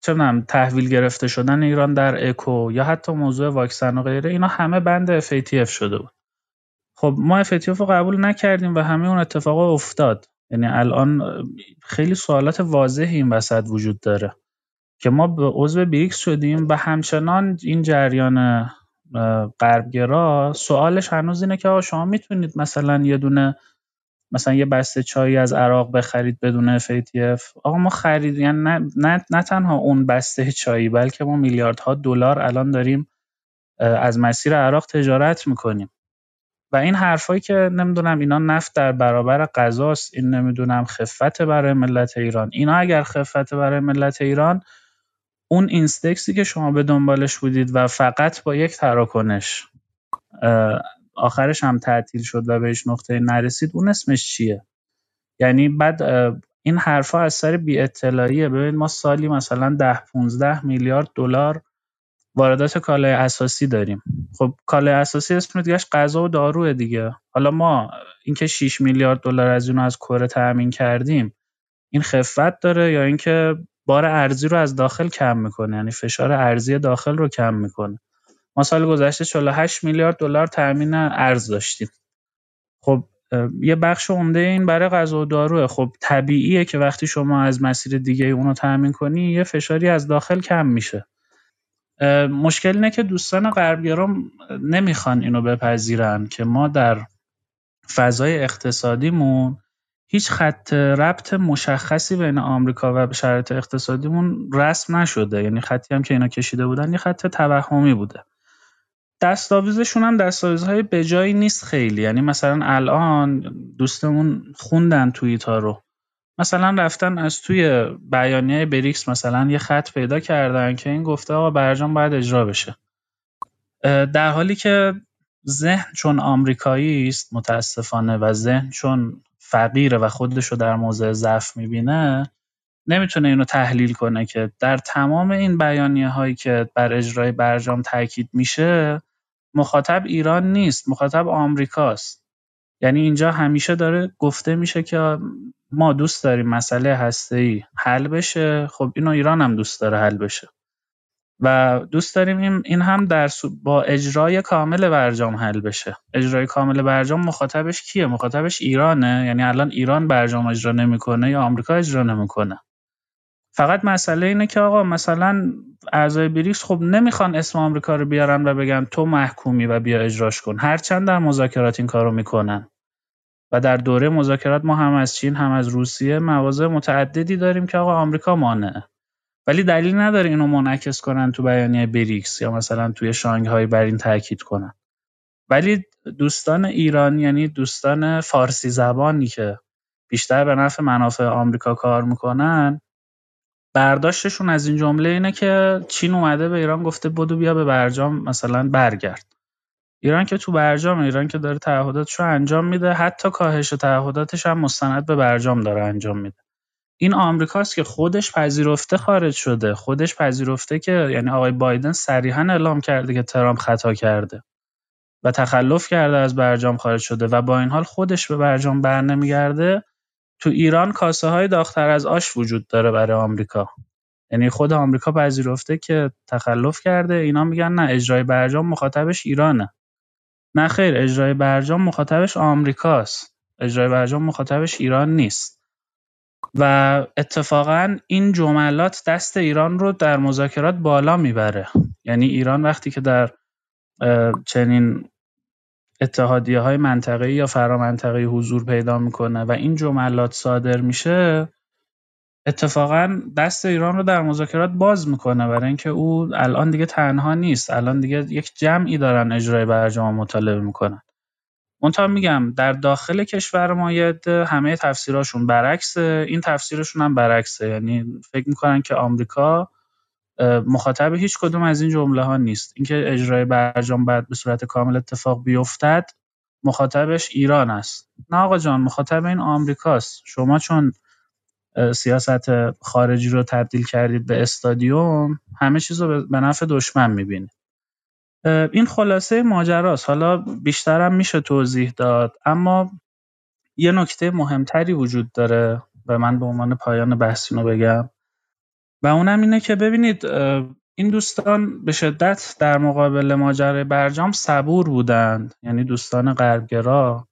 چه تحویل گرفته شدن ایران در اکو یا حتی موضوع واکسن و غیره اینا همه بند FATF شده بود. خب ما FATF رو قبول نکردیم و همه اون اتفاقا افتاد. یعنی الان خیلی سوالات واضحی این وسط وجود داره. که ما به عضو بریکس شدیم و همچنان این جریان غربگرا سوالش هنوز اینه که شما می‌تونید مثلا یه دونه مثلا یه بسته چایی از عراق بخرید بدون FATF آقا ما خرید یعنی نه, نه, نه تنها اون بسته چایی بلکه ما میلیاردها دلار الان داریم از مسیر عراق تجارت می‌کنیم. و این حرفایی که نمی‌دونم اینا نفت در برابر غذاست این نمی‌دونم خفت برای ملت ایران. اینا اگر خفت برای ملت ایران اون اینستکسی که شما به دنبالش بودید و فقط با یک تراکنش آخرش هم تعطیل شد و بهش نقطه نرسید اون اسمش چیه؟ یعنی بعد این حرفا از سر بی اطلاعیه ببین ما سالی مثلا 10 15 میلیارد دلار واردات کالای اساسی داریم. خب کالای اساسی اسم دیگهش غذا و داروه دیگه. حالا ما اینکه 6 میلیارد دلار از اونو از کره تامین کردیم این خفت داره یا اینکه بار ارزی رو از داخل کم می‌کنه یعنی فشار ارزی داخل رو کم می‌کنه. ما سال گذشته 48 میلیارد دلار تامین ارز داشتیم. خب یه بخش عمده این برای غذا و داروه. خب طبیعیه که وقتی شما از مسیر دیگه اونو تامین کنی یه فشاری از داخل کم میشه. مشکل اینه که دوستان غربگرا نمی‌خوان اینو بپذیرن که ما در فضای اقتصادیمون هیچ خط ربط مشخصی بین آمریکا و شرایط اقتصادیمون رسم نشده. یعنی خطی هم که اینا کشیده بودن یه خط توهمی بوده. دستاویزشون هم دستاویزهای بجایی نیست خیلی. یعنی مثلا الان دوستمون خوندن توییتا رو. مثلا رفتن از توی بیانیه بریکس مثلا یه خط پیدا کردن که این گفته آقا برجام باید اجرا بشه. در حالی که ذهن چون آمریکایی است متاسفانه و ذهن چون فقیره و خودش رو در موضع ضعف می‌بینه نمی‌تونه اینو تحلیل کنه که در تمام این بیانیه هایی که بر اجرای برجام تاکید میشه مخاطب ایران نیست مخاطب آمریکاست. یعنی اینجا همیشه داره گفته میشه که ما دوست داریم مسئله هسته‌ای حل بشه خب اینو ایران هم دوست داره حل بشه. و دوست داریم این, هم در با اجرای کامل برجام حل بشه. اجرای کامل برجام مخاطبش کیه؟ مخاطبش ایرانه؟ یعنی الان ایران برجام اجرا نمی‌کنه یا آمریکا اجرا نمی‌کنه؟ فقط مسئله اینه که آقا مثلا اعضای بریکس خب نمی‌خوان اسم آمریکا رو بیارن و بگن تو محکومی و بیا اجراش کن. هرچند در مذاکرات این کارو می‌کنن. و در دوره مذاکرات ما هم از چین هم از روسیه مواضع متعددی داریم که آقا آمریکا مانعه ولی دلیل نداره اینو منعکس کنن تو بیانیه بریکس یا مثلا توی شانگهای بر این تاکید کنن. ولی دوستان ایران یعنی دوستان فارسی زبانی که بیشتر به نفع منافع آمریکا کار می‌کنن برداشتشون از این جمله اینه که چین اومده به ایران گفته بدو بیا به برجام مثلا برگرد. ایران که تو برجام ایران که داره تعهداتش رو انجام میده حتی کاهش تعهداتش هم مستند به برجام داره انجام میده. این آمریکاست که خودش پذیرفته خارج شده. خودش پذیرفته که یعنی آقای بایدن صریحا اعلام کرده که ترامپ خطا کرده و تخلف کرده از برجام خارج شده و با این حال خودش به برجام برنمیگرده تو ایران کاسه های داختر از آش وجود داره برای آمریکا. یعنی خود آمریکا پذیرفته که تخلف کرده. اینا میگن نه اجرای برجام مخاطبش ایرانه. نه خیر اجرای برجام مخاطبش آمریکاست. اجرای برجام مخاطبش ایران نیست. و اتفاقا این جملات دست ایران رو در مذاکرات بالا می‌بره. یعنی ایران وقتی که در چنین اتحادیه های منطقه‌ای یا فرامنطقه‌ای حضور پیدا می‌کنه و این جملات صادر میشه اتفاقا دست ایران رو در مذاکرات باز می‌کنه. برای اینکه او الان دیگه تنها نیست. الان دیگه یک جمعی دارن اجرای برجام مطالبه می‌کنن. منتها میگم در داخل کشور ما همه تفسیراشون برعکسه. این تفسیرشون هم برعکسه. یعنی فکر می‌کنن که آمریکا مخاطب هیچ کدوم از این جمله ها نیست. اینکه اجرای برجام بعد به صورت کامل اتفاق بیفتد مخاطبش ایران است. نه آقا جان مخاطب این آمریکاست شما چون سیاست خارجی رو تبدیل کردید به استادیوم همه چیز رو به نفع دشمن می‌بینید. این خلاصه ماجراست. حالا بیشترم میشه توضیح داد اما یه نکته مهمتری وجود داره و من به عنوان پایان بحث رو بگم. و اونم اینه که ببینید این دوستان به شدت در مقابل ماجرای برجام صبور بودند یعنی دوستان غربگرا.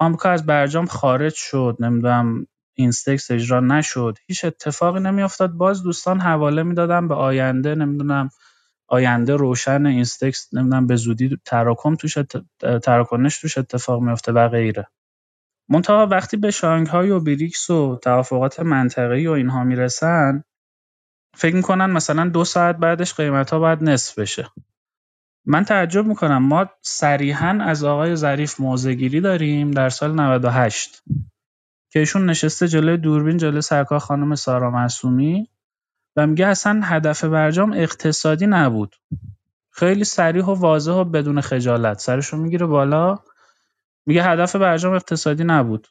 آمریکا از برجام خارج شد نمی‌دونم اینستکس اجرا نشد. هیچ اتفاقی نمیافتاد. باز دوستان حواله می‌دادن به آینده نمی‌دونم آینده روشن اینستکس نمی‌دونم به زودی تراکم توش تراکنش توش اتفاق میفته و غیره. منتها وقتی به شانگهای و بریکس و توافقات منطقه‌ای و اینها می‌رسن فکر می‌کنن مثلا دو ساعت بعدش قیمت ها باید نصف بشه. من تعجب می‌کنم. ما صریحا از آقای ظریف موضع‌گیری داریم در سال 98 که ایشون نشسته جلوی دوربین جلوی سرکار خانم سارا معصومی. و میگه اصلا هدف برجام اقتصادی نبود. خیلی سریح و واضح و بدون خجالت. سرشو می‌گیره بالا. میگه هدف برجام اقتصادی نبود.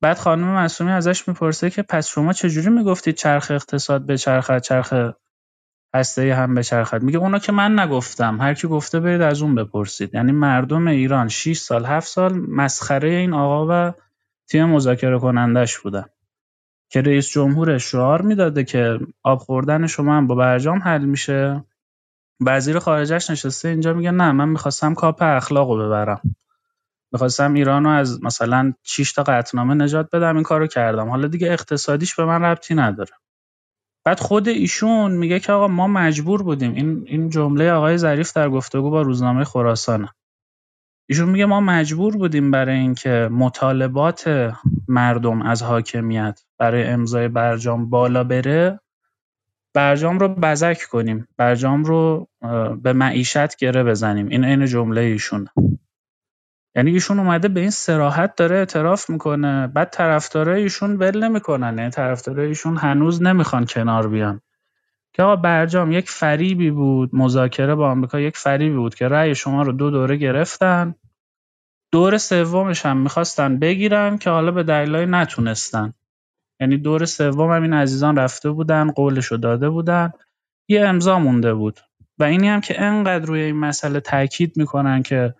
بعد خانم معصومی ازش می‌پرسه که پس شما چجوری می‌گفتید چرخ اقتصاد به چرخ چرخ هسته هم به چرخد میگه اونا که من نگفتم. هر کی گفته برید از اون بپرسید. یعنی مردم ایران 6 سال 7 سال مسخره این آقا و تیم مذاکره کنندش بودن. که رئیس جمهور شعار می‌داده که آب خوردن شما هم با برجام حل میشه. وزیر خارجش نشسته اینجا میگه نه من می‌خواستم کاپ اخلاق رو ببرم. می‌خواستم ایران رو از مثلا 6 تا قطنامه نجات بدم این کارو کردم. حالا دیگه اقتصادیش به من ربطی نداره. بعد خود ایشون میگه که آقا ما مجبور بودیم. این این جمله آقای ظریف در گفتگو با روزنامه خراسانه. ایشون میگه ما مجبور بودیم برای اینکه مطالبات مردم از حاکمیت برای امضای برجام بالا بره برجام رو بزک کنیم برجام رو به معیشت گره بزنیم. این عین جمله ایشون. یعنی ایشون اومده به این سراحت داره اعتراف می‌کنه. بعد طرفدارای ایشون ول نمی‌کنن. یعنی طرفدارای ایشون هنوز نمی‌خوان کنار بیان. که آقا برجام یک فریبی بود مذاکره با آمریکا یک فریبی بود که رأی شما رو دو دوره گرفتن. دور سومش هم می‌خواستن بگیرن که حالا به دلایلی نتونستن. یعنی دور سوم هم این عزیزان رفته بودن قولشو داده بودن. یه امضا مونده بود. و اینی هم که انقدر روی این مسئله تاکید می‌کنن که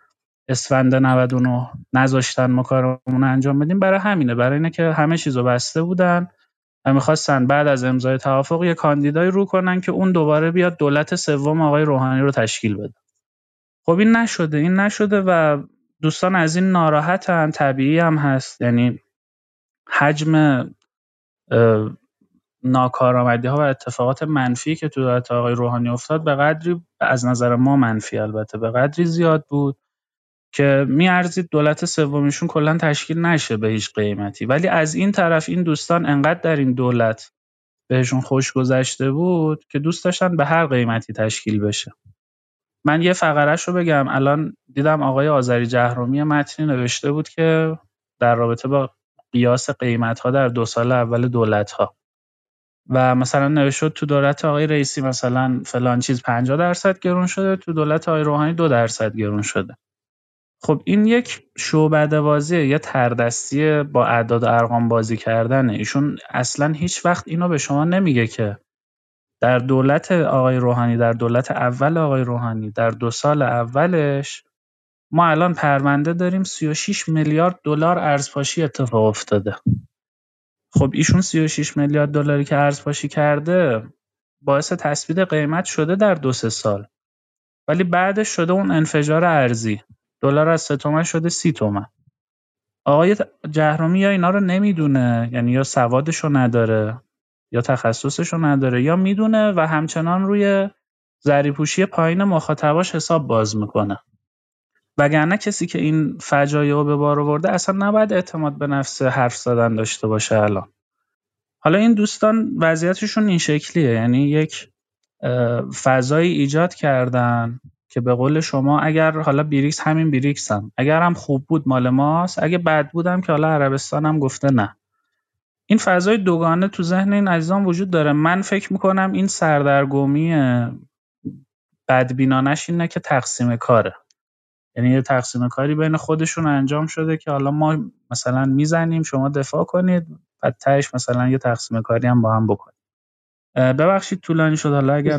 اسفند 99 نذاشتن ما کارمون انجام بدیم برای همینه. برای اینه که همه چیزو بسته بودن. و می‌خواستن بعد از امضای توافق یه کاندیدای رو کنن که اون دوباره بیاد دولت سوم آقای روحانی رو تشکیل بده. خب این نشده این نشده و دوستان از این ناراحتن طبیعی هم هست. یعنی حجم ناکارآمدی ها و اتفاقات منفی که تو دولت آقای روحانی افتاد به قدری از نظر ما منفی البته به قدری زیاد بود. که میارزید دولت سومیشون کلا تشکیل نشه به هیچ قیمتی. ولی از این طرف این دوستان انقدر در این دولت بهشون خوش گذشته بود که دوست داشتن به هر قیمتی تشکیل بشه. من یه فقرش رو بگم. الان دیدم آقای آذری جهرومی متنی نوشته بود که در رابطه با قیاس قیمت ها در دو سال اول دولت ها و مثلا نوشته تو دولت آقای رئیسی مثلا فلان چیز 50 درصد گرون شده تو دولت آقای روحانی دو درصد گرون شده. خب این یک بازیه یه تردستی با اعداد و ارقام بازی کردنه. ایشون اصلا هیچ وقت اینو به شما نمیگه که در دولت آقای روحانی در دولت اول آقای روحانی در دو سال اولش ما الان پرونده داریم 36 میلیارد دلار ارزپاشی اتفاق افتاده. خب ایشون 36 میلیارد دلاری که ارزپاشی کرده باعث تثبیت قیمت شده در دو سه سال. ولی بعدش شده اون انفجار ارزی دلار از سه تومن شده سی تومن. آقای جهرومی یا اینا رو نمی‌دونه یعنی یا سوادشو نداره یا تخصصشو نداره یا می‌دونه و همچنان روی زریپوشی پایین مخاطباش حساب باز می‌کنه. وگرنه کسی که این فجایع رو به بار آورده اصلا نباید اعتماد به نفس حرف زدن داشته باشه الان. حالا این دوستان وضعیتشون این شکلیه یعنی یک فضایی ایجاد کردن. که به قول شما اگر حالا بریکس همین بریکس هم اگر هم خوب بود مال ماست اگه بد بودم که حالا عربستان هم گفته نه. این فضای دوگانه تو ذهن این عزیزان وجود داره. من فکر می‌کنم این سردرگمی بدبینانش اینه که تقسیم کاره. یعنی یه تقسیم کاری بین خودشون انجام شده که حالا ما مثلا می‌زنیم شما دفاع کنید بعد تهش مثلا یه تقسیم کاری هم با هم بکنید ببخشید طولانی شد حالا اگر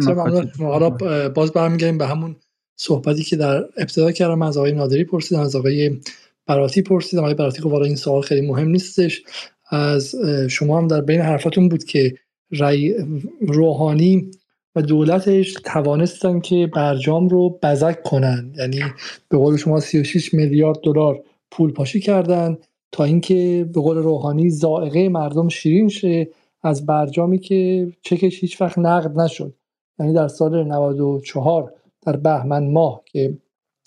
حالا باز برمیگردیم به همون صحبتی که در ابتدا کردم از آقای نادری پرسیدم از آقای براتی پرسیدم. آقای براتی خب این سوال خیلی مهم نیستش. از شما هم در بین حرفاتون بود که رای روحانی و دولتش توانستن که برجام رو بزک کنن. یعنی به قول شما 36 میلیارد دلار پول پاشی کردن تا اینکه به قول روحانی زائقه مردم شیرین شه از برجامی که چکش هیچ وقت نقد نشد. یعنی در سال 94 در بهمن ماه که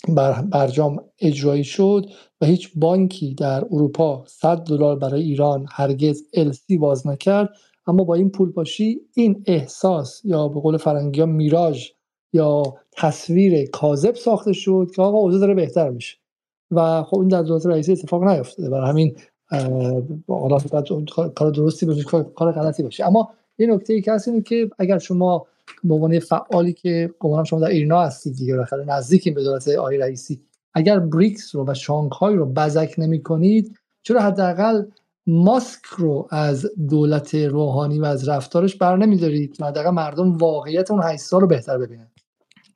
بر برجام اجرایی شد و هیچ بانکی در اروپا 100 دلار برای ایران هرگز السی باز نکرد. اما با این پول پاشی این احساس یا به قول فرنگی ها میراژ یا تصویر کاذب ساخته شد که آقا اوضاع داره بهتر میشه. و خب این در دولت رئیسی اتفاق نیفتاده. برای همین حالا کار درستی باشه کار غلطی باشه. اما یه نکته ای که هست اینه که اگر شما به عنوان فعالی که گمانم شما در ایرنا هستید دیگه بالاخره نزدیکین به دولت آقای رئیسی. اگر بریکس رو و شانگهای رو بزک نمی کنید چرا حداقل ماسک رو از دولت روحانی و از رفتارش بر نمیدارید؟ و حداقل مردم واقعیت اون 8 سال رو بهتر ببینن.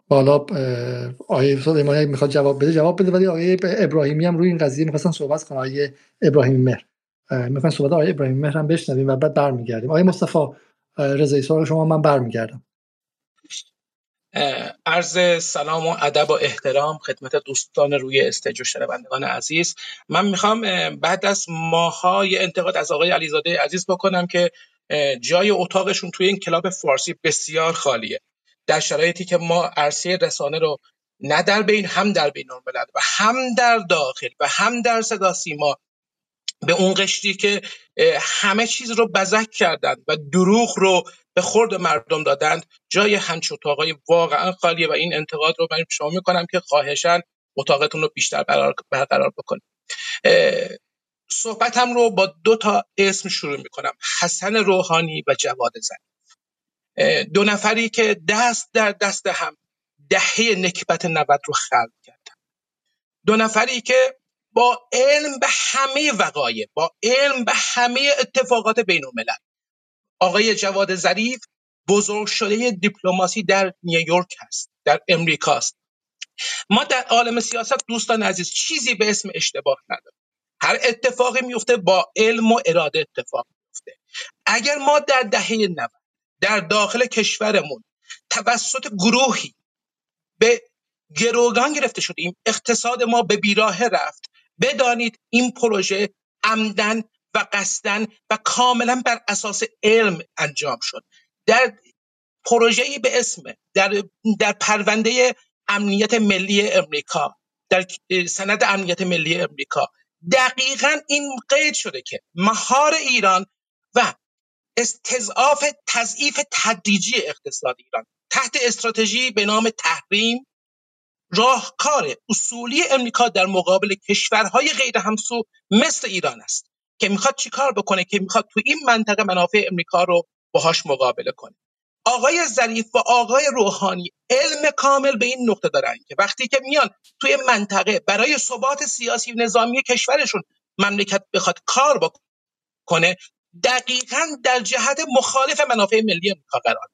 بالا آقای ایمانی می‌خواد جواب بده جواب بده ولی آقای ابراهیمی هم روی این قضیه می‌خواستن صحبت کنن. آقای ابراهیمی مهر. می‌خوان صحبت آقای ابراهیمی مهر هم بشنویم و بعد برمیگردیم. آقای مصطفی رضایی سوال شما من برمیگردم. عرض سلام و ادب و احترام خدمت دوستان روی استیج و شنوندگان عزیز. من می‌خوام بعد از ماهای انتقاد از آقای علیزاده عزیز بکنم که جای اتاقشون توی این کلاب فارسی بسیار خالیه. در شرایطی که ما عرصه رسانه رو نه در بین هم در بین الملل و هم در داخل و هم در صدا سیما به اون قشری که همه چیز رو بزک کردند و دروغ رو به خورد مردم دادند. جای همچون اتاقای واقعا خالیه و این انتقاد رو من شما می‌کنم که خواهشان اتاقتون رو بیشتر برقرار بکنید صحبتم رو با دو تا اسم شروع می‌کنم. حسن روحانی و جواد زن دو نفری که دست در دست هم دهه نکبت 90 رو خلق کردن. دو نفری که با علم به همه وقایع با علم به همه اتفاقات بین الملل آقای جواد ظریف بزرگ شده دیپلماسی در نیویورک هست در امریکاست ما در عالم سیاست دوستان عزیز چیزی به اسم اشتباه نداریم. هر اتفاقی میفته با علم و اراده اتفاق میفته. اگر ما در دهه 90 در داخل کشورمون توسط گروهی به گروگان گرفته شدیم اقتصاد ما به بیراه رفت بدانید این پروژه عمدن و قصدن و کاملا بر اساس علم انجام شد. در پروژه‌ای به اسم در در پرونده امنیت ملی امریکا در سند امنیت ملی امریکا. دقیقا این قید شده که مهار ایران و استضعاف تضعیف تدریجی اقتصاد ایران تحت استراتژی به نام تحریم راهکار اصولی امریکا در مقابل کشورهای غیر همسو مثل ایران است. که می‌خواد چیکار بکنه که می‌خواد تو این منطقه منافع امریکا رو باهاش مقابله کنه. آقای ظریف و آقای روحانی علم کامل به این نقطه دارن که وقتی که میان توی منطقه برای ثبات سیاسی و نظامی کشورشون مملکت بخواد کار بکنه دقیقا در جهت مخالف منافع ملی امریکا قرار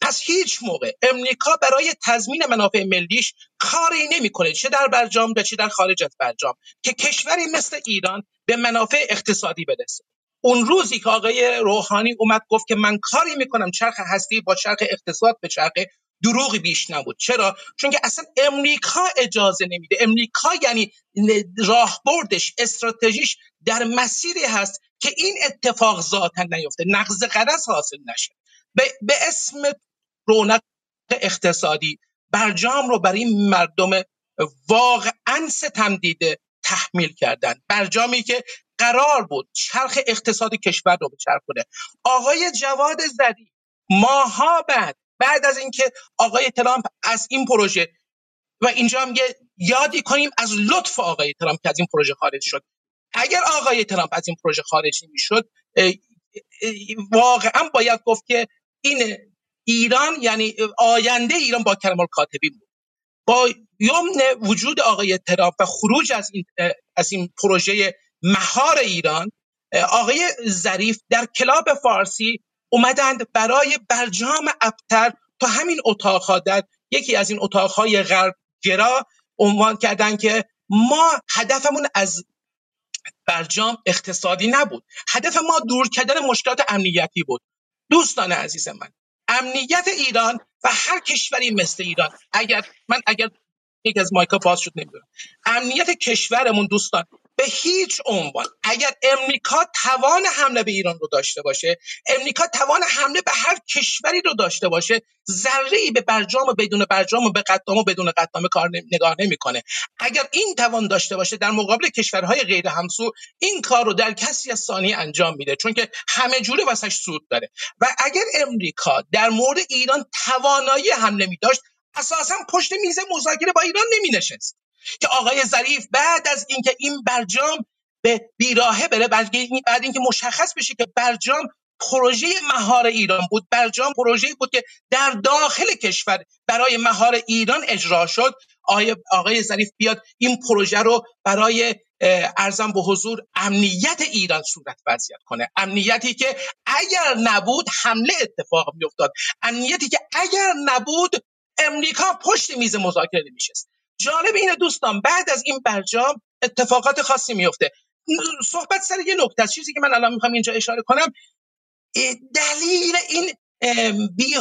پس هیچ موقع امریکا برای تضمین منافع ملیش کاری نمی‌کنه چه در برجام و چه در خارج از برجام که کشوری مثل ایران به منافع اقتصادی برسه. اون روزی که آقای روحانی اومد گفت که من کاری می‌کنم چرخ هستی با چرخ اقتصاد به چرخ دروغی بیش نبود. چرا؟ چون که اصلا امریکا اجازه نمیده. امریکا یعنی راهبردش استراتژیش در مسیری هست که این اتفاق ذاتا نیفته. نقض قرض حاصل نشه به اسم رونق اقتصادی برجام رو برای مردم واقعا ستم دیده تحمیل کردن. برجامی که قرار بود چرخ اقتصاد کشور رو بچرخونه. آقای جواد زدی. ماها بعد بعد از اینکه آقای ترامپ از این پروژه و اینجا هم یه یادی کنیم از لطف آقای ترامپ که از این پروژه خارج شد. اگر آقای ترامپ از این پروژه خارج نمی‌شد واقعا باید گفت که این ایران یعنی آینده ایران با کرمال کاتبی بود. با یمن وجود آقای ترامپ و خروج از این از این پروژه مهار ایران آقای ظریف در کلاب فارسی اومدند برای برجام ابتر تا همین اتاقها در یکی از این اتاقهای غرب گرا عنوان کردن که ما هدفمون از برجام اقتصادی نبود. هدف ما دور کردن مشکلات امنیتی بود. دوستان عزیز من امنیت ایران و هر کشوری مثل ایران. اگر من اگر یک از مایکا باز شد نمی‌دونم. امنیت کشورمون دوستان به هیچ عنوان. اگر امریکا توان حمله به ایران رو داشته باشه امریکا توان حمله به هر کشوری رو داشته باشه ذره ای به برجام و بدون برجام و به قطام و بدون قطام کار نگاه نمی‌کنه. اگر این توان داشته باشه در مقابل کشورهای غیر همسو این کار رو در کسی از ثانیه انجام میده چون که همه جوره واسش سود داره. و اگر امریکا در مورد ایران توانایی حمله می داشت اساسا پشت میز مذاکره با ایران نمی نشست که آقای ظریف بعد از اینکه این برجام به بیراهه بره بعد اینکه مشخص بشه که برجام پروژه مهار ایران بود برجام پروژه بود که در داخل کشور برای مهار ایران اجرا شد آقای آقای ظریف بیاد این پروژه رو برای ارزم به حضور امنیت ایران صورت وضعیت کنه. امنیتی که اگر نبود حمله اتفاق میافتاد. امنیتی که اگر نبود امریکا پشت میز مذاکره نمیشست. جالب اینه دوستان بعد از این برجام اتفاقات خاصی میفته. صحبت سر یه نکته چیزی که من الان می‌خوام اینجا اشاره کنم دلیل این بی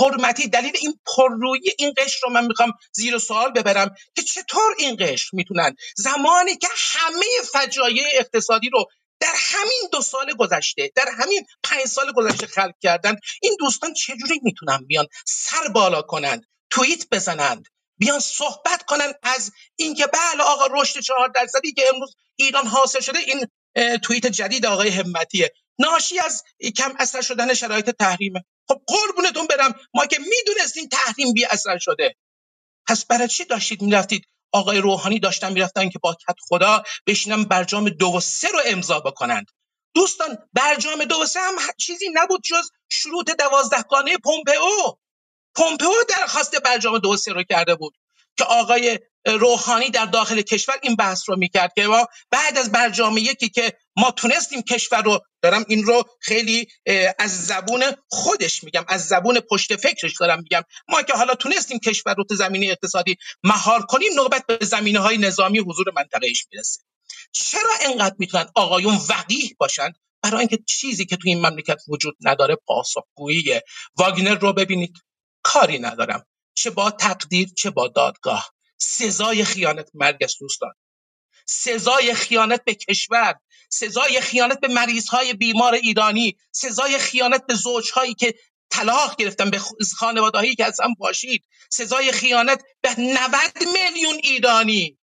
حرمتی دلیل این پررویی این قشر رو من می‌خوام زیر سوال ببرم که چطور این قشر می‌تونن زمانی که همه فجایع اقتصادی رو در همین دو سال گذشته در همین پنج سال گذشته خلق کردن این دوستان چجوری می‌تونن بیان سر بالا کنند توییت بزنند بیان صحبت کنن از اینکه بله آقا رشد چهار درصدی که امروز ایران حاصل شده این توییت جدید آقای همتیه. ناشی از کم اثر شدن شرایط تحریمه. خب قربونتون برم ما که می‌دونستیم تحریم بی اثر شده. پس برای چی داشتید می‌رفتید؟ آقای روحانی داشتن می‌رفتن که با کت خدا بشینن برجام دو و سه رو امضا بکنند. دوستان برجام دو و سه هم چیزی نبود جز شروط دوازدهگانه پومپئو. پومپئو درخواست برجام دو سه رو کرده بود که آقای روحانی در داخل کشور این بحث رو می‌کرد که ما بعد از برجام یکی که ما تونستیم کشور رو دارم این رو خیلی از زبون خودش میگم از زبون پشت فکرش دارم میگم. ما که حالا تونستیم کشور رو تو زمینه اقتصادی مهار کنیم نوبت به زمینه های نظامی حضور منطقه ایش می‌رسه. چرا انقدر می‌تونن آقایون وقیح باشن؟ برای اینکه چیزی که تو این مملکت وجود نداره پاسخگویی واگنر رو ببینید. کاری ندارم. چه با تقدیر چه با دادگاه. سزای خیانت مرگ است دوستان. سزای خیانت به کشور. سزای خیانت به مریض های بیمار ایرانی. سزای خیانت به زوجهایی که طلاق گرفتن به خانوادهایی که از هم باشید سزای خیانت به 90 میلیون ایرانی.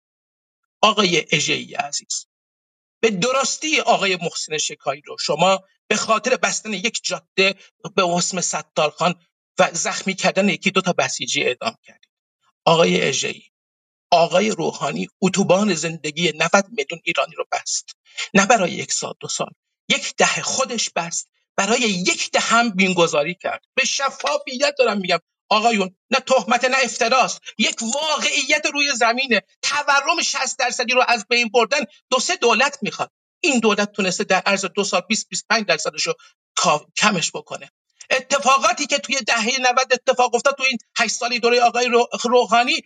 آقای اژه‌ای عزیز به درستی آقای محسن شکایی رو شما به خاطر بستن یک جاده به اسم ستارخان و زخمی کردن یکی دو تا بسیجی اعدام کردید آقای اژه‌ای آقای روحانی اتوبان زندگی 90 میلیون ایرانی رو بست. نه برای یک سال دو سال. یک دهه خودش بست. برای یک دهه هم بینگذاری کرد. به شفافیت دارم میگم. آقایون نه تهمت نه افتراست یک واقعیت روی زمینه. تورم 60 درصدی رو از بین بردن دو سه دولت می‌خواد. این دولت تونسته در عرض دو سال 20 25 درصدش رو کمش بکنه. اتفاقاتی که توی دهه 90 اتفاق افتاد تو این 8 سالی دوره آقای روحانی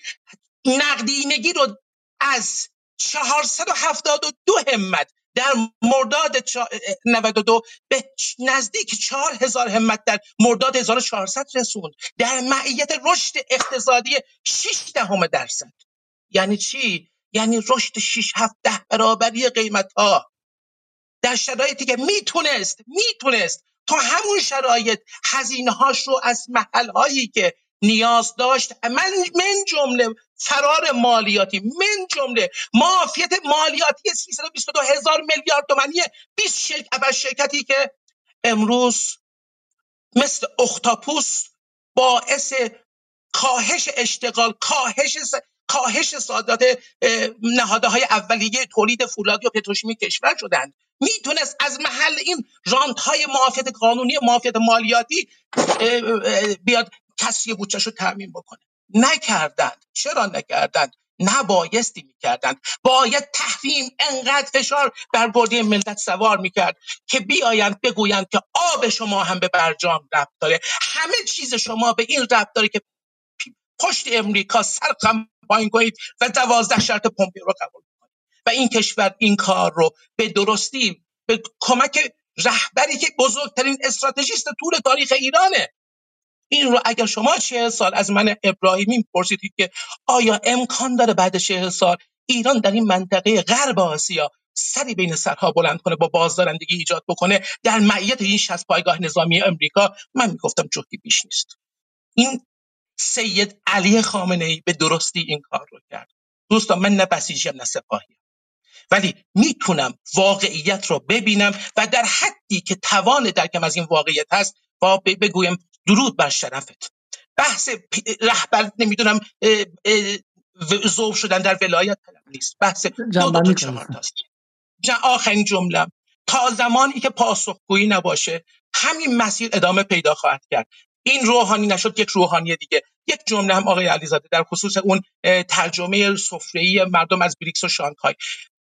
نقدینگی رو از 472 همت در مرداد 92 به نزدیک 4000 همت در مرداد 1400 رسوند. در معیت رشد اقتصادی 6 دهم درصد. یعنی چی؟ یعنی رشد 6 7 ده برابری قیمت ها در شرایطی که می‌تونست می‌تونست تا همون شرایط هزینه هاش رو از محل هایی که نیاز داشت من من جمله فرار مالیاتی من جمله معافیت مالیاتی 322 هزار میلیارد تومانی 20 شرکت شرکتی که امروز مثل اختاپوس باعث کاهش اشتغال کاهش کاهش صادرات نهادهای اولیه تولید فولادی و پتروشیمی کشور شدند. می‌تونست از محل این رانت های معافیت قانونی معافیت مالیاتی بیاد کسی بودجهش رو تعمین بکنه. نکردند. چرا نکردند؟ نبایستی می‌کردند. باید تحریم انقدر فشار بر گرده ملت سوار می‌کرد که بیایند بگویند که آب شما هم به برجام ربط داره. همه چیز شما به این ربط داره که پشت امریکا سر پایین کنید و دوازده شرط پومپی رو قبول کنید. و این کشور این کار رو به درستی به کمک رهبری که بزرگترین استراتژیست طول تاریخ ایرانه. این رو اگر شما چه سال از من ابراهیمی پرسیدید که آیا امکان داره بعد چه سال ایران در این منطقه غرب آسیا سری بین سرها بلند کنه با بازدارندگی ایجاد بکنه؟ در معیت این شصت پایگاه نظامی امریکا من می‌گفتم جهدی بیش نیست. این سید علی خامنه ای به درستی این کار رو کرد. دوستان من نه بسیجیم نه سپاهیم. ولی می‌تونم واقعیت رو ببینم و در حدی که توان درکم از این واقعیت هست با بگویم درود بر شرفت. بحث رهبر نمی‌دونم ذوب شدن در ولایت نیست. بحث دو دو چهار تاست. آخرین جمله تا زمانی که پاسخگویی نباشه همین مسیر ادامه پیدا خواهد کرد. این روحانی نشد یک روحانی دیگه. یک جمله هم آقای علیزاده در خصوص اون ترجمه سفره‌ای مردم از بریکس و شانگهای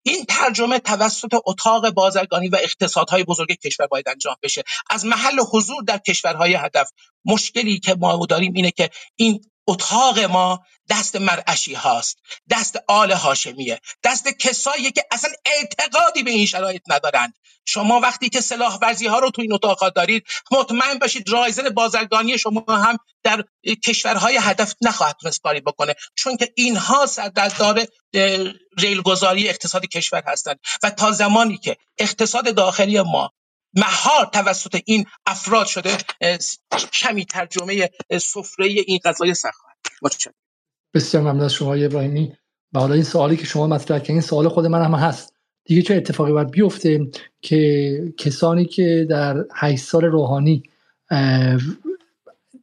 این ترجمه توسط اتاق بازرگانی و اقتصادهای بزرگ کشور باید انجام بشه. از محل حضور در کشورهای هدف. مشکلی که ما داریم اینه که این اتاق ما دست مرعشی هاست دست آل هاشمیه دست کسایی که اصلا اعتقادی به این شرایط ندارند. شما وقتی که سلاح ورزی ها رو تو این اتاق دارید مطمئن باشید رایزن بازرگانی شما هم در کشورهای هدف نخواهد تونست کاری بکنه چون که اینها سردار ریلگذاری اقتصاد کشور هستند. و تا زمانی که اقتصاد داخلی ما مهار توسط این افراد شده کمی ترجمه سفره این غذای سخت بسیار ممنون از شما ابراهیمی. و حالا این سوالی که شما مطرح کردین این سوال خود من هم هست. دیگه چه اتفاقی باید بیفته که کسانی که در 8 سال روحانی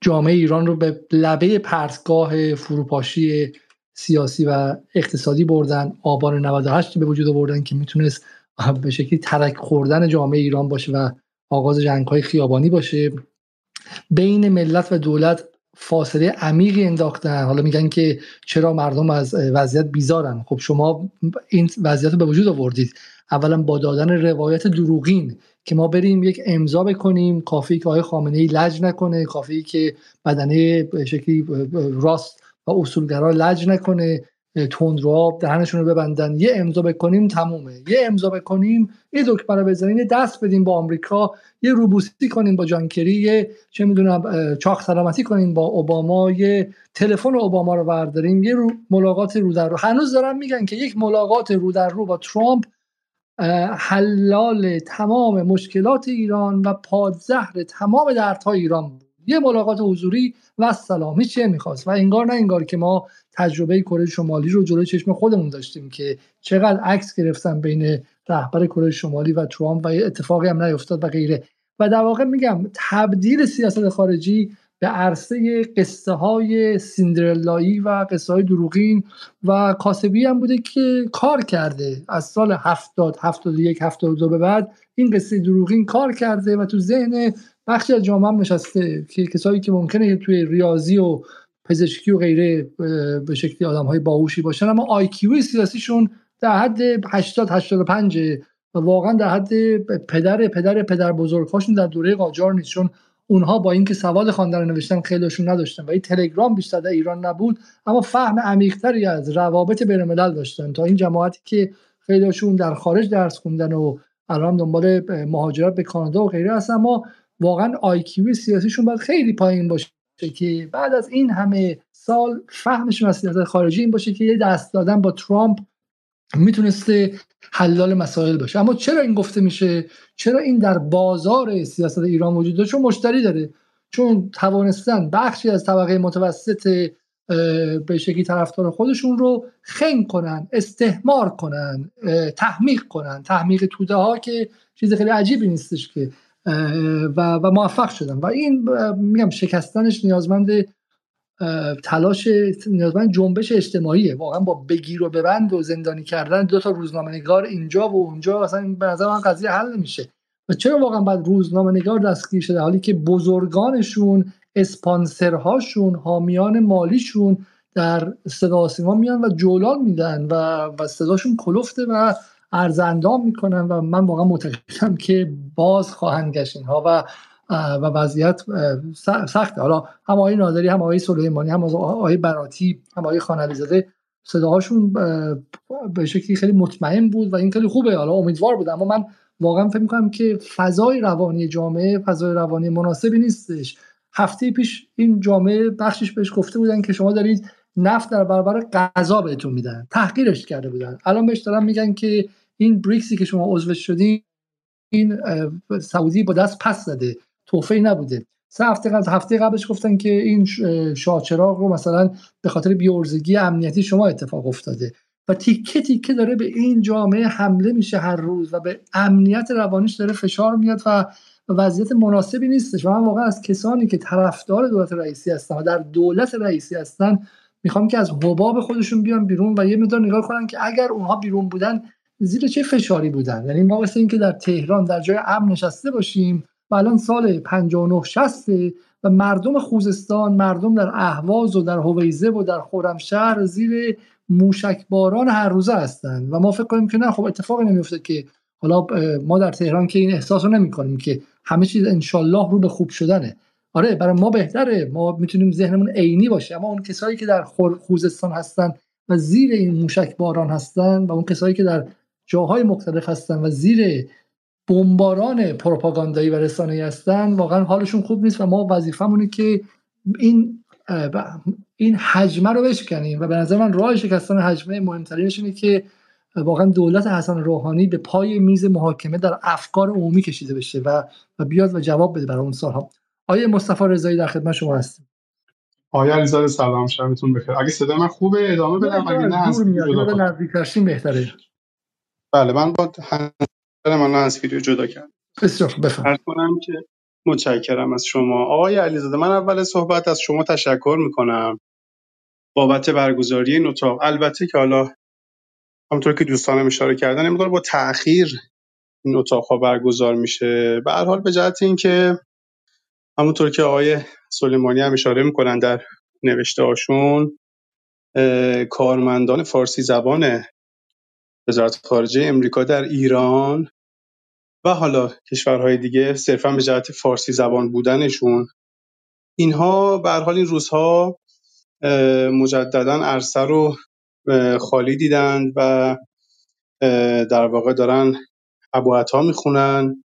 جامعه ایران رو به لبه پرتگاه فروپاشی سیاسی و اقتصادی بردن آبان 98 به وجود آوردن که می‌تونست به شکلی ترک خوردن جامعه ایران باشه و آغاز جنگ های خیابانی باشه. بین ملت و دولت فاصله عمیقی انداختن. حالا میگن که چرا مردم از وضعیت بیزارن. خب شما این وضعیت رو به وجود آوردید. اولا با دادن روایت دروغین که ما بریم یک امضا بکنیم کافی که آقای خامنه ای لج نکنه کافی که بدنه شکلی راست و اصولگرا لج نکنه. تندرو دهنشون رو ببندن. یه امضا بکنیم تمومه. یه امضا بکنیم یه دکمه رو بزنیم یه دست بدیم با آمریکا یه روبوسی کنیم با جانکری یه چه می‌دونم چاق سلامتی کنیم با اوباما یه تلفن اوباما رو برداریم یه رو ملاقات رو در رو. هنوز دارن میگن که یک ملاقات رو در رو با ترامپ حلال تمام مشکلات ایران و پادزهر تمام دردهای ایران بود. یه ملاقات حضوری و سلامی چه می‌خواست و انگار نه انگار که ما تجربه کره شمالی رو جلوی چشم خودمون داشتیم که چقدر عکس گرفتن بین رهبر کره شمالی و ترامپ و اتفاقی هم نیفتاد و غیره. و در واقع میگم تبدیل سیاست خارجی به عرصه قصه های سیندرلایی و قصه های دروغین و کاسبی هم بوده که کار کرده. از سال 70 71 72 به بعد این قصه دروغین کار کرده و تو ذهن بخشی از جامعه هم نشسته. که کسایی که ممکنه توی ریاضی و پزشکی و غیره به شکلی آدم های باهوشی باشن. اما آیکیو سیاسیشون در حد 80 85 و واقعا در حد پدر پدر پدر بزرگهاشون در دوره قاجار نیست. چون اونها با اینکه سواد خواندن نوشتن خیلیشون نداشتن و این تلگرام بیشتر در ایران نبود اما فهم عمیقتری از روابط بین الملل داشتن. تا این جماعتی که خیلیشون در خارج درس خوندن و الان دنبال مهاجرت به کانادا و غیره هستن. اما واقعا آیکیو سیاسیشون باید خیلی پایین باشه. که بعد از این همه سال فهمشون از سیاست خارجی این باشه که یه دست دادن با ترامپ می‌تونسته حلال مسائل باشه. اما چرا این گفته میشه؟ چرا این در بازار سیاست ایران وجود داره؟ چون مشتری داره. چون توانستن بخشی از طبقه متوسط به شکلی طرفدار خودشون رو خنگ کنن استهمار کنن تحمیق کنن. تحمیق توده ها که چیز خیلی عجیبی نیستش که و, و موفق شدن و این میگم شکستنش نیازمند تلاش نیازمند جنبش اجتماعیه. واقعا با بگیر و ببند و زندانی کردن دو تا روزنامه نگار اینجا و اونجا اصلا به نظر من قضیه حل نمیشه. و چرا واقعا باید روزنامه نگار دستگیر شده؟ حالی که بزرگانشون اسپانسرهاشون حامیان مالیشون در صدا سیما میان و جولان میدن و, و صداشون کلفته و ارزندام می‌کنن و من واقعا معتقدم که باز خواهند گشت اینها و و وضعیت سخته. حالا هم آقای نادری هم آقای سلیمانی هم آقای براتی هم آقای خان زاده صداهاشون به شکلی خیلی مطمئن بود و این خیلی خوبه. حالا امیدوار بود اما من واقعا فکر می‌کنم که فضای روانی جامعه فضای روانی مناسبی نیستش. هفته پیش این جامعه بخشش بهش گفته بودن که شما دارید نفت در برابر غذا بهتون میدن. تحقیرش کرده بودن. الان بهش دارن میگن که این بریکسی که شما عضو شدین این سعودی با دست پس زده. توفی نبوده. سه هفته قبل هفته قبلش گفتن که این شاچراغ رو مثلا به خاطر بیورزگی امنیتی شما اتفاق افتاده. و تیکه تیکه داره به این جامعه حمله میشه هر روز و به امنیت روانیش داره فشار میاد و وضعیت مناسبی نیستش. و من واقعا از کسانی که طرفدار دولت رئیسی هستن و در دولت رئیسی هستن می‌خوام که از حباب خودشون بیان بیرون و یه مقدار نگاه کنن که اگر اونها بیرون بودن زیر چه فشاری بودن؟ یعنی ما مثل اینکه در تهران در جای امن نشسته باشیم و الان سال 59 60 و مردم خوزستان مردم در اهواز و در هویزه و در خرمشهر زیر موشکباران هر روزه هستند و ما فکر کنیم که نه خب اتفاقی نمیفته که حالا ما در تهران که این احساس رو نمی کنیم که همه چیز انشالله رو به خوب شدنه. آره برای ما بهتره. ما می‌تونیم ذهنمون عینی باشه. اما اون کسایی که در خوزستان هستن و زیر این موشک باران هستن و اون کسایی که در جاهای مختلف هستن و زیر بمباران پروپاگاندایی و رسانه‌ای هستن واقعا حالشون خوب نیست و ما وظیفمونه که این این حجمه رو بشکنیم. و به نظر من راه شکستن حجمه مهمترینش اینه که واقعا دولت حسن روحانی به پای میز محاکمه در افکار عمومی کشیده بشه و و بیاد و جواب بده برای اون سالها. آیه مصطفی رضایی در خدمت شما هستیم. آیا علیزاده سلام شبتون بخیر. اگه صدا من خوبه ادامه بدم اگه نه از به نزدیک بهتره. بله من با من از ویدیو جدا کردم. بسیار بفرمایید. کنم که متشکرم از شما. آقای علیزاده من اول صحبت از شما تشکر می‌کنم بابت برگزاری این اتاق. البته که حالا همونطور که دوستانم اشاره کردن امروز با تاخیر این اتاق ها برگزار میشه. به هر حال به جهت اینکه همونطور که آقای سلیمانی هم اشاره می‌کنن در نوشته هاشون کارمندان فارسی زبان وزارت خارجه امریکا در ایران و حالا کشورهای دیگه صرفا به جهت فارسی زبان بودنشون. اینها به حال این روزها مجددا عرصه رو خالی دیدند و در واقع دارن ابوعطا می‌خونن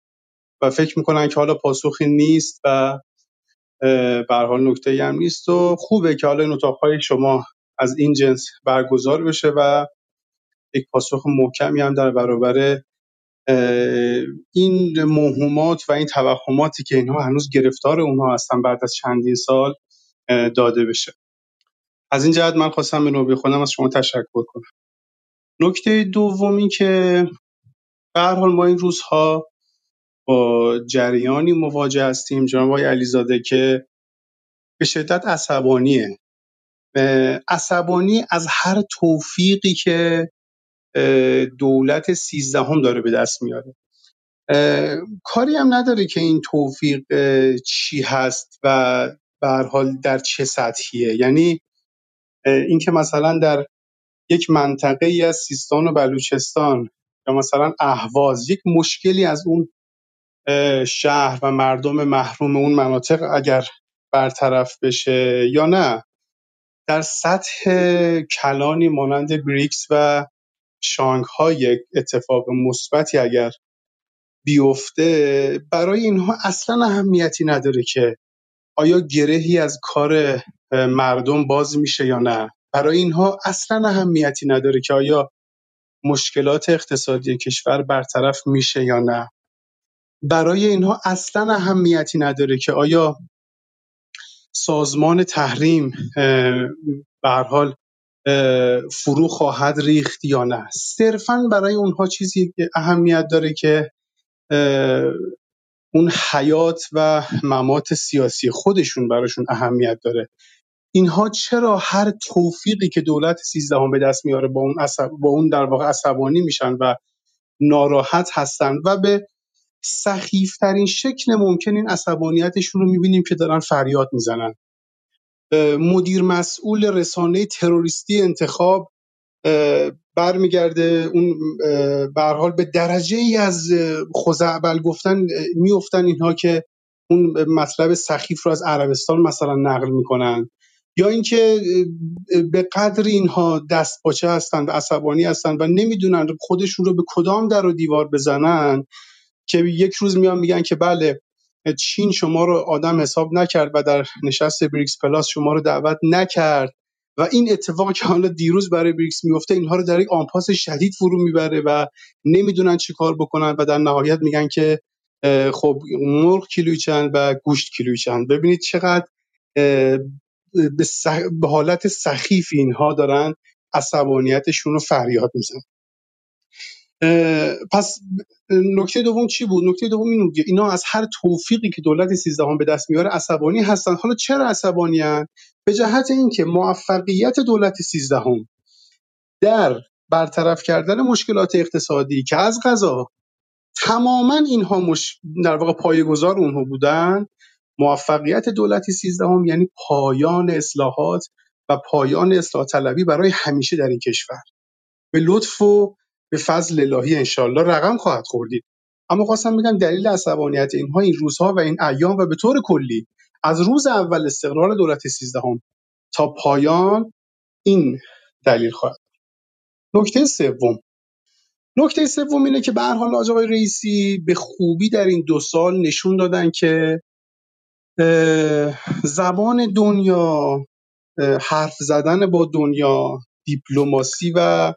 و فکر می‌کنن که حالا پاسخی نیست و به حال نکته هم نیست و خوبه که حالا این اتاقهای شما از این جنس برگزار بشه و یک پاسخ محکمی هم در برابر این موهومات و این توهماتی که اینها هنوز گرفتار اونها هستن بعد از چندین سال داده بشه. از این جهت من خواستم به نوبه خودم از شما تشکر کنم. نکته دومی که به هر حال ما این روزها با جریانی مواجه هستیم جناب آقای علیزاده که به شدت عصبانیه. عصبانی از هر توفیقی که دولت سیزدهم داره به دست میاره. کاری هم نداره که این توفیق چی هست و به حال در چه سطحیه. یعنی اینکه مثلا در یک منطقه ای از سیستان و بلوچستان یا مثلا اهواز یک مشکلی از اون شهر و مردم محروم اون مناطق اگر برطرف بشه یا نه در سطح کلانی مانند بریکس و شانگهای اتفاق مثبتی اگر بیفته برای اینها اصلا اهمیتی نداره که آیا گرهی از کار مردم باز میشه یا نه. برای اینها اصلا اهمیتی نداره که آیا مشکلات اقتصادی کشور برطرف میشه یا نه. برای اینها اصلا اهمیتی نداره که آیا سازمان تحریم به حال فرو خواهد ریخت یا نه. صرفا برای اونها چیزی اهمیت داره که اون حیات و ممات سیاسی خودشون براشون اهمیت داره. اینها چرا هر توفیقی که دولت سیزدهم به دست میاره با اون عصب با اون در واقع عصبانی میشن و ناراحت هستن و به سخیفترین شکل ممکن این عصبانیتشون رو می‌بینیم که دارن فریاد می‌زنن. مدیر مسئول رسانه تروریستی انتخاب برمیگرده. اون به حال به درجه ای از خزعبل گفتن میفتن اینها که اون مطلب سخیف رو از عربستان مثلا نقل می‌کنن. یا اینکه به قدر اینها دست پاچه هستن و عصبانی هستن و نمی‌دونن خودشون رو به کدام در و دیوار بزنن که یک روز میان میگن که بله چین شما رو آدم حساب نکرد و در نشست بریکس پلاس شما رو دعوت نکرد. و این اتفاق که حالا دیروز برای بریکس میفته اینها رو در یک آنپاس شدید فرو می‌بره و نمی‌دونن چی کار بکنن و در نهایت میگن که خب مرغ کیلویی چند و گوشت کیلویی چند ببینید چقدر به, به حالت سخیف اینها دارن عصبانیتشون رو فریاد می‌زنن. پس نکته دوم چی بود؟ نکته دوم این که اینا از هر توفیقی که دولت سیزدهم به دست میاره عصبانی هستن. حالا چرا عصبانی به جهت اینکه موفقیت دولت سیزدهم در برطرف کردن مشکلات اقتصادی که از غذا تماما اینها مش... در واقع پایه‌گذار اونها بودن موفقیت دولت سیزدهم یعنی پایان اصلاحات و پایان اصلاح طلبی برای همیشه در این کشور. به لطف و به فضل الهی انشالله رقم خواهد خوردید. اما خواستم بگم دلیل عصبانیت اینها این روزها و این ایام و به طور کلی از روز اول استقرار دولت سیزدهم تا پایان این دلیل خواهد نکته سوم. نکته سوم اینه که به هر حال آقای رئیسی به خوبی در این دو سال نشون دادن که زبان دنیا حرف زدن با دنیا دیپلماسی و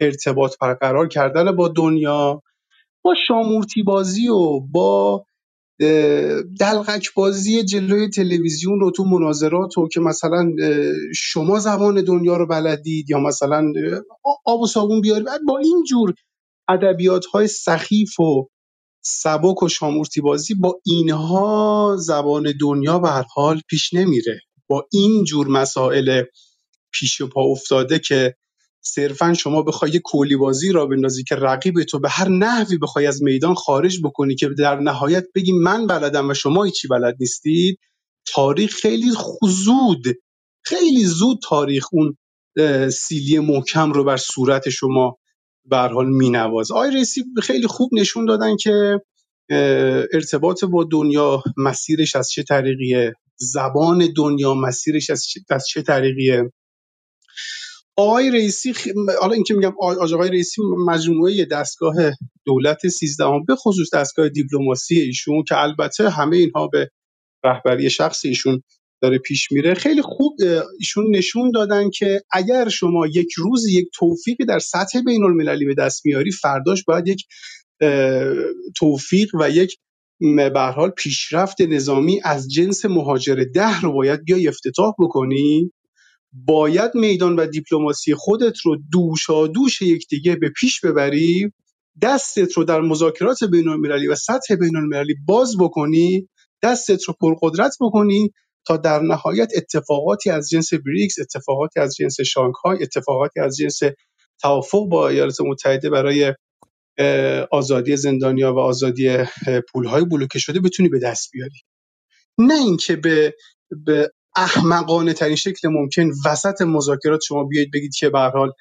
ارتباط برقرار کردن با دنیا با شامورتی بازی و با دلغک بازی جلوی تلویزیون رو تو مناظرات و که مثلا شما زبان دنیا رو بلدید یا مثلا آب و صابون بیاری بعد با این جور ادبیات های سخیف و سبک و شامورتی بازی با اینها زبان دنیا به هر حال پیش نمیره. با این جور مسائل پیش پا افتاده که صرفا شما بخوای یه کولی بازی را بندازی که رقیب تو به هر نحوی بخوای از میدان خارج بکنی که در نهایت بگی من بلدم و شما هیچی بلد نیستید تاریخ خیلی زود خیلی زود تاریخ اون سیلی محکم رو بر صورت شما به حال مینواز. آقای رئیسی خیلی خوب نشون دادن که ارتباط با دنیا مسیرش از چه طریقیه؟ زبان دنیا مسیرش از چه, از چه طریقیه؟ آقای رئیسی خ... حالا اینکه میگم آقای آقای رئیسی مجموعه دستگاه دولت 13 به خصوص دستگاه دیپلماسی ایشون که البته همه اینها به رهبری شخص ایشون داره پیش میره خیلی خوب ایشون نشون دادن که اگر شما یک روز یک توفیقی در سطح بین المللی به دست میاری فرداش باید یک توفیق و یک به حال پیشرفت نظامی از جنس مهاجر ده رو باید بیای افتتاح بکنی. باید میدان و دیپلماسی خودت رو دوشادوش یکدیگه به پیش ببری دستت رو در مذاکرات بین المللی و سطح بین المللی باز بکنی دستت رو پرقدرت بکنی تا در نهایت اتفاقاتی از جنس بریکس اتفاقاتی از جنس شانگهای اتفاقاتی از جنس توافق با ایالات متحده برای آزادی زندانیا و آزادی پولهای بلوکه شده بتونی به دست بیاری. نه اینکه به به احمقانه ترین شکل ممکن وسط مذاکرات شما بیایید بگید که به حال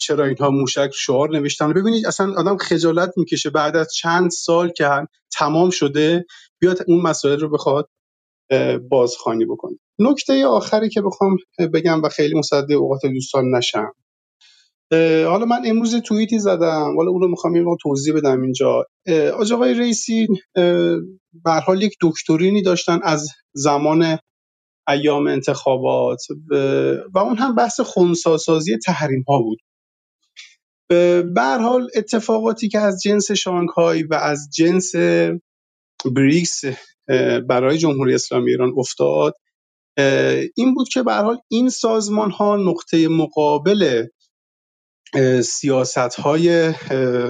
چرا اینها موشک شعار نوشتن. ببینید اصلا آدم خجالت می‌کشه بعد از چند سال که تمام شده بیاد اون مسائل رو بخواد بازخوانی بکنه. نکته آخری که بخوام بگم و خیلی مصدق اوقات دوستان نشم. حالا من امروز توییتی زدم. حالا اون رو می‌خوام یه توضیح بدم اینجا. آقای رئیسی به حال یک دکترینی داشتن از زمان ایام انتخابات و اون هم بحث خونساسازی تحریم ها بود. به حال اتفاقاتی که از جنس شانگهای و از جنس بریکس برای جمهوری اسلامی ایران افتاد این بود که به حال این سازمان ها نقطه مقابل سیاست های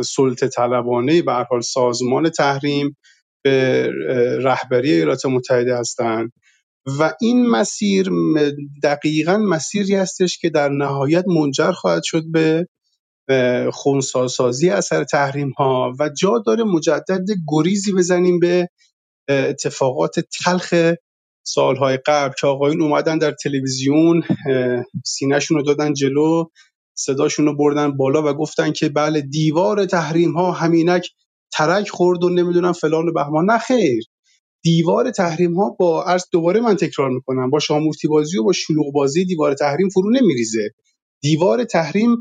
سلطه طلبانه حال سازمان تحریم به رهبری ایالات متحده هستند. و این مسیر دقیقا مسیری هستش که در نهایت منجر خواهد شد به خونساسازی اثر تحریم ها و جا داره مجدد گریزی بزنیم به اتفاقات تلخ سالهای قبل که آقایون اومدن در تلویزیون سینهشون رو دادن جلو صداشون رو بردن بالا و گفتن که بله دیوار تحریم ها همینک ترک خورد و نمی‌دونم فلان و بهمان. نه خیر. دیوار تحریم ها با عرض دوباره من تکرار می‌کنم. با شامورتی بازی و با شلوغ بازی دیوار تحریم فرو نمیریزه. دیوار تحریم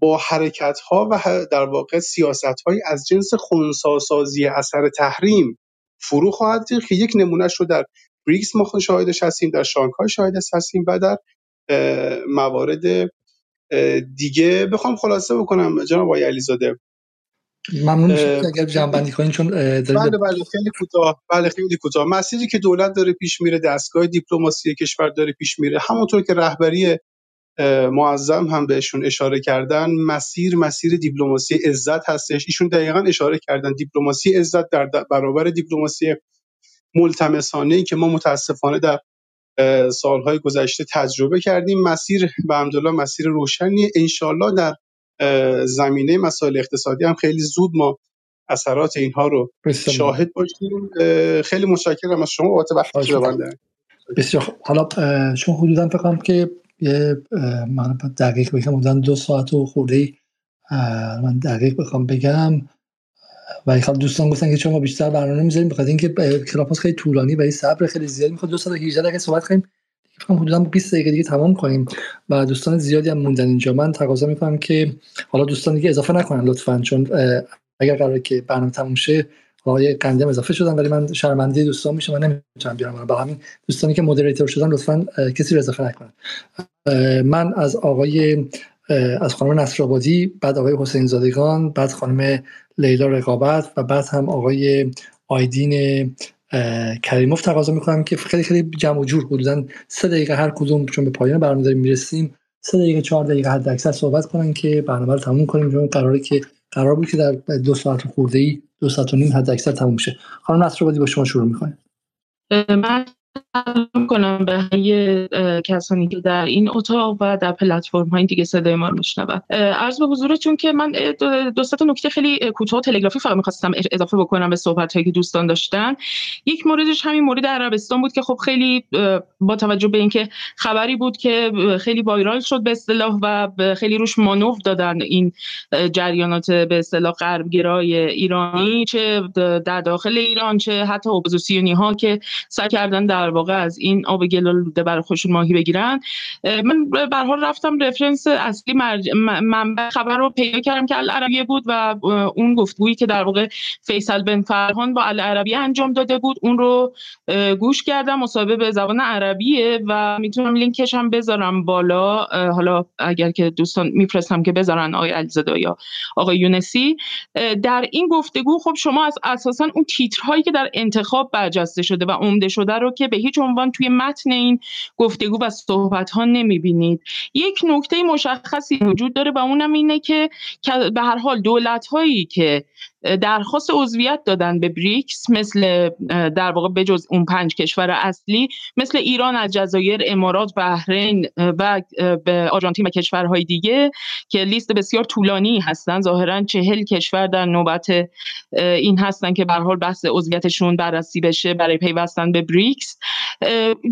با حرکت ها و در واقع سیاست های از جنس خونساسازی اثر تحریم فرو خواهد ریخت که یک نمونهش رو در بریکس ما شاهدش هستیم در شانگهای شاهدش هستیم و در موارد دیگه بخوام خلاصه بکنم جناب آقای علیزاده. ممنون میشم که اگر جنبندی کنین چون بله بله خیلی کوتاه. بله خیلی کوتاه. مسیری که دولت داره پیش میره دستگاه دیپلماسی کشور داره پیش میره همونطور که رهبری معظم هم بهشون اشاره کردن مسیر مسیر دیپلماسی عزت هستش. ایشون دقیقا اشاره کردن دیپلماسی عزت در برابر دیپلماسی ملتمسانه ای که ما متاسفانه در سالهای گذشته تجربه کردیم. مسیر به مسیر روشنی انشالله در زمینه مسائل اقتصادی هم خیلی زود ما اثرات اینها رو شاهد باشیم. خیلی متشکرم از شما. بابت وقتی بسیار حالا شما حدودا فکر که یه من دقیق بگم حدودا دو ساعت و خورده من دقیق بخوام بگم. و خب دوستان گفتن که شما بیشتر برنامه می‌ذاریم بخاطر اینکه کلاپاس خیلی طولانی و صبر خیلی زیاد می‌خواد. دو ساعت و 18 دقیقه صحبت کنیم. فکر حدودا 20 دقیقه دیگه تمام کنیم و دوستان زیادی هم موندن اینجا. من تقاضا می‌کنم که حالا دوستان دیگه اضافه نکنن لطفا. چون اگر قراره که برنامه تموم شه آقای قندم اضافه شدن ولی من شرمنده دوستان میشم من نمی‌تونم بیارم با همین دوستانی که مدیریتور شدن لطفا کسی رو اضافه نکنن. من از آقای از خانم نصرآبادی بعد آقای حسین زادگان بعد خانم لیلا رقابت و بعد هم آقای آیدین کریموف تقاضا می‌کنم که خیلی خیلی جمع و جور حدودا سه دقیقه هر کدوم چون به پایان برنامه داریم می‌رسیم سه دقیقه چهار دقیقه حد اکثر صحبت کنن که برنامه رو تموم کنیم چون قراره که قرار بود که در دو ساعت خورده ای دو ساعت و نیم حد اکثر تموم شه خانم نصرآبادی با شما شروع می‌کنیم. من کنم به همه کسانی که در این اتاق و در پلتفرم های دیگه صدای ما رو میشنون. عرض به حضورتون که من دو تا نکته خیلی کوتاه تلگرافی فقط می‌خواستم اضافه بکنم به صحبت هایی که دوستان داشتن. یک موردش همین مورد عربستان بود که خب خیلی با توجه به اینکه خبری بود که خیلی viral شد به اصطلاح و خیلی روش مانور دادن این جریانات به اصطلاح غربگرای ایرانی چه در داخل ایران چه حتی اپوزیسیونی ها که سعی کردن در واقع از این آب گل آلوده برای خودشون ماهی بگیرن. من به هر حال رفتم reference اصلی منبع خبر رو پیدا کردم که العربیه بود و اون گفتگویی که در واقع فیصل بن فرهان با العربیه انجام داده بود اون رو گوش کردم مصاحبه به زبان عربیه و می‌تونم لینکش هم بذارم بالا. حالا اگر که دوستان میفرستم که بذارن آقای علیزاده یا آقای یونسی. در این گفتگو خب شما از اساسا اون تیترهایی که در انتخاب برجسته شده و عمده شده رو که به هیچ عنوان توی متن این گفتگو و صحبت ها نمی‌بینید. یک نکته مشخصی وجود داره و اونم اینه که به هر حال دولت هایی که درخواست عضویت دادن به بریکس مثل در واقع بجز اون پنج کشور اصلی مثل ایران الجزایر امارات بحرین و به آرژانتین و کشورهای دیگه که لیست بسیار طولانی هستن. ظاهرا چهل کشور در نوبت این هستن که به حال بحث عضویتشون بررسی بشه برای پیوستن به بریکس.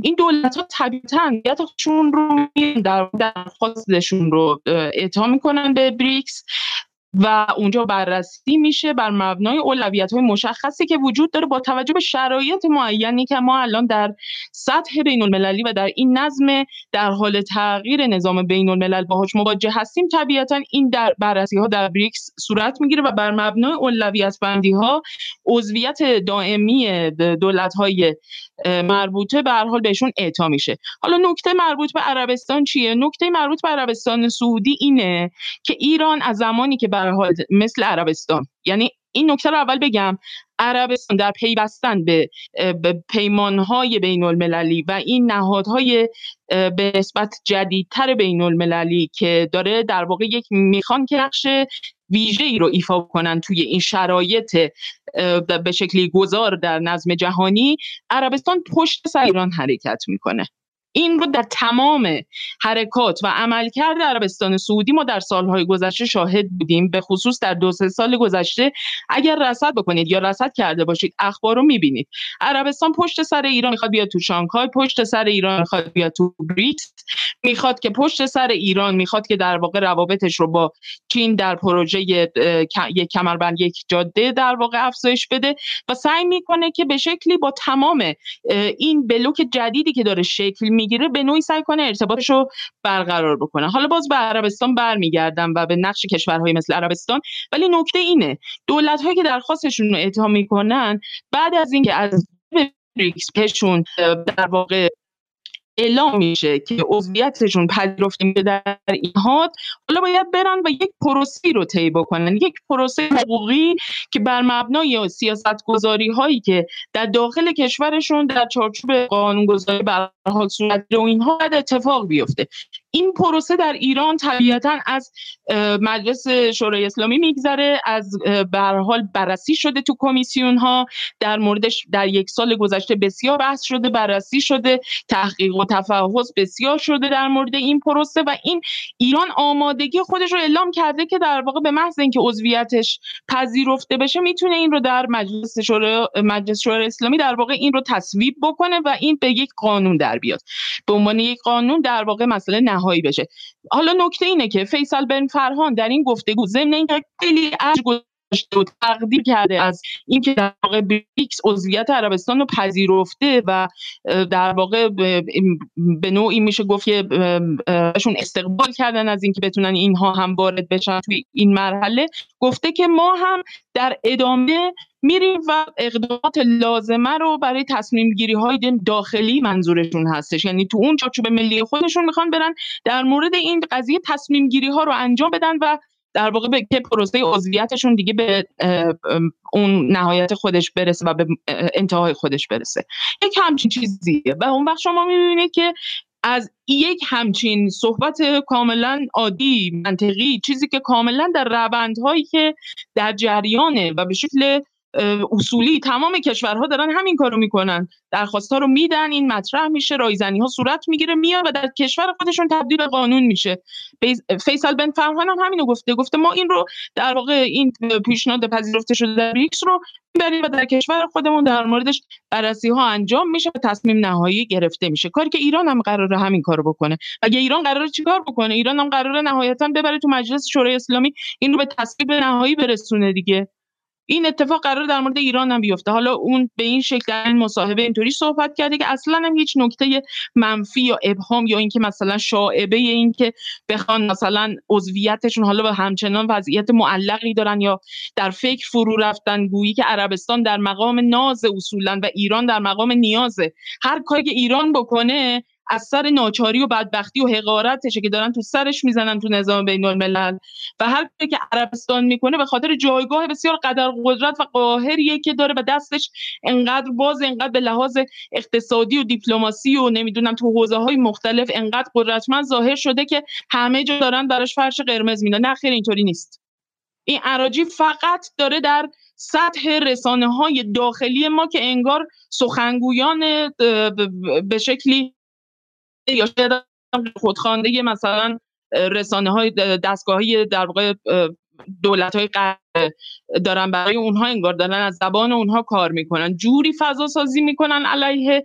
این دولت ها طبیعتا خودشون رو در درخواستشون رو اعطا می‌کنن به بریکس. و اونجا بررسی میشه بر مبنای اولویت های مشخصی که وجود داره با توجه به شرایط معینی که ما الان در سطح بین المللی و در این نظم در حال تغییر نظام بین الملل باهاش مواجه هستیم. طبیعتا این در بررسی ها در بریکس صورت می‌گیره و بر مبنای اولویت بندی ها عضویت دائمی دولت های مربوطه به هر حال بهشون اعطا میشه. حالا نکته مربوط به عربستان چیه؟ نکته مربوط به عربستان سعودی اینه که ایران از زمانی که به حال مثل عربستان. یعنی این نکته رو اول بگم. عربستان در پیوستن به, به پیمانهای بین المللی و این نهادهای به نسبت جدیدتر بین المللی که داره در واقع یک می‌خوان که نقش ویژه ای رو ایفا کنن توی این شرایط به شکلی گذار در نظم جهانی عربستان پشت سر ایران حرکت می‌کنه. این رو در تمام حرکات و عملکرد عربستان سعودی ما در سالهای گذشته شاهد بودیم به خصوص در دو سه سال گذشته. اگر رصد بکنید یا رصد کرده باشید اخبار رو می‌بینید. عربستان پشت سر ایران می‌خواد بیاد تو شانگهای پشت سر ایران می‌خواد بیاد تو بریکس. می‌خواد که پشت سر ایران می‌خواد که در واقع روابطش رو با چین در پروژه یک کمربند یک جاده در واقع افزایش بده و سعی می‌کنه که به شکلی با تمام این بلوک جدیدی که داره شکل می می‌گیره به نوعی سعی کنه ارتباطش رو برقرار بکنه. حالا باز به عربستان برمیگردم و به نقش کشورهای مثل عربستان. ولی نکته اینه دولت هایی که درخواستشون رو اعطا می‌کنن بعد از اینکه از بریکس کشون در واقع اعلام میشه که عضویتشون پذیرفته میشه در اینها حالا باید برن و یک پروسی رو طی بکنن. یک پروسه حقوقی که بر مبنای سیاست گذاری هایی که در داخل کشورشون در چارچوب قانون گذاری به حال صورت و اینها اتفاق بیفته. این پروسه در ایران طبیعتا از مجلس شورای اسلامی میگذره از به حال بررسی شده تو کمیسیون ها در موردش در یک سال گذشته بسیار بحث شده بررسی شده تحقیق و تفحص بسیار شده در مورد این پروسه و این ایران آمادگی خودش رو اعلام کرده که در واقع به محض اینکه عضویتش پذیرفته بشه می‌تونه این رو در مجلس شورای مجلس شورای اسلامی در واقع این رو تصویب بکنه و این به یک قانون در بیاد. به عنوان یک قانون در واقع مسئله نهایی بشه. حالا نکته اینه که فیصل بن فرهان در این گفتگو ضمن اینکه خیلی و تقدیر کرده از اینکه در واقع بریکس عضویت عربستان رو پذیرفته و در واقع به نوعی میشه گفت که استقبال کردن از اینکه بتونن اینها هم وارد بشن توی این مرحله. گفته که ما هم در ادامه میریم و اقدامات لازمه رو برای تصمیم گیری های داخلی منظورشون هستش. یعنی تو اون چارچوب ملی خودشون می‌خوان برن در مورد این قضیه تصمیم گیری ها رو انجام بدن و در واقع به که پروسه عضویتشون دیگه به اون نهایت خودش برسه و به انتهای خودش برسه. یک همچین چیزیه و اون وقت شما می‌بینید که از یک همچین صحبت کاملا عادی منطقی چیزی که کاملا در روندهایی که در جریانه و به شکل اصولی تمام کشورها دارن همین کارو می‌کنن. درخواست ها رو میدن این مطرح میشه رایزنی ها صورت می‌گیره میاد و در کشور خودشون تبدیل به قانون میشه. فیصل بن فرهان هم همینو گفته. گفته ما این رو در واقع این پیشنهاد پذیرفته شده در ریکس رو می‌بریم و در کشور خودمون در موردش بررسی ها انجام میشه و تصمیم نهایی گرفته میشه. کاری که ایران هم قراره همین کارو بکنه. اگه ایران قراره چیکار بکنه؟ ایران هم قراره نهایتا ببره تو مجلس شورای اسلامی این رو به تصویب نهایی برسونه دیگه. این اتفاق قرار در مورد ایران هم بیفته. حالا اون به این شکل در این مصاحبه اینطوری صحبت کرده که اصلا هم هیچ نکته منفی یا ابهام یا اینکه مثلا شاعبه اینکه بخوان مثلا عضویتشون حالا به همچنان وضعیت معلقی دارن یا در فکر فرو رفتن گویی که عربستان در مقام ناز اصولا و ایران در مقام نیازه هر کاری که ایران بکنه از سر ناچاری و بدبختی و حقارتشه که دارن تو سرش می‌زنن تو نظام بین الملل و هر که عربستان می‌کنه به خاطر جایگاه بسیار قدر قدرت و قاهریه که داره و دستش انقدر باز انقدر به لحاظ اقتصادی و دیپلماسی و نمی‌دونم تو حوزه های مختلف انقدر قدرتمند ظاهر شده که همه جا دارن براش فرش قرمز میدن. نه خیر اینطوری نیست. این عراجی فقط داره در سطح رسانه های داخلی ما که انگار سخنگویان به شکلی یا شاید خودخوانده مثلا رسانه های دستگاه های در واقع دولت های دارن برای اونها انگار دارن از زبان اونها کار می‌کنن. جوری فضا سازی می‌کنن علیه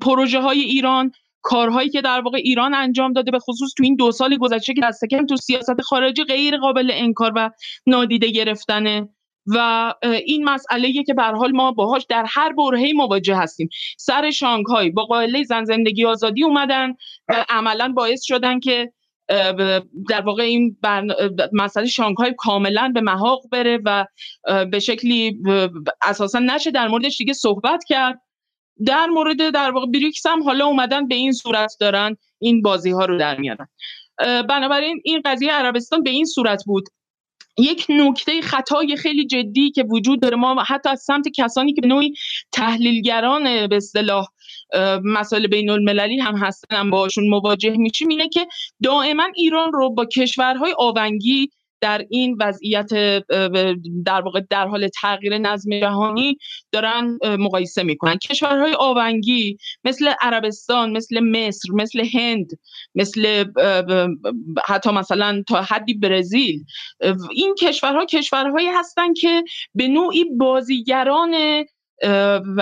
پروژه های ایران کارهایی که در واقع ایران انجام داده به خصوص تو این دو سالی گذشته که دست کم تو سیاست خارجی غیر قابل انکار و نادیده گرفتنه. و این مسئله که به حال ما باهاش در هر برهه مواجه هستیم. سر شانگهای با قائله زن زندگی آزادی اومدن عملا باعث شدن که در واقع این مسئله شانگهای کاملا به محاق بره و به شکلی اساسا نشه در موردش دیگه صحبت کرد. در مورد در واقع بریکس هم حالا اومدن به این صورت دارن این بازی ها رو در میارن. بنابراین این قضیه عربستان به این صورت بود یک نکته خطای خیلی جدی که وجود داره. ما حتی از سمت کسانی که نوعی تحلیلگران به اصطلاح مسائل بین المللی هم هستن باشون مواجه میشیم اینه که دائما ایران رو با کشورهای آونگی در این وضعیت در واقع در حال تغییر نظم جهانی دارن مقایسه می‌کنن. کشورهای آونگی مثل عربستان مثل مصر مثل هند مثل حتی مثلا تا حدی برزیل این کشورها کشورهایی هستند که به نوعی بازیگران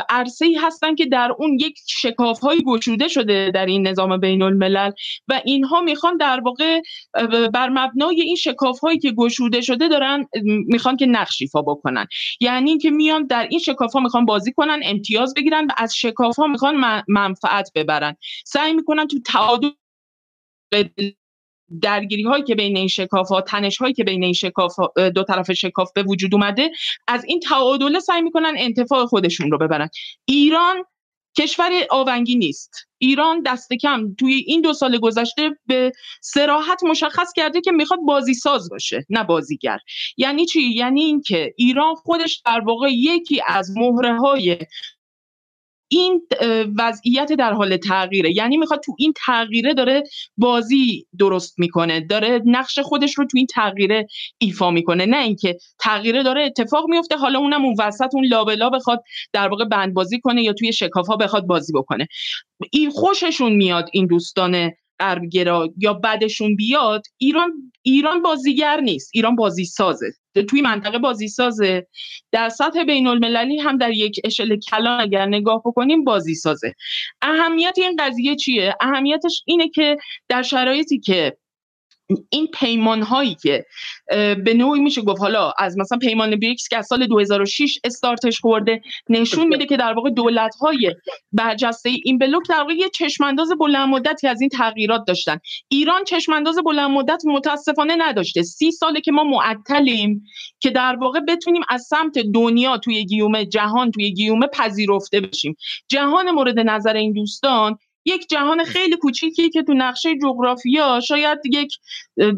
عرصه ای هستن که در اون یک شکاف های گشوده شده در این نظام بین الملل و اینها می‌خوان در واقع بر مبنای این شکاف هایی که گشوده شده دارن می‌خوان که نقش ایفا بکنن. یعنی که میان در این شکاف ها می‌خوان بازی کنن امتیاز بگیرن و از شکاف ها می‌خوان منفعت ببرن. سعی می‌کنن تو تعادل درگیری هایی که بین این شکاف ها تنش هایی که بین این شکاف دو طرف شکاف به وجود اومده از این تعادله سعی می‌کنن انتفاع خودشون رو ببرن. ایران کشور آونگی نیست. ایران دست کم. توی این دو سال گذشته به سراحت مشخص کرده که می‌خواد بازی ساز باشه نه بازیگر. یعنی چی؟ یعنی اینکه ایران خودش در واقع یکی از مهره های این وضعیت در حال تغییره. یعنی می‌خواد تو این تغییره داره بازی درست می‌کنه داره نقش خودش رو تو این تغییره ایفا می‌کنه. نه اینکه تغییره داره اتفاق میفته حالا اونم اون وسط اون لابلا بخواد در واقع بند بازی کنه یا توی شکاف ها بخواد بازی بکنه. این خوششون میاد این دوستان غربگرا یا بعدشون بیاد ایران ایران بازیگر نیست. ایران بازی سازه توی منطقه بازی سازه در سطح بین المللی هم در یک اشل کلان اگر نگاه بکنیم بازی سازه اهمیت این قضیه چیه؟ اهمیتش اینه که در شرایطی که این پیمان هایی که به نوعی میشه گفت حالا از مثلا پیمان بریکس که از سال 2006 استارتش خورده نشون میده که در واقع دولت های برجسته این بلوک در واقع یه چشمانداز بلند مدتی از این تغییرات داشتن. ایران چشمانداز بلند مدت متاسفانه نداشته. سی ساله که ما معطلیم که در واقع بتونیم از سمت دنیا توی گیومه جهان توی گیومه پذیرفته بشیم. جهان مورد نظر این دوستان یک جهان خیلی کوچیکی که تو نقشه جغرافیا شاید یک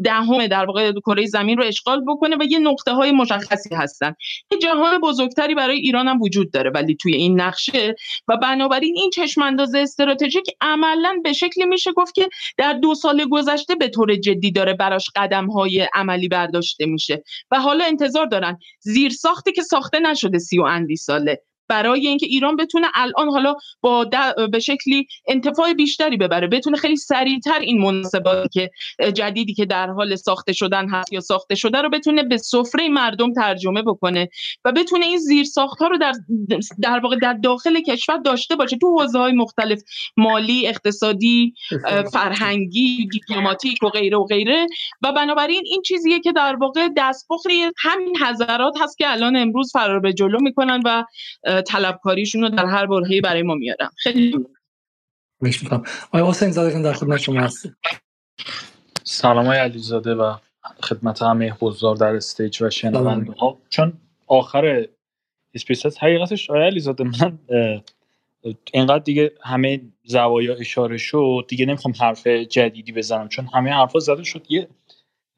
دهم در واقع کره زمین رو اشغال بکنه و یه نقطه های مشخصی هستن. یه جهان بزرگتری برای ایران هم وجود داره ولی توی این نقشه و بنابراین این چشمانداز استراتژیک عملا به شکلی میشه گفت که در دو سال گذشته به طور جدی داره براش قدم های عملی برداشته میشه. و حالا انتظار دارن زیر ساختی که ساخته نشده سی و اندی ساله برای اینکه ایران بتونه الان حالا با به شکلی انتفاع بیشتری ببره بتونه خیلی سریعتر این مناسباتی که جدیدی که در حال ساخته شدن هست یا ساخته شده رو بتونه به سفره مردم ترجمه بکنه و بتونه این زیر ها رو در در واقع در داخل کشور داشته باشه تو حوزه های مختلف مالی اقتصادی فرهنگی دیپلماتیک و غیره و غیره. و بنابراین این چیزیه که در واقع دستپخری همین حضرات هست که الان امروز فرار به جلو می‌کنن و طلبکاریشون رو در هر برهه‌ای برای ما میارن خیلی می‌شنویم آقای حسین زاده در خدمت شما هستیم سلام آقای علیزاده و خدمت همه حضار در stage و شنونده ها. چون آخر space هست حقیقتش آقای علیزاده من اینقدر دیگه همه زوایا اشاره شد دیگه نمی‌خوام حرف جدیدی بزنم چون همه حرفا زده شد. یه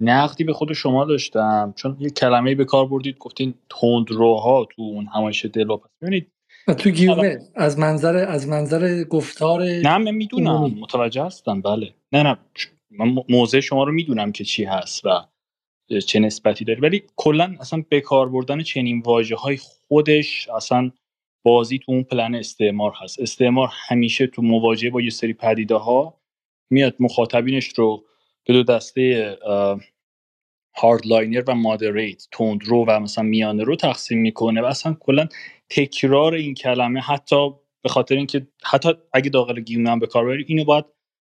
نقدی به خود شما داشتم. چون یه کلمه به کار بردید گفتین تندروها تو اون همایش دلواپس. ببینید تو گیومه از منظر از منظر گفتار نه من می‌دونم. متوجه هستم. بله. نه نه. من موضع شما رو می‌دونم که چی هست و چه نسبتی داری ولی کلا اصلا به کار بردن چنین واژه های خودش اصلا بازی تو اون پلن استعمار هست. استعمار همیشه تو مواجهه با یه سری پدیده ها میاد. مخاطبینش رو به دو دسته hardliner و moderate تندرو و مثلا میانه رو تقسیم می‌کنه و اصلا کلا تکرار این کلمه حتی به خاطر اینکه حتی اگه داخل گیمه هم به کار بری اینو باید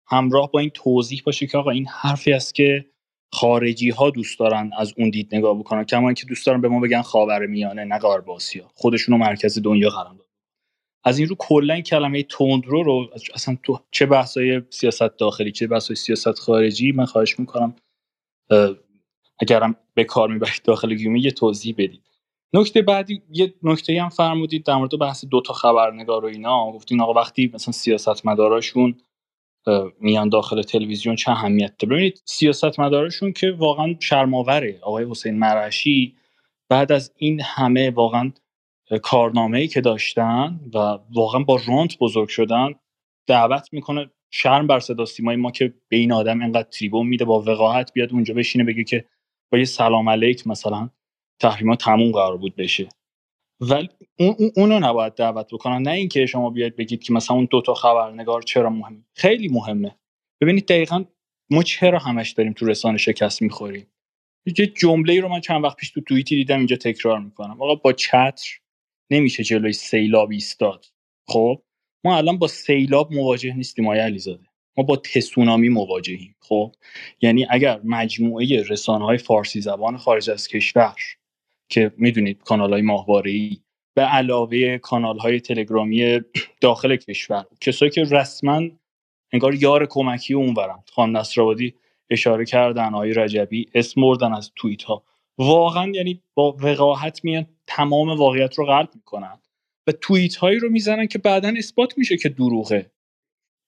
همراه با این توضیح باشه که آقا این حرفی است که خارجی ها دوست دارن از اون دید نگاه بکنن کما اینکه دوست دارن به ما بگن خاور میانه نه غرب آسیا خودشون رو مرکز دنیا قرار دادن از این رو کلا این کلمه تندرو رو اصلا تو چه بحثای سیاست داخلی چه بحثای سیاست خارجی من خواهش می‌کنم اگرم به کار می‌برید داخل گیومی یه توضیح بدید. نکته بعدی یه نکته هم فرمودید در مورد بحث دوتا خبرنگار و اینا. گفتین آقا وقتی مثلا سیاست مداراشون میان داخل تلویزیون چه اهمیت داره؟ ببینید سیاست مدارشون که واقعا شرماوره. آقای حسین مرشی بعد از این همه واقعا کارنامه ای که داشتن و واقعا با رانت بزرگ شدن دعوت می‌کنه شرم بر صدا ما که به این آدم اینقدر تریبون میده با وقاحت بیاد اونجا بشینه بگه که با یه سلام علیک مثلا تحریما تموم قرار بود بشه. ولی اون اونو نباید دعوت بکنن. نه اینکه شما بیاید بگید که مثلا اون دوتا خبرنگار چرا مهمه. خیلی مهمه. ببینید دقیقا ما چرا همش داریم تو رسانه شکست می‌خوریم؟ یه جمله رو من چند وقت پیش تو توییتی دیدم اینجا تکرار می‌کنم. آقا با چتر نمیشه جلوی سیلاب ایستاد. خب؟ ما الان با سیلاب مواجه نیستیم آیا علیزاده. ما با تسونامی مواجهیم خب؟ یعنی اگر مجموعه رسانه های فارسی زبان خارج از کشور که می‌دونید کانال های ماهواره به علاوه کانال های تلگرامی داخل کشور کسایی که رسما انگار یار کمکی اونورن خان نصرآبادی اشاره کردن آقای رجبی اسم بردن از توییت ها واقعا یعنی با وقاحت میان تمام واقعیت رو قلب می‌کنن. و توییت هایی رو می‌زنن که بعدا اثبات میشه که دروغه.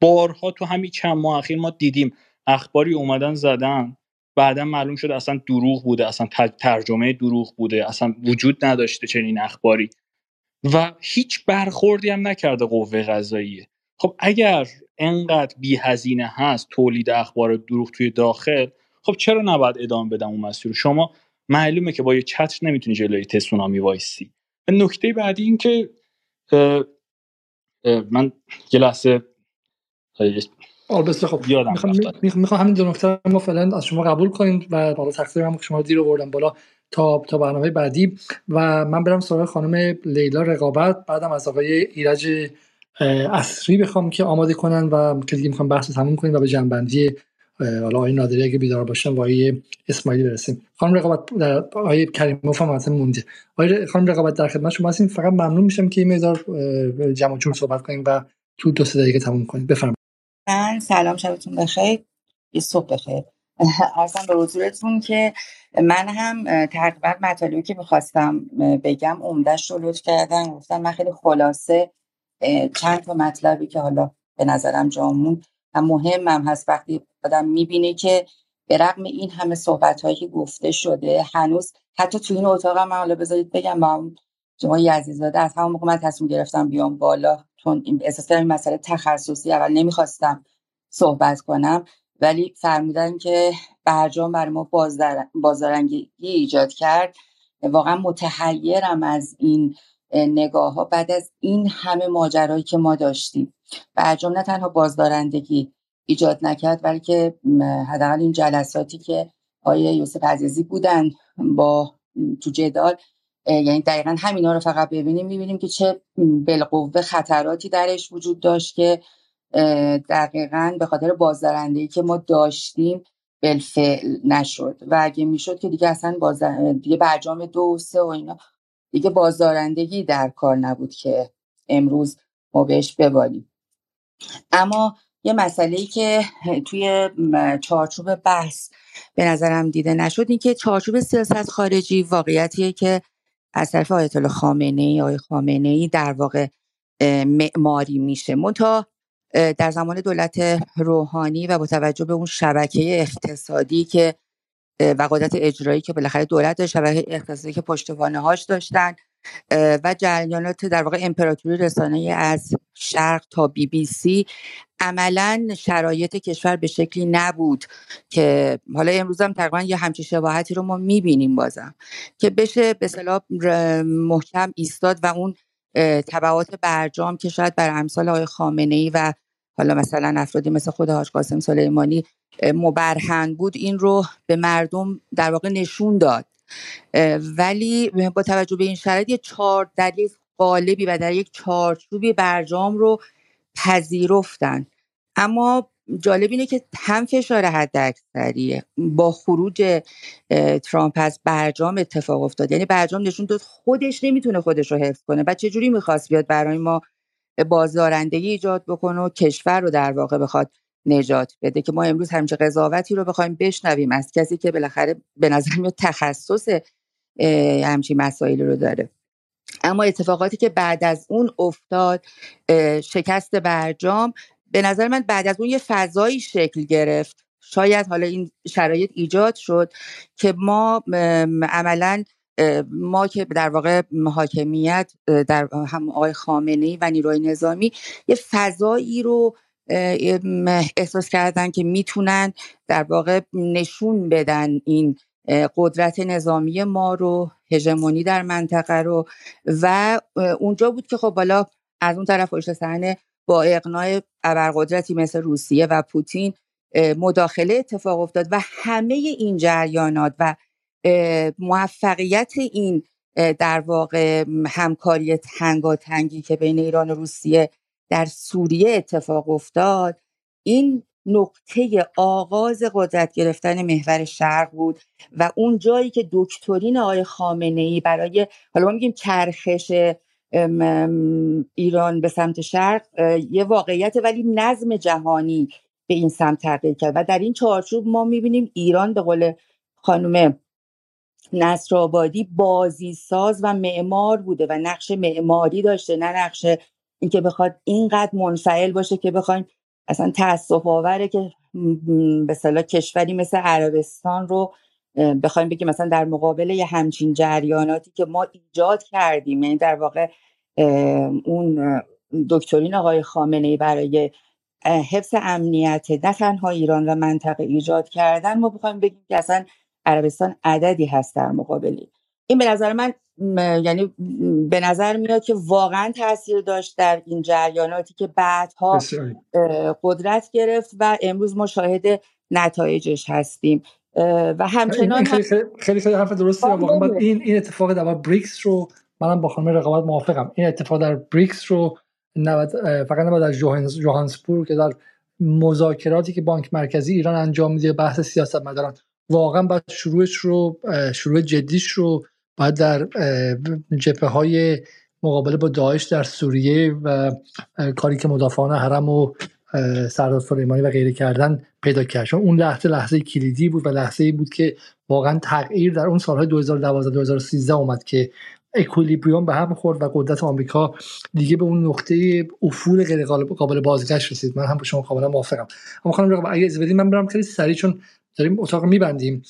بارها تو همین چند ماه اخیر ما دیدیم اخباری اومدن زدن بعدا معلوم شد اصلا دروغ بوده اصلا ترجمه دروغ بوده اصلا وجود نداشته چنین اخباری. و هیچ برخوردی هم نکرده قوه قضاییه. خب اگر انقدر بی هزینه هست تولید اخبار دروغ توی داخل خب چرا نباید ادامه بدم اون مسیر شما معلومه که با یه چتر نمی‌تونی جلوی تسونامی وایسی. نکته بعدی این که من یه لحظه آه بسیار خب. می‌خوام می‌خوام همین دو نکته ما فعلا از شما قبول کنیم و بالا تقصیر هم شما دیر آوردم بالا تا تا برنامه بعدی. و من برم سراغ خانم لیلا رقابت بعدم از آقای ایرج اصری بخوام که آماده کنن و که دیگه می‌خوام بحث تموم کنیم و به جنبندی حالا آقای نادری اگه بیدار باشن و آقای اسماعیلی برسیم. خانم رقابت آقای کریموف هم مثلا مونده. آقای خانم رقابت در خدمت شما هستیم. فقط ممنون میشم که این مقدار جمع جور صحبت کنیم و تو دو سه دقیقه تموم کنیم. بفرمایید. من سلام شبتون بخیر. یه صبح بخیر. ارزم به حضورتون که من هم تقریبا مطالبی که می‌خواستم بگم عمدهش رو لطف کردن. گفتن من خیلی خلاصه چند تا مطلبی که حالا به نظرم جامون و مهمم هست. وقتی آدم می‌بینه که به رغم این همه صحبت هایی که گفته شده هنوز حتی تو این اتاق هم حالا بذارید بگم با شما عزیزاده از همون موقع من تصمیم گرفتم بیام بالا چون این احساس این مسئله تخصصی اول نمی‌خواستم صحبت کنم ولی فرمودن که برجام برای ما بازدارنگی ایجاد کرد. واقعا متحیرم از این نگاه ها بعد از این همه ماجرایی که ما داشتیم برجام نه تنها بازدارندگی ایجاد نکرد بلکه حداقل این جلساتی که آیه یوسف عزیزی بودن با تو جدال یعنی دقیقا همینا رو فقط ببینیم می‌بینیم که چه بالقوه خطراتی درش وجود داشت که دقیقا به خاطر بازدارندگی که ما داشتیم بالفعل نشد. و اگه می‌شد که دیگه اصلا بازدار... دیگه برجام دو و سه و اینا دیگه بازدارندگی در کار نبود که امروز ما بهش ببالیم. اما یه مسئله که توی چارچوب بحث به نظرم دیده نشد این که چارچوب سیاست خارجی واقعیتیه که از طرف آیت الله خامنه ای آقای خامنه ای در واقع معماری میشه. منتها در زمان دولت روحانی و با توجه به اون شبکه اقتصادی که و قدرت اجرایی که بالاخره دولت داشت شبکه اقتصادی که پشتوانه هاش داشتن و جریانات در واقع امپراتوری رسانه از شرق تا بی بی سی عملا شرایط کشور به شکلی نبود که حالا امروز هم تقریبا یه همچین شباهتی رو ما می‌بینیم بازم که بشه به صلاح محکم ایستاد و اون تبعات برجام که شاید بر امثال آقای خامنه ای و حالا مثلا افرادی مثل خود حاج قاسم سلیمانی مبرهن بود این رو به مردم در واقع نشون داد. ولی با توجه به این شرایط یه چهار در یک قالبی و در یک چارچوبی برجام رو پذیرفتن. اما جالب اینه که هم فشار حد اکثریه با خروج ترامپ از برجام اتفاق افتاد. یعنی برجام نشون داد خودش نمی‌تونه خودش رو حفظ کنه و چجوری می‌خواست بیاد برای ما بازدارندگی ایجاد بکنه و کشور رو در واقع بخواد نجات بده که ما امروز همچه قضاوتی رو بخوایم بشنویم از کسی که بالاخره به نظر میاد تخصص همچین مسائل رو داره. اما اتفاقاتی که بعد از اون افتاد شکست برجام به نظر من بعد از اون یه فضایی شکل گرفت. شاید حالا این شرایط ایجاد شد که ما عملا ما که در واقع حاکمیت در هم آقای خامنه و نیروی نظامی یه فضایی رو احساس کردن که می‌تونن در واقع نشون بدن این قدرت نظامی ما رو هژمونی در منطقه رو و اونجا بود که خب بالا از اون طرف پشت صحنه با اقناع ابرقدرتی مثل روسیه و پوتین مداخله اتفاق افتاد و همه این جریانات و موفقیت این در واقع همکاری تنگاتنگی که بین ایران و روسیه در سوریه اتفاق افتاد. این نقطه آغاز قدرت گرفتن محور شرق بود و اون جایی که دکترین آقای خامنه ای برای حالا ما میگیم چرخش ایران به سمت شرق یه واقعیت ولی نظم جهانی به این سمت تغییر کرد و در این چارچوب ما می‌بینیم ایران به قول خانم نصر آبادی بازی ساز و معمار بوده و نقش معماری داشته نه نقش اینکه بخواد اینقدر منفعل باشه که بخوایم اصلا تاسف آوره که به صلاح کشوری مثل عربستان رو بخوایم بگیم مثلا در مقابل یه همچین جریاناتی که ما ایجاد کردیم یعنی در واقع اون دکترین آقای خامنه ای برای حفظ امنیت نه تنها ایران و منطقه ایجاد کردن ما بخوایم بگیم که اصلا عربستان عددی هست در مقابلی. این به نظر من یعنی به نظر میاد که واقعا تاثیر داشت در این جریاناتی که بعدها قدرت گرفت و امروز ما شاهد نتایجش هستیم. و همچنان خیلی خیلی, خیلی, خیلی حرف درسته واقعا. این این اتفاق در بریکس رو منم با خانم رقابت موافقم. این اتفاق در بریکس رو نباید فقط نباید در جوهانسبورگ که در مذاکراتی که بانک مرکزی ایران انجام میده بحث سیاست مداران واقعا باید شروعش رو شروع جدیش رو باید در جبهه های مقابله با داعش در سوریه و کاری که مدافعان حرم و سردار سلیمانی و غیره کردن پیدا کرد. اون لحظه لحظه کلیدی بود و لحظه ای بود که واقعا تغییر در اون سالهای 2012 2013 اومد که اکولیبریوم به هم خورد و قدرت آمریکا دیگه به اون نقطه افول غیر قابل بازگشت رسید. من هم با شما کاملا موافقم. اما خانم رقم اگه اجازه من برم خیلی سریع چون داریم اتاق میبندیم.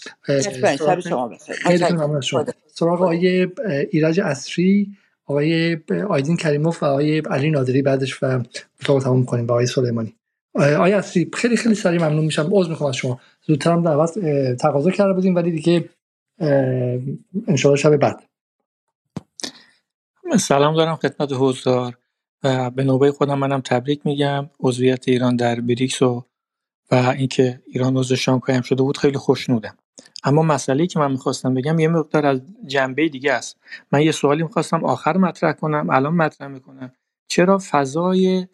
سراغ آقای ایرج اصری آقای آیدین کریموف و آقای علی نادری بعدش و اتاق تمام کنیم با آقای سلیمانی. آقای اصری خیلی خیلی سریع ممنون میشم. عذر می‌خوام از شما. زودتر هم دعوت تقاضا کرده بودیم ولی دیگه انشاءالله شب بعد. سلام دارم خدمت حضار. و به نوبه خودم منم تبریک میگم. عضویت ایران در بریکس و و اینکه ایران عضو شانگهای شده بود خیلی خوشنودم. اما مسئله که من می‌خواستم بگم یه مقدار از جنبه دیگه است. من یه سوالی می‌خواستم آخر مطرح کنم الان مطرح می‌کنم. چرا فضای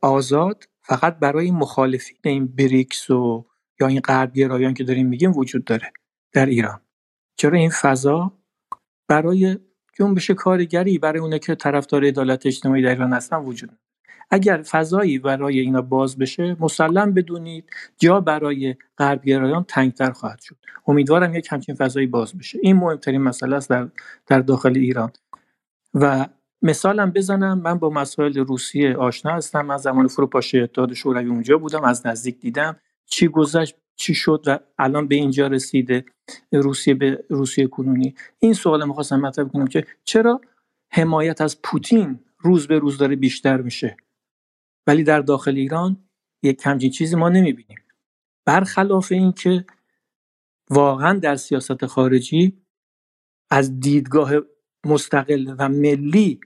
آزاد فقط برای مخالفین این بریکس و یا این غرب گرایان که داریم میگیم وجود داره در ایران؟ چرا این فضا برای جنبش کارگری برای اونه که طرفدار عدالت اجتماعی در ایران هستن وجود اگر فضایی برای اینا باز بشه مسلم بدونید جا برای غربگرایان تنگتر خواهد شد. امیدوارم یک همچین فضایی باز بشه. این مهمترین مسئله است در, در داخل ایران. و مثالم بزنم من با مسائل روسیه آشنا هستم. من زمان فروپاشی اتحاد شوروی اونجا بودم از نزدیک دیدم چی گذشت چی شد و الان به اینجا رسیده روسیه به روسیه کنونی. این سوال می‌خواستم مطرح کنم که چرا حمایت از پوتین روز به روز داره بیشتر میشه؟ ولی در داخل ایران یک همچین چیزی ما نمی‌بینیم. برخلاف اینکه واقعا در سیاست خارجی از دیدگاه مستقل و ملی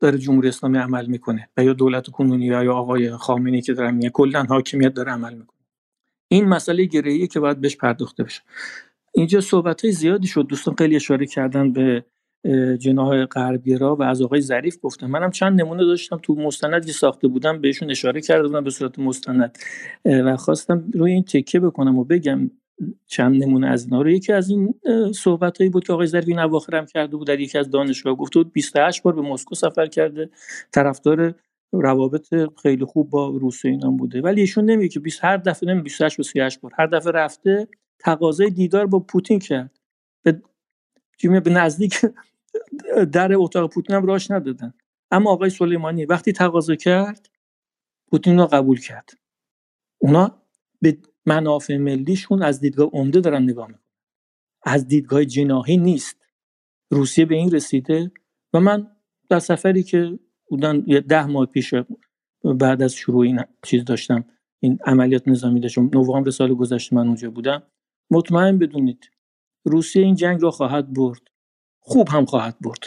داره جمهوری اسلامی عمل می‌کنه و یا دولت کنونی یا آقای خامنه‌ای که داره میگه کلا حاکمیت داره عمل می‌کنه. این مسئله گرهیه که باید بهش پرداخته بشه. اینجا صحبت های زیادی شد دوستان خیلی اشاره کردن به جناح غربگرا و از آقای ظریف گفتم. منم چند نمونه داشتم. تو مستندی ساخته بودم بهشون اشاره کرده بودم به صورت مستند. و خواستم روی این تکه بکنم و بگم چند نمونه از اینا رو. یکی از این صحبت هایی بود که آقای ظریف این اواخر کرده بود در یکی از دانشگاه. گفته بود 28 بار به مسکو سفر کرده. طرفدار روابط خیلی خوب با روسیه اینا بوده. ولی ایشون نمیگه که 20 هر دفعه نمی 28 و 38 بار. هر دفعه رفته تقاضای دیدار با پوتین کرد. به به نزدیک در اتاق پوتین هم راش ندادن. اما آقای سلیمانی وقتی تقاضا کرد پوتین رو قبول کرد. اونا به منافع ملیشون از دیدگاه عمده دارن نگاه می‌کنن. از دیدگاه جناهی نیست. روسیه به این رسیده و من در سفری که بودن ده ماه پیش بعد از شروع این چیز داشتم این عملیات نظامی داشتم نوامبر سال گذشته من اونجا بودم مطمئن بدونید روسیه این جنگ را خواهد برد. خوب هم خواهد برد.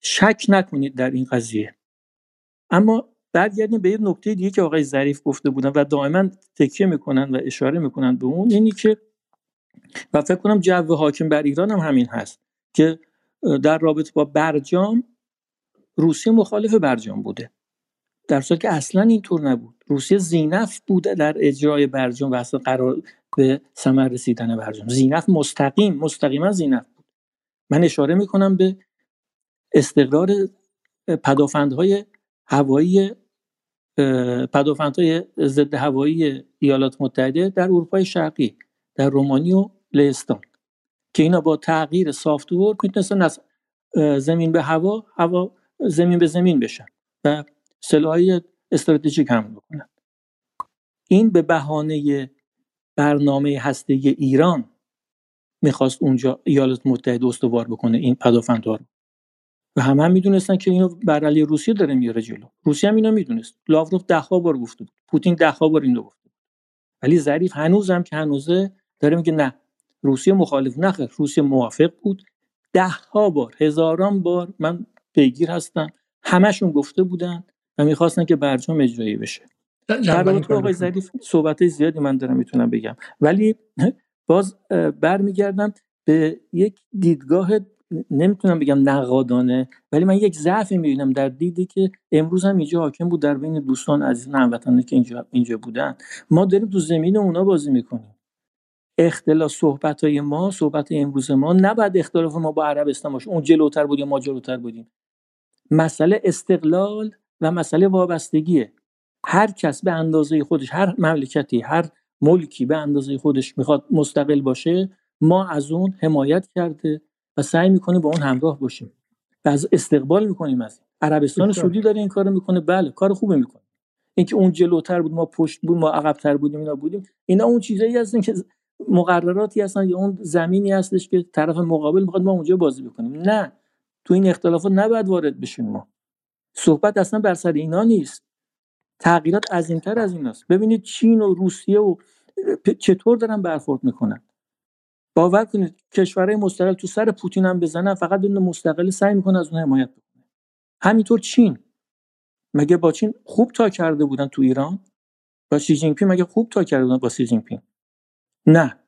شک نکنید در این قضیه. اما برگردیم به یه نکته دیگه که آقای ظریف گفته بودن و دائما تکیه می‌کنن و اشاره می‌کنن به اون اینی که و فکر کنم جو حاکم بر ایران هم همین هست که در رابطه با برجام روسیه مخالف برجام بوده. در صورتی که اصلا اینطور نبود. روسیه زینف بوده در اجرای برجام و اصلا قرار به ثمر رسیدن برجام. زینف مستقیم مستقیما زینف. من اشاره می‌کنم به استقرار پدافندهای هوایی پدافندهای ضد هوایی ایالات متحده در اروپای شرقی در رومانی و لهستان که اینا با تغییر سافتور می‌تونستن از زمین به هوا هوا زمین به زمین بشن و سلاحی استراتژیک هم بکنن. این به بهانه برنامه هسته ایران می‌خواست اونجا ایالات متحده استوار بکنه این پدافندها رو. و همه هم می‌دونستن که اینو بر علیه روسیه داره میاره جلو. روسیه هم اینو می‌دونست. لاوروف ده ها بار گفته بود. پوتین ده ها بار اینو گفته بود. ولی ظریف هنوزم که هنوزه داره میگه نه. روسیه مخالف نخه روسیه موافق بود. ده ها بار هزاران بار من پیگیر هستم. همشون گفته بودن و می‌خواستن که برجام اجرایی بشه. در رابطه آقای ظریف صحبت زیادی من دارم می‌تونم بگم. ولی باز برمیگردم به یک دیدگاه نمی‌تونم بگم نقادانه ولی من یک ضعف می‌بینم در دیدی که امروز هم اینجا حاکم بود در بین دوستان عزیزان هموطنانی که اینجا اینجا بودن. ما داریم تو زمین اونا بازی می‌کنیم. اختلاف صحبت های ما صحبت امروز ما نباید اختلاف ما با عربستان باشه. اون جلوتر بودیم ما جلوتر بودیم. مسئله استقلال و مسئله وابستگیه. هر کس به اندازه خودش هر مملکتی هر ملکی به اندازه خودش می‌خواد مستقل باشه ما از اون حمایت کرده و سعی می‌کنیم با اون همراه باشیم و از استقبال می‌کنیم از عربستان سعودی داره این کارو می‌کنه. بله کار خوبی می‌کنه. اینکه اون جلوتر بود ما پشت بود ما عقبتر بودیم اینا بودیم. اینا اون چیزایی هستن که مقرراتی هستن یا اون زمینی هستش که طرف مقابل می‌خواد ما اونجا بازی بکنیم. نه. تو این اختلافات نباید وارد بشیم ما. صحبت اصلا بر سر اینا نیست. تغییرات عظیمتر از ایناست. ببینید چین و روسیه و چطور دارن برخورد می‌کنن. باور کنید کشورهای مستقل تو سر پوتین هم بزنن فقط بدون مستقل سعی می‌کنه از اون حمایت بکنه. همینطور چین. مگه با چین خوب تا کرده بودن تو ایران؟ با سی جین پینگ مگه خوب تا کرده بودن با سی جین پینگ؟ نه.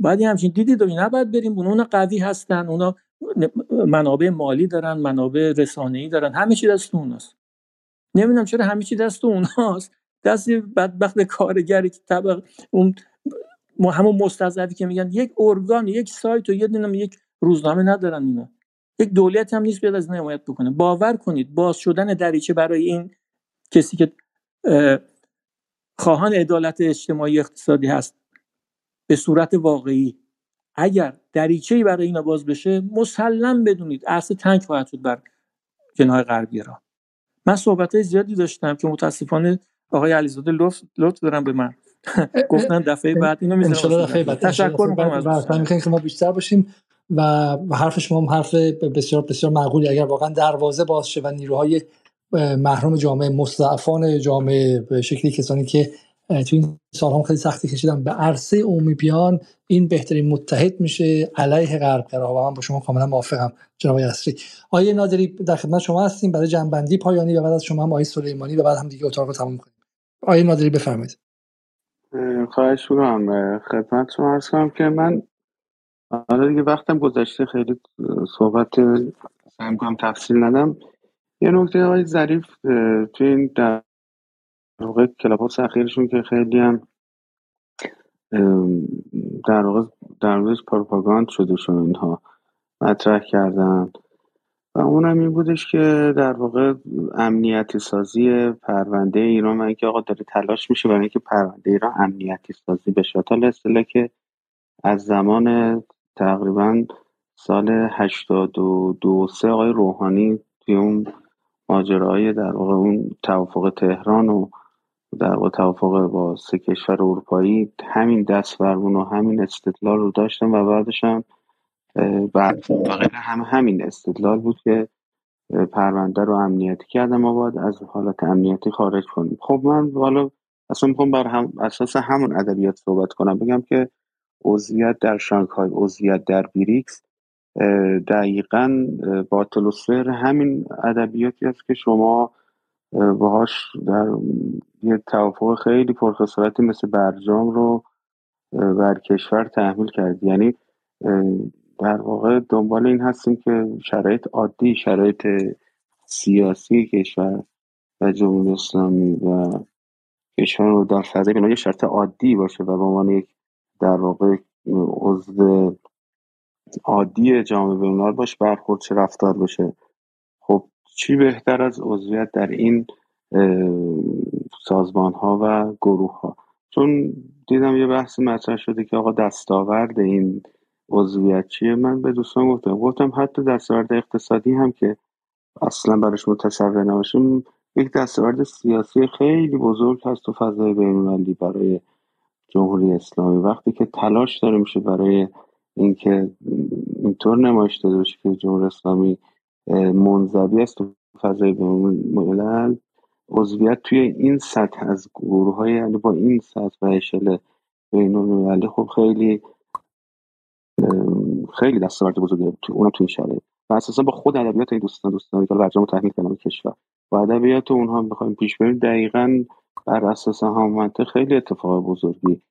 باید همچین دیدی داریم نباید بریم اونا قوی هستن اونا منابع مالی دارن منابع رسانه‌ای دارن همه چی دست اوناست. نمی‌دونم چرا همه چی دست اوناست دست بدبخت کارگری که طبق اون همون مستضعفی که میگن یک ارگان یک سایت و یه یک روزنامه ندارن اینا. یک دولت هم نیست بیاد از حمایت بکنه. باور کنید باز شدن دریچه برای این کسی که خواهان عدالت اجتماعی اقتصادی هست به صورت واقعی اگر دریچه برای اینا باز بشه مسلم بدونید عرصه تنگ خواهد شد بر جناح غربی را من صحبت زیادی داشتم که متاسفانه آقای علیزاده لطف, لطف دارم به من. گفتن دفعه بعد اینو می‌ذارم دفعه بعد. تشکر می‌کنم از ما بیشتر باشیم و حرف شما هم حرف بسیار بسیار معقولی. اگر واقعا دروازه باز شه و نیروهای محروم جامعه مستضعفان جامعه به شکلی کسانی که تو این سال هم خیلی سختی کشیدن به عرصه عمومی بیان این بهترین متحد میشه علیه غرب و من با شما کاملا موافقم جناب یسری آیه نادری در خدمت شما هستیم. برای جنبندی پایانی و بعد از شما هم آیه سلیمانی و بعد هم دیگه اتاق رو تموم کنیم. آیه نادری بفرمایید. خواهش می‌کنم. خدمت شما عرض کنم که من حالا دیگه وقتم گذشته خیلی صحبت سعی می‌کنم تفصیل ندم. یه نکته های ظریف توی این در واقع کلاپاس اخیرشون که خیلی هم در واقع در موردش پروپاگاند شده شد اینها مطرح کردن. و اونم این بودش که در واقع امنیتی سازی پرونده ایران و اینکه آقا داره تلاش میشه برای اینکه پرونده ایران امنیتی سازی بشه. تا اصطلاح که از زمان تقریبا سال هشتاد و دو سه آقای روحانی توی اون ماجراهای در واقع اون توافق تهران و در واقع توافق با سه کشور اروپایی همین دست و همین استدلال رو داشتن و بعدش هم و هم همین استدلال بود که پرونده رو امنیتی کردم ما باید از حالت امنیتی خارج کنیم. خب من حالا اصلا می‌خوام بر هم اساس همون ادبیات صحبت کنم. بگم که عضویت در شانگهای عضویت در بریکس دقیقا باطل همین ادبیاتی است که شما باهاش در یه توافق خیلی پرخصورتی مثل برجام رو بر کشور تحمیل کرد. یعنی در واقع دنبال این هستیم که شرایط عادی شرایط سیاسی کشور و جمهوری اسلامی و کشور رو در فضای بینایی شرط عادی باشه و به عنوان یک در واقع عضو عادی جامعه بینالملل باش برخورد چه رفتار خب چی بهتر از عضویت در این سازمان ها و گروه ها چون دیدم یه بحث مطرح شده که آقا دستاورد این عضویت چیه؟ من به دوستان گفتم. گفتم حتی دستاورد اقتصادی هم که اصلا براش متصور نباشیم یک دستاورد سیاسی خیلی بزرگ هست تو فضای بینالمللی برای جمهوری اسلامی. وقتی که تلاش داره میشه برای اینکه اینطور نمایش داده باشه که جمهوری اسلامی منظوی است تو فضای بینالملل عضویت توی این سطح از گروه های یعنی با این سطح و اشل بین خب خیلی خیلی دستاورد بزرگی تو اونم تو این شرایط. و اساسا با خود ادبیات این دوستان دوستان که برجام تحمیل کردن کشور. و ادبیات اونها بخوایم پیش بریم. دقیقا بر اساس هم منطق خیلی اتفاق بزرگی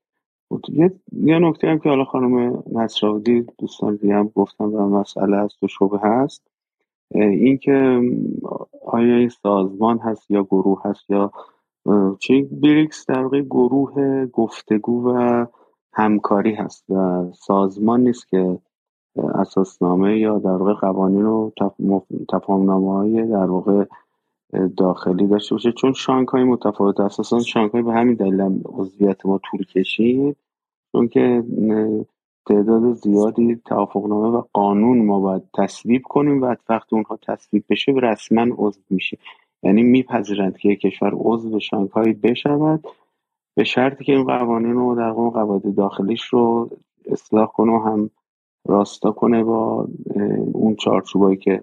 بود. یه, یه نکته هم که حالا خانم نصرآبادی دوستان دیگه هم گفتم و مسئله هست و شبه هست. اینکه آیا این سازمان هست یا گروه هست یا چه بریکس در واقع گروه گفتگو و همکاری هست و سازمان نیست که اساسنامه یا در واقع قوانین و تفاهمنامه های در واقع داخلی داشته باشه. چون شانک های متفاوت اساسا شانک های به همین دلیل عضویت ما طول کشید. چون که تعداد زیادی توافقنامه و قانون ما باید تصویب کنیم و وقتی اونها تصویب بشه رسما عضو میشه. یعنی میپذیرند که یک کشور عضو شانگهای بشود به شرطی که این قوانین رو در قواعد داخلیش رو اصلاح کنه و هم راستا کنه با اون چارچوبایی که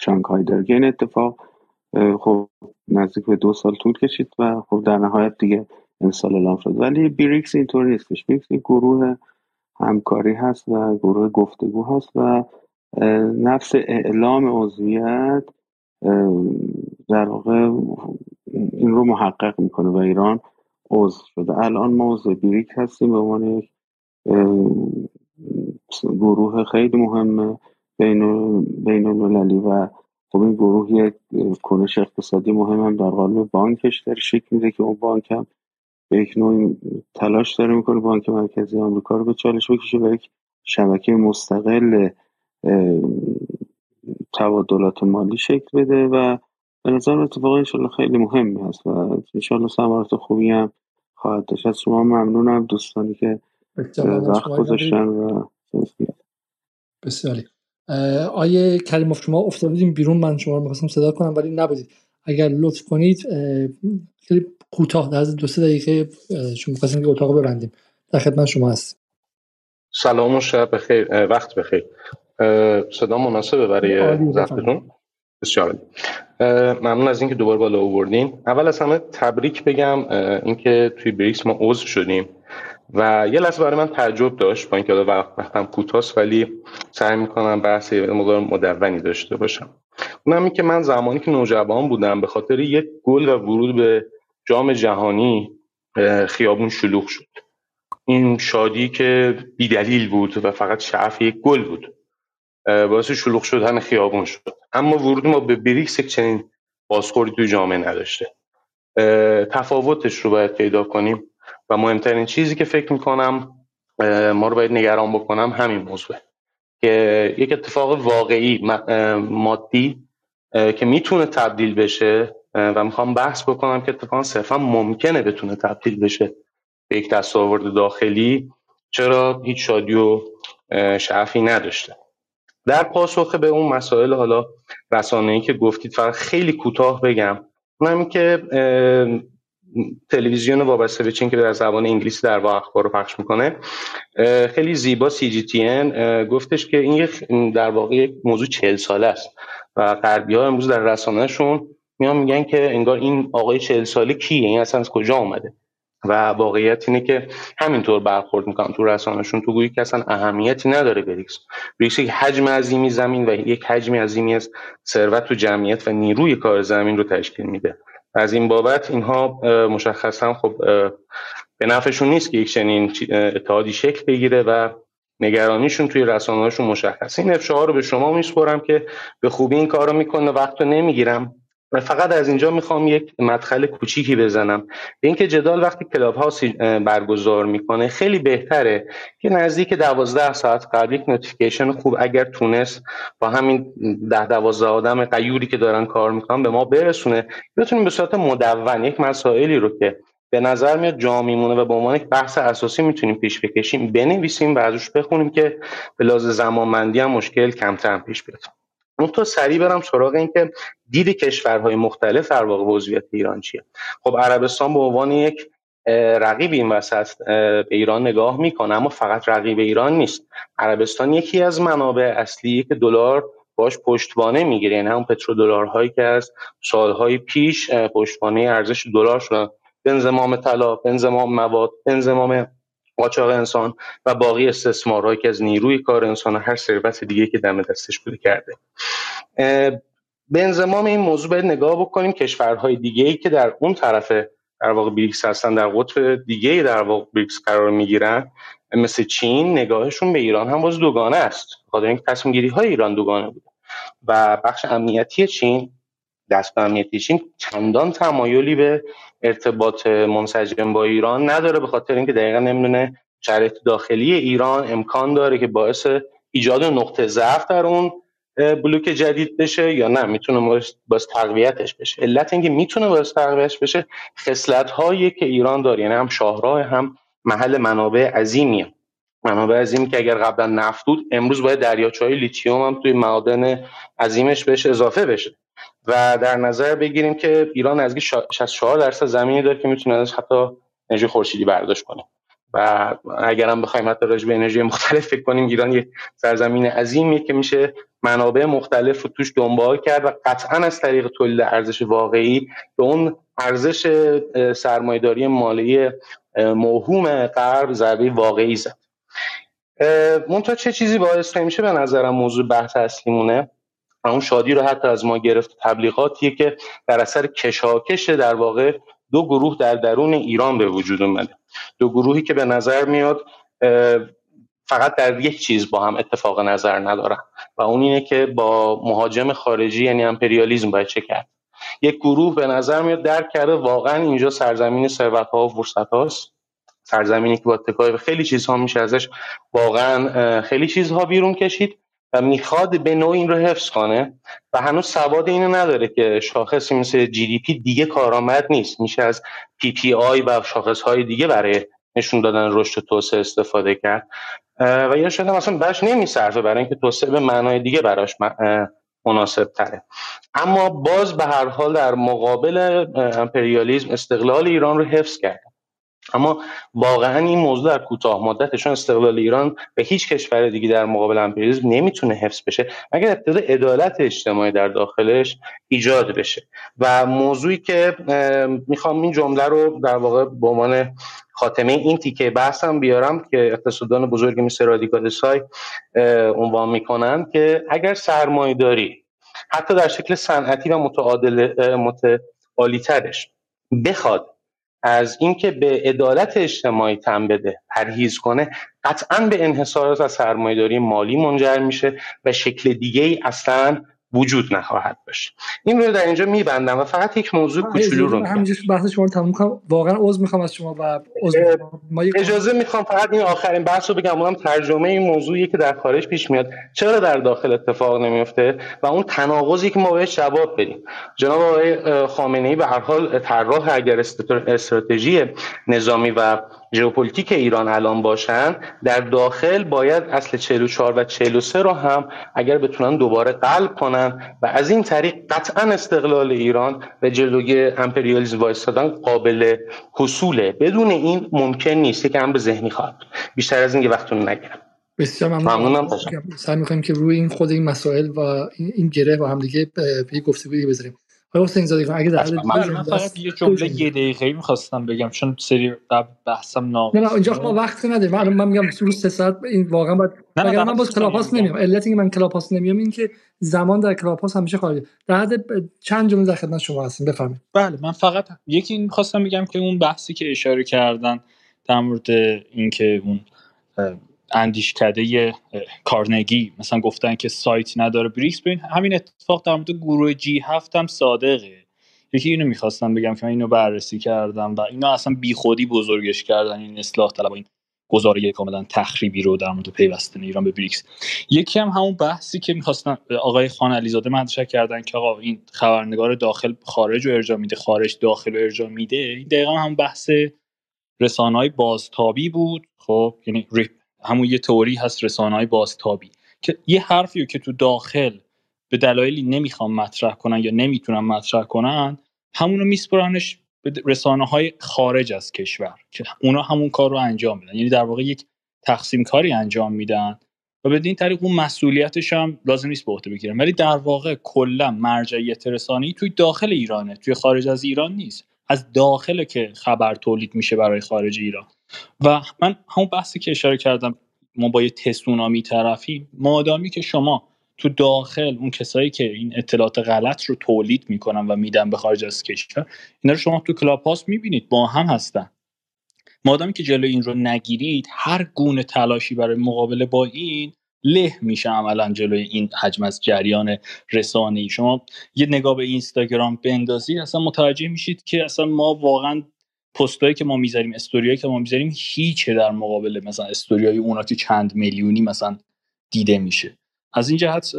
شانگهای داره. این اتفاق خب نزدیک به دو سال طول کشید و خب در نهایت دیگه امسال اعلام شد. ولی بریکس اینطور نیستش. بریکس گروه همکاری هست و گروه گفتگو هست و نفس اعلام عضویت در واقع این رو محقق می‌کنه و ایران عضو شده. الان ما عضو بریک هستیم به عنوان یک گروه خیلی مهمه بین المللی و خب این گروه یک کنش اقتصادی مهم هم در قالب بانکش در میده که اون بانک هم به یک نوع تلاش داره می‌کنه بانک مرکزی آمریکا رو به چالش بکشه و یک شبکه مستقل تبادلات مالی شکل بده و به نظر اتفاق انشالله خیلی مهمی هست و انشالله سمارت خوبی هم خواهد داشت. از شما ممنونم دوستانی که وقت گذاشتن و بسیاری. آیه کریموف شما افتادیم بیرون من شما رو می‌خواستم صدا کنم ولی نبودید. اگر لطف کنید خیلی کوتاه در دو سه دقیقه شما می‌خواستیم که اتاق ببندیم. در خدمت شما هست سلام و شب بخیر وقت بخیر. صدا مناسبه برای ضبطتون؟ بسیار ممنون از اینکه دوباره بالا آوردین. اول از همه تبریک بگم اینکه توی بریکس ما عضو شدیم و یه لحظه برای من تعجب داشت با اینکه وقتم کوتاست ولی سعی می‌کنم بحث مقدار مدونی داشته باشم. اونم این که من زمانی که نوجوان بودم به خاطر یک گل و ورود به جام جهانی خیابون شلوغ شد. این شادی که بیدلیل بود و فقط شعف یک گل بود باعث شلوغ شدن خیابون شد. اما ورود ما به بریکس یک چنین بازخوری تو جامعه نداشته. تفاوتش رو باید پیدا کنیم و مهمترین چیزی که فکر می‌کنم ما رو باید نگران بکنم همین موضوعه. که یک اتفاق واقعی مادی که می‌تونه تبدیل بشه و می‌خوام بحث بکنم که اتفاقا صرفا ممکنه بتونه تبدیل بشه به یک دستاورد داخلی چرا هیچ شادی و شعفی نداشته. در پاسخ به اون مسائل حالا ای که گفتید فقط خیلی کوتاه بگم اونم که تلویزیون وابسته به چین که در زبان انگلیسی در واقع اخبار رو پخش می‌کنه خیلی زیبا سی جی تی ان گفتش که این در واقع یک موضوع چهل ساله است و غربی ها امروز در شون میان میگن که انگار این آقای چهل ساله کیه؟ این اصلا از کجا آمده و واقعیت اینه که همینطور برخورد می‌کنم تو رسانهشون تو گویی که اصلا اهمیتی نداره بریکس بریکس یک حجم عظیمی زمین و یک حجم عظیمی از ثروت و جمعیت و نیروی کار زمین رو تشکیل میده. از این بابت اینها مشخصا خب به نفعشون نیست که یک چنین اتحادی شکل بگیره و نگرانیشون توی رسانه‌هاشون مشخص این افشاها رو به شما میسپرم که به خوبی این کار رو می‌کنه وقت رو نمی‌گیرم. و فقط از اینجا می‌خوام یک مدخل کوچیکی بزنم. به اینکه جدال وقتی کلاب هاوس برگزار می‌کنه خیلی بهتره که نزدیک دوازده ساعت قبل یک notification خوب اگر تونست با همین ده دوازده آدم غیوری که دارن کار می‌کنن به ما برسونه. بتونیم به صورت مدون یک مسائلی رو که به نظر میاد جا میمونه و به عنوان یک بحث اساسی می‌تونیم پیش بکشیم بنویسیم و ازش بخونیم که به لحاظ زمانمندی هم مشکل کمتر پیش بیاد. تو سریع برم سراغ این که دید کشورهای مختلف در واقع وضعیت ایران چیه. خب عربستان به عنوان یک رقیب این وسط به ایران نگاه می‌کنه اما فقط رقیب ایران نیست. عربستان یکی از منابع اصلی که دلار باش پشتوانه می‌گیره یعنی همون پترودلارهایی که از سالهای پیش پشتوانه ارزش دلار شدن. به انضمام طلا به انضمام مواد به انضمام قاچاق انسان و باقی استثمارهایی که از نیروی کار انسان و هر ثروت دیگه که دم دستش بوده کرده. به انضمام این موضوع باید نگاه بکنیم. کشورهای دیگه که در اون طرف در واقع بریکس هستن در قطب دیگه در واقع بریکس قرار می‌گیرن مثل چین نگاهشون به ایران هم باز دوگانه است. خاطر اینکه تصمیم گیری های ایران دوگانه بوده. و بخش امنیتی چین دست چین چندان تمایلی به ارتباط منسجم با ایران نداره به خاطر اینکه دقیقا نمی‌دونه شرایط داخلی ایران امکان داره که باعث ایجاد نقطه ضعف در اون بلوک جدید بشه یا نه. می‌تونه باز تقویتش بشه. علت اینکه می‌تونه باز تقویتش بشه خصلت هایی که ایران داره یعنی هم شاهراه هم محل منابع عظیمیه. منابع عظیمی که اگر قبلا نفت بود امروز باید دریاچه های لیتیوم هم توی معادن عظیمش بهش اضافه بشه. و در نظر بگیریم که ایران از 64 درصد زمینی داره که می‌تونه ازش حتی انرژی خورشیدی برداشت کنه. و اگر هم بخوایم حتی راجع به انرژی مختلف فکر کنیم ایران یک سرزمین عظیمیه که میشه منابع مختلف رو توش دنبال کرد و قطعا از طریق تولید ارزش واقعی به اون ارزش سرمایداری مالی موهوم غرب ضربه واقعی زد. منتها چه چیزی باعث نمیشه به نظرم موضوع بحث اصلیمونه. اون شادی رو حتی از ما گرفت. تبلیغاتیه که در اثر کشاکش در واقع دو گروه در درون ایران به وجود اومده. دو گروهی که به نظر میاد فقط در یک چیز با هم اتفاق نظر ندارن. و اون اینه که با مهاجم خارجی یعنی امپریالیزم باید چه کرد؟ یک گروه به نظر میاد درک کرده واقعا اینجا سرزمین ثروت ها و فرصت هاست سرزمینی که با اتکای خیلی چیزها میشه ازش واقعا خیلی چیزها بیرون کشید. و می‌خواد به نوع این رو حفظ کنه و هنوز سواد اینو نداره که شاخصی مثل جی دی پی دیگه کارآمد نیست. میشه از PPI و شاخص های دیگه برای نشون دادن رشد توسعه استفاده کرد. و یا شده مثلا برش نمیصرفه برای اینکه توسعه به معنای دیگه براش مناسب تره اما باز به هر حال در مقابل امپریالیزم استقلال ایران رو حفظ کرد. اما واقعا این موضوع در کوتاه مدتشون استقلال ایران به هیچ کشور دیگه در مقابل امپریالیسم نمی‌تونه حفظ بشه. مگر ابتدا عدالت اجتماعی در داخلش ایجاد بشه؟ و موضوعی که می‌خوام این جمله رو در واقع به عنوان خاتمه این تیکه بحثم بیارم که اقتصاددان بزرگی مثل رادیکال سای عنوان می‌کنن که اگر سرمایه داری حتی در شکل صنعتی و متعادل متعالی ترش بخواد از اینکه به عدالت اجتماعی تن بده پرهیز کنه قطعا به انحصارات و سرمایهداری مالی منجر میشه و شکل دیگه ای اصلا وجود نخواهد داشت. این رو در اینجا میبندم و فقط یک موضوع کوچولو رو همینجوری بحث شما رو تموم کنم. واقعا عذر می‌خوام از شما و ما اجازه می‌خوام فقط این آخرین بحث رو بگم. اونم ترجمه این موضوعی که در خارج پیش میاد. چرا در داخل اتفاق نمیفته و اون تناقضی که ما بهش جواب بدیم. جناب آقای خامنه ای به هر حال طراح اگر استراتژی نظامی و ژئوپلیتیک ایران الان باشن در داخل باید اصل 44 و 43 رو هم اگر بتونن دوباره قلب کنن و از این طریق قطعا استقلال ایران و جلوی امپریالیسم وایستادن قابل حصوله. بدون این ممکن نیست. که هم به ذهنی خواهد بیشتر از این وقتتون نگیرم. بسیار ممنونم. سعی می‌کنیم که روی این خود این مسائل و این گره با هم دیگه به گفتگویی بذاریم. حسین زاده اگه در بله من فقط یه جمله یه دقیقه می‌خواستم بگم چون سری قبل بحثم ناقص نه نه اینجا ما وقت نداریم. من من میگم تو سه ساعت این واقعا باید نه، مگر نه، من باز Clubhouse. نمیام علت اینکه من Clubhouse نمیام این که زمان در Clubhouse همیشه خارجه در حد چند جمله در خدمت شما هستیم بفرمایید. بله من فقط یکی این می‌خواستم بگم که اون بحثی که اشاره کردن در مورد اینکه اون اندیشکده کارنگی. مثلا گفتن که سایت نداره. بریکس ببین همین اتفاق در مورد گروه G هفت هم صادقه. یکی اینو می‌خواستم بگم که من اینو بررسی کردم و اینا اصلا بیخودی بزرگش کردن. این اصلاح طلب این گزاره کاملا تخریبی رو در مورد پیوستن ایران به بریکس. یکی هم همون بحثی که می‌خواستن آقای خان علیزاده مطرح کردن که آقا این خبرنگار داخل خارج رو ارجاع میده خارج داخل رو ارجاع میده. دقیقا هم بحث رسانه های بازتابی بود. خب یعنی همون یه تئوری هست رسانه های بازتابی که یه حرفی رو که تو داخل به دلایلی نمی‌خوام مطرح کنن یا نمی‌تونن مطرح کنن همونو میسپرنش به رسانه های خارج از کشور که اونا همون کار رو انجام میدن. یعنی در واقع یک تقسیم کاری انجام میدن و بدین طریق اون مسئولیتش هم لازم نیست به عهده بگیرن. ولی در واقع کلا مرجعیت رسانه‌ای توی داخل ایرانه توی خارج از ایران نیست. از داخل که خبر تولید میشه برای خارج ایران. و من همون بحثی که اشاره کردم ما با یه تسونامی طرفیم. مادامی که شما تو داخل اون کسایی که این اطلاعات غلط رو تولید می‌کنن و میدن به خارج از کشور اینا رو شما تو کلاپاس می‌بینید. با هم هستن. مادامی که جلوی این رو نگیرید هر گونه تلاشی برای مقابله با این له میشه عملا جلوی این حجم از جریان رسانه‌ای. شما یه نگاه به اینستاگرام بندازید اصلا متوجه میشید که اصلا ما واقعا پستایی که ما می‌ذاریم استوریایی که ما می‌ذاریم هیچه در مقابل مثلا استوریای اونا که چند میلیونی مثلا دیده میشه. از این جهت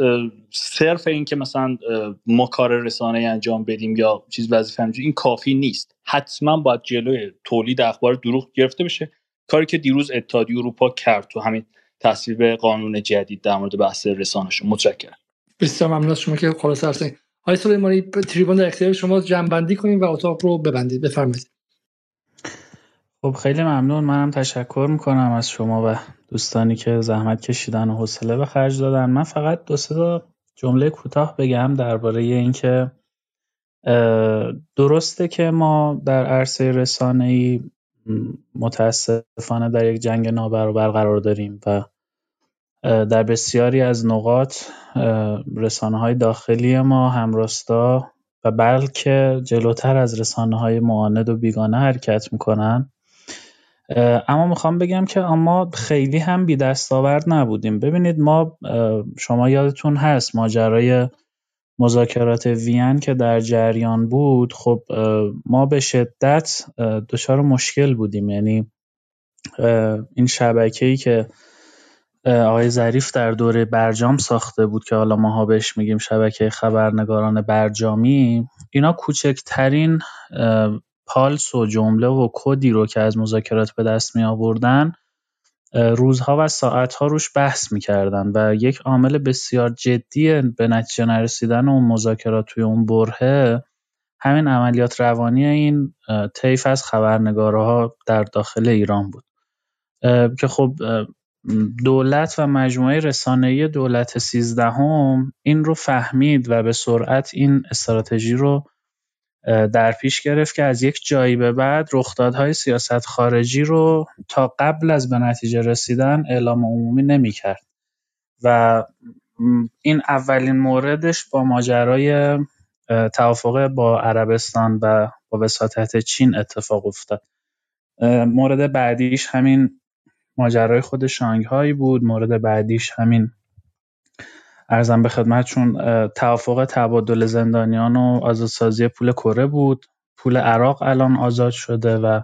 صرف این که مثلا ما کار رسانه انجام بدیم یا چیز وظیفه این کافی نیست. حتما باید جلوی تولید اخبار دروغ گرفته بشه. کاری که دیروز اتحادیه اروپا کرد تو همین تصویب قانون جدید در مورد بحث رسانه‌شون متشکرم. بسیار ممنون شما که خلاصه هستین. آقای سلیمانی تریبون در اختیار شما جنبندی کنیم و اتاق رو ببندید. بفرمایید. خب خیلی ممنون. منم تشکر می‌کنم از شما و دوستانی که زحمت کشیدن و حوصله به خرج دادن. من فقط دو سه جمله کوتاه بگم درباره اینکه درسته که ما در عرصه رسانه‌ای م، متاسفانه در یک جنگ نابرابر قرار داریم و در بسیاری از نقاط رسانه های داخلی ما همراستا و بلکه جلوتر از رسانه های معاند و بیگانه حرکت می‌کنن. اما می‌خوام بگم که اما خیلی هم بی دستاورد نبودیم. ببینید ما شما یادتون هست ماجرای مذاکرات وین که در جریان بود. خب ما به شدت دچار مشکل بودیم. یعنی این شبکه‌ای که اه، آقای ظریف در دوره برجام ساخته بود که حالا ماها بهش میگیم شبکه خبرنگاران برجامی اینا کوچکترین پالس و جمله و کدی رو که از مذاکرات به دست می آوردن روزها و ساعتها روش بحث می‌کردن و یک عامل بسیار جدی به نتیجه نرسیدن اون مذاکرات توی اون برهه همین عملیات روانی این طیف از خبرنگارها در داخل ایران بود. که خب دولت و مجموعه رسانه‌ای دولت سیزدهم این رو فهمید و به سرعت این استراتژی رو در پیش گرفت که از یک جایی به بعد رخدادهای سیاست خارجی رو تا قبل از به نتیجه رسیدن اعلام عمومی نمی‌کرد. و این اولین موردش با ماجرای توافق با عربستان و با وساطت چین اتفاق افتاد. مورد بعدیش همین ماجرای خود شانگهای بود. مورد بعدیش همین ارزم به خدمتشون اه، توافق تبادل زندانیان و آزادسازی پول کره بود. پول عراق الان آزاد شده و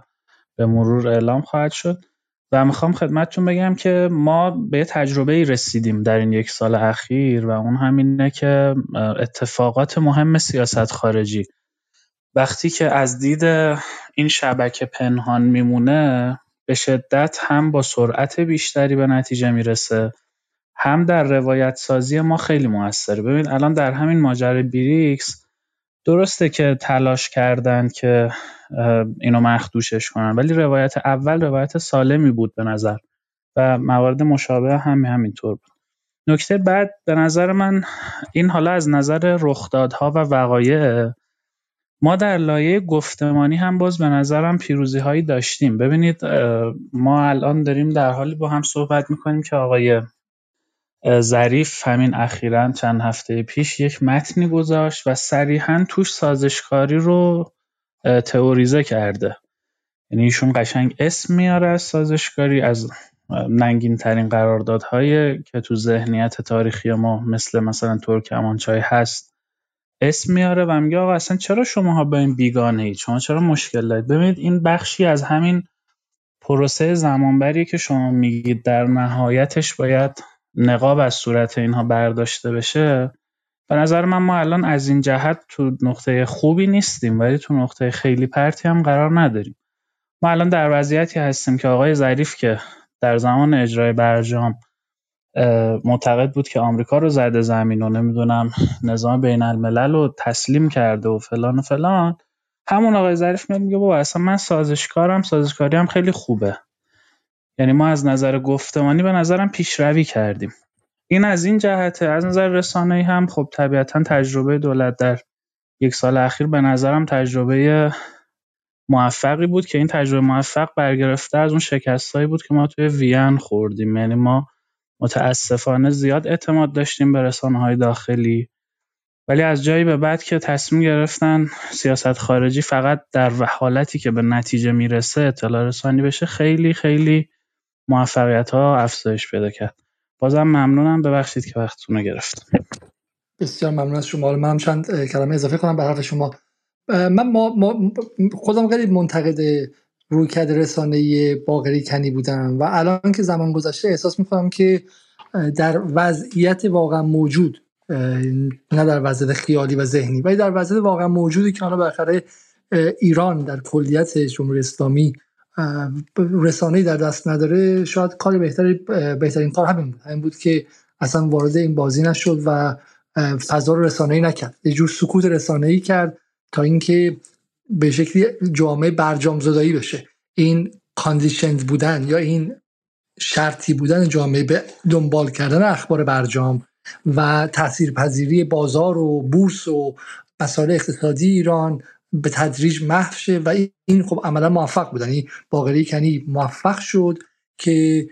به مرور اعلام خواهد شد. و می‌خوام خدمتتون بگم که ما به یه تجربه رسیدیم در این یک سال اخیر و اون همینه که اتفاقات مهم سیاست خارجی. وقتی که از دید این شبکه پنهان میمونه به شدت هم با سرعت بیشتری به نتیجه می‌رسه. هم در روایت سازی ما خیلی موثره. ببین الان در همین ماجرای بریکس درسته که تلاش کردن که اینو مخدوشش کنن ولی روایت اول روایت سالمی بود به نظر و موارد مشابه هم همینطور بود. نکته بعد به نظر من این حالا از نظر رخدادها و وقایع ما در لایه گفتمانی هم باز به نظرم پیروزی هایی داشتیم. ببینید ما الان داریم در حالی با هم صحبت می‌کنیم که آقای ظریف همین اخیرا چند هفته پیش یک متنی گذاشت و صریحا توش سازشکاری رو تئوریزه کرده. یعنی ایشون قشنگ اسم میاره از سازشکاری از ننگین ترین قراردادهایی که تو ذهنیت تاریخی ما مثل مثلا ترکمانچای هست اسم میاره و میگه آقا اصلا چرا شماها با این بیگانه اید شما چرا مشکل دارید؟ ببینید این بخشی از همین پروسه زمانبری که شما میگید در نهایتش باید نقاب از صورت اینها برداشته بشه به نظر من ما الان از این جهت تو نقطه خوبی نیستیم ولی تو نقطه خیلی پرتی هم قرار نداریم. ما الان در وضعیتی هستیم که آقای ظریف که در زمان اجرای برجام معتقد بود که آمریکا رو زده زمین و نمی‌دونم نظام بین الملل رو تسلیم کرده و فلان و فلان همون آقای ظریف میگه بابا اصلا من سازشکارم سازشکاری هم خیلی خوبه. یعنی ما از نظر گفتمانی به نظرم پیشروی کردیم. این از این جهته از نظر رسانه‌ای هم خب طبیعتا تجربه دولت در یک سال اخیر به نظرم تجربه موفقی بود که این تجربه موفق برگرفته از اون شکستایی بود که ما توی وین خوردیم. یعنی ما متاسفانه زیاد اعتماد داشتیم به های داخلی. ولی از جایی به بعد که تصمیم گرفتن سیاست خارجی فقط در حالتی که به نتیجه می‌رسه اطلاع رسانی بشه خیلی خیلی موفقیت ها افزایش پیدا کرد. بازم ممنونم. ببخشید که وقتتون رو گرفتم بسیار ممنون از شما. من چند کلمه اضافه کنم به حرف شما. من ما, ما خودم خیلی منتقد رویکرد رسانه باقری کنی بودم و الان که زمان گذشته احساس می‌کنم که در وضعیت واقعا موجود نه در وضعیت خیالی و ذهنی ولی در وضعیت واقعا موجودی که حالا بالاخره ایران در کلیت جمهوری اسلامی رسانه در دست نداره شاید کار بهتری بهترین کار همین بود. همین بود که اصلا وارد این بازی نشد و فضا رو رسانه‌ای نکرد. یه جور سکوت رسانه‌ای کرد تا اینکه به شکلی جامعه برجام زدایی بشه. این کاندیشند بودن یا این شرطی بودن جامعه به دنبال کردن اخبار برجام و تاثیرپذیری بازار و بورس و مسائل اقتصادی ایران به تدریج محو شه و این خب عملا موفق بود یعنی باقری کنی موفق شد که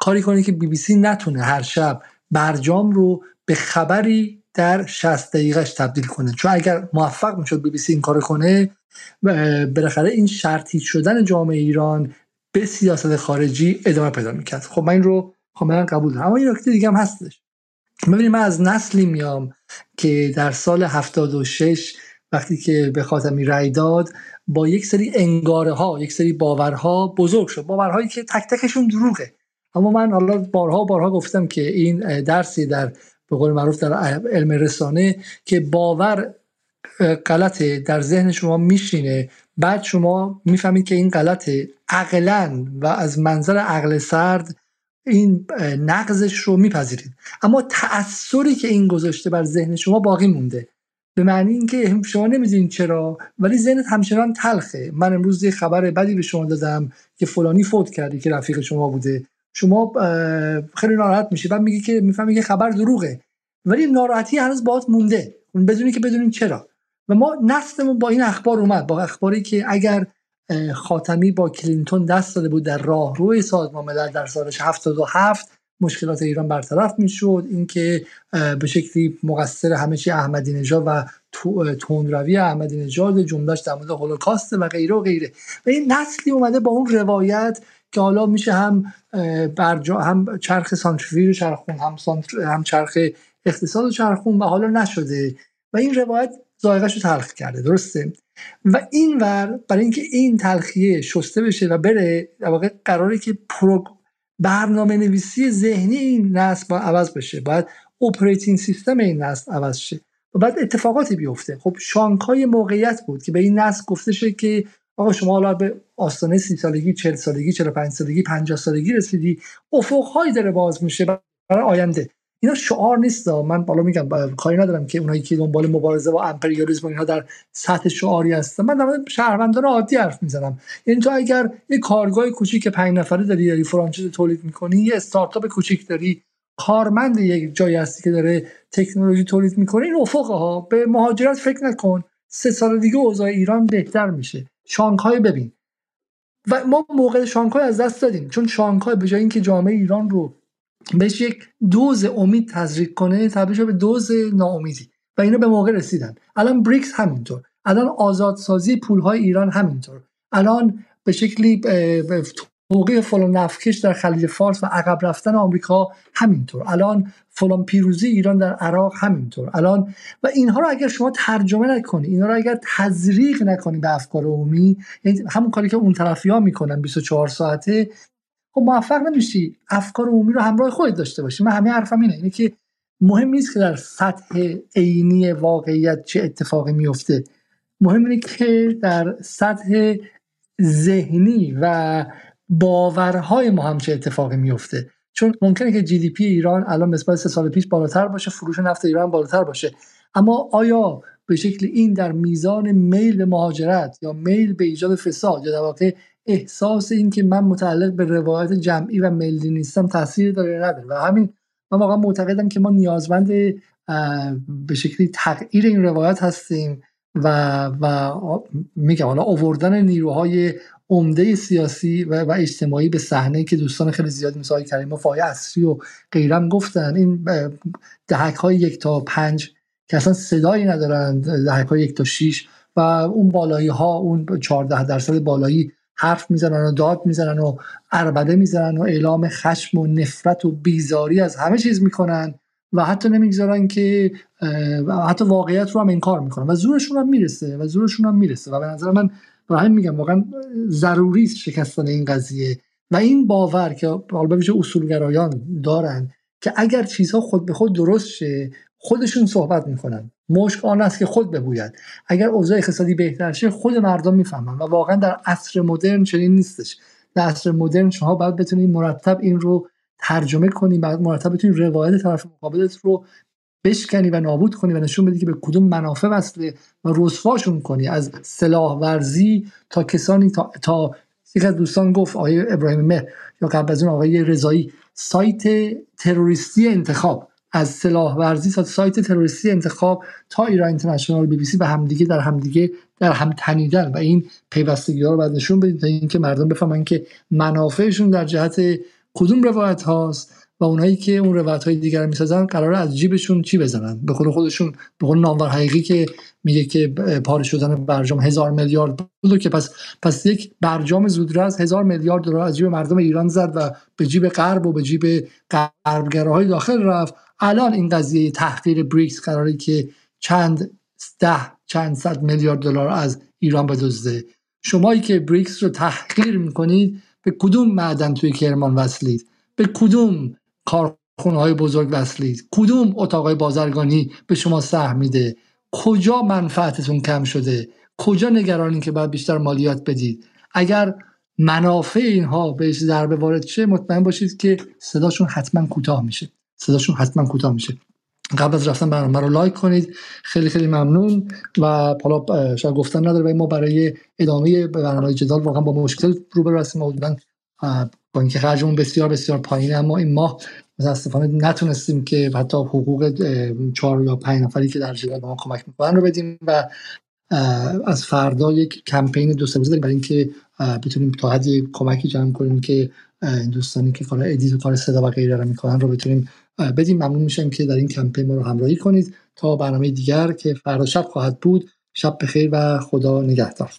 کاری کنه که بی بی سی نتونه هر شب برجام رو به خبری در 60 دقیقهش تبدیل کنه. چون اگر موفق می‌شد بی بی سی این کار کنه بالاخره این شرطی شدن جامعه ایران به سیاست خارجی ادامه پیدا می‌کرد. خب من این رو کاملا قبول دارم. اما این نکته دیگه هم هستش. ببینید من از نسلی میام که در سال 76 وقتی که به خاتمی رأی داد با یک سری انگاره ها یک سری باورها بزرگ شد. باورهایی که تک تکشون دروغه. اما من حالا بارها بارها گفتم که این درسی در به قول معروف در علم رسانه که باور غلطه در ذهن شما میشینه. بعد شما می‌فهمید که این غلطه عقلا و از منظر عقل سرد این نقضش رو میپذیرید. اما تأثیری که این گذاشته بر ذهن شما باقی مونده. به معنی اینکه شما نمی‌دونید چرا ولی ذهنت همچنان تلخه. من امروز یه خبر بدی به شما دادم که فلانی فوت کردی که رفیق شما بوده. شما خیلی ناراحت میشی. بعد میگی که می‌فهمی که خبر دروغه. ولی ناراحتی هنوز باهات مونده. بدونی که بدونیم چرا. و ما نسلمون با این اخبار اومد. با اخباری که اگر خاتمی با کلینتون دست داده بود در راهروی سازمان ملل در سالش 77 مشکلات ایران برطرف می‌شد. اینکه به شکلی مقصر همه چی احمدی نژاد و تندروی احمدی نژاد جملهش در مورد هولوکاست و غیره و غیره. و این نسلی اومده با اون روایت که حالا میشه هم برجام هم چرخ سانتریفیوژ چرخون هم هم چرخ اقتصاد چرخون و حالا نشده. و این روایت ذائقه‌شو تلخ کرده درسته؟ و این ور برای اینکه این تلخیه شسته بشه و بره در واقع قراره که پرو برنامه نویسی ذهنی این نسل باید عوض بشه باید operating system این نسل عوض شه و بعد اتفاقاتی بیفته. خب شانگهای موقعیت بود که به این نسل گفته شه که آقا شما حالا به آستانه سی سالگی چل سالگی چل پنج سالگی پنجاه سالگی رسیدی افقهایی داره باز میشه برای آینده. اینا شعار نیست من بالا میگم کاری ندارم که اونایی که دنبال مبارزه با امپریالیسم اینها در سطح شعاری هستن. من در شهروندان عادی حرف می‌زنم. یعنی تو اگر یه کارگاه کوچیک پنج نفره داری داری فرانچایز تولید می‌کنی یه استارتاپ کوچیک داری کارمند یک جایی هستی که داره تکنولوژی تولید می‌کنه این افق ها به مهاجرت فکر نکن. سه سال دیگه اوضاع ایران بهتر میشه. شانگهای ببین. و ما موقع شانگهای از دست دادیم. چون شانگهای به جای اینکه جامعه ایران رو بهش یک دوز امید تزریق کنه تبدیل به دوز ناامیدی و اینا به موقع رسیدن. الان بریکس همینطور. الان آزادسازی پولهای ایران همینطور. الان به شکلی توقیع فلان نفکش در خلیج فارس و عقب رفتن آمریکا همینطور. الان فلان پیروزی ایران در عراق همینطور. الان و اینها رو اگر شما ترجمه نکنی اینها رو اگر تزریق نکنی به افکار عمومی یعنی همون کاری که اون طرفی ها می‌کنن 24 ساعته خب موفق نمیشی افکار عمومی رو همراه خودت داشته باشی. من همه حرفم اینه. اینه که مهم نیست که در سطح عینی واقعیت چه اتفاقی میفته مهم اینه که در سطح ذهنی و باورهای ما هم چه اتفاقی میفته چون ممکنه که جی دی پی ایران الان نسبت سه سال پیش بالاتر باشه فروش نفت ایران بالاتر باشه. اما آیا به شکل این در میزان میل به مهاجرت یا میل به ایجاد فساد یا در واقع احساس این که من متعلق به روایت جمعی و ملی نیستم تاثیر داره نداره. و همین من واقعا معتقدم که ما نیازمند به شکلی تغییر این روایت هستیم و و میگم حالا آوردن نیروهای عمده سیاسی و, و اجتماعی به صحنه که دوستان خیلی زیادی مثل کریم و فای اصری و غیرم گفتن. این دهک های یک تا پنج که اصلا صدایی ندارن دهک های یک تا شیش و اون بالایی ها اون 14 درصد بالایی حرف می‌زنن و داد می‌زنن و اربده می‌زنن و اعلام خشم و نفرت و بیزاری از همه چیز می‌کنن و حتی نمی‌گذارن که حتی واقعیت رو هم انکار می‌کنن و زورشون هم می‌رسه و زورشون هم می‌رسه و به نظر من برای میگم واقعا ضروری است شکستن این قضیه و این باور که حالا اصولگرایان دارن که اگر چیزها خود به خود درست شه خودشون صحبت می‌کنن. مشک آن است که خود بگوید. اگر اوضاع اقتصادی بهتر شه خود مردم می‌فهمن و واقعا در عصر مدرن چنین نیستش. در عصر مدرن شما باید بتونید مرتب این رو ترجمه کنی بعد مرتب بتونی روایت طرف مقابلت رو بشکنی و نابود کنی و نشون بدی که به کدوم منافع وصله و رسواشون کنی. از سلاح ورزی تا کسانی تا, تا یک از دوستان گفت آقای ابراهیم مه یا قبل از اون آقای رضایی سایت تروریستی انتخاب. از سلاح ورزی تا سایت تروریستی انتخاب تا ایران اینترنشنال بی بی سی به همدیگه در همدیگه در هم تنیدن و این پیوستگی ها رو باید نشون بدید تا اینکه مردم بفهمن که منافعشون در جهت کدوم روایت هاست و اونایی که اون روایت های دیگر می‌سازن قرار از جیبشون چی بزنن؟ به خود خودشون به قول نامور حقیقی که میگه که پاره شدن برجام هزار میلیارد بود که پس پس یک برجام زودرس هزار میلیارد دلار از جیب مردم ایران زد و به جیب غرب و به جیب غربگراهای داخل رفت. الان این قضیه تحقیر بریکس قراری که چند ده چند صد میلیارد دلار از ایران بدزده. شمایی که بریکس رو تحقیر می‌کنید به کدوم معدن توی کرمان وصلید؟ به کدوم کارخونه های بزرگ وصلید؟ کدوم اتاق بازرگانی به شما سهم میده؟ کجا منفعتتون کم شده؟ کجا نگرانین که باید بیشتر مالیات بدید؟ اگر منافع اینها بهش ضربه وارد شه مطمئن باشید که صداشون حتما کوتاه میشه. صداشون حتما کوتاه میشه. قبل از رفتن برنامه رو لایک کنید. خیلی خیلی ممنون. و حالا شاید گفتن نداره ما برای ادامه برنامه جدال واقعا با مشکل روبرو هستیم حدودا با اینکه خرجمون بسیار بسیار پایینه اما این ماه متاسفانه نتونستیم که حتی حقوق چهار یا پنج نفری که در جدال به ما کمک می‌کنن رو بدیم و از فردا یک کمپین دو سه داریم. برای اینکه بتونیم تا حدی کمکی جمع کنیم که این دوستانی که کار ادیت و کار صدا و غیره رو می‌کنن رو بتونیم بدیم ممنون میشم که در این کمپین ما رو همراهی کنید. تا برنامه دیگر که فردا شب خواهد بود شب بخیر و خدا نگهدار.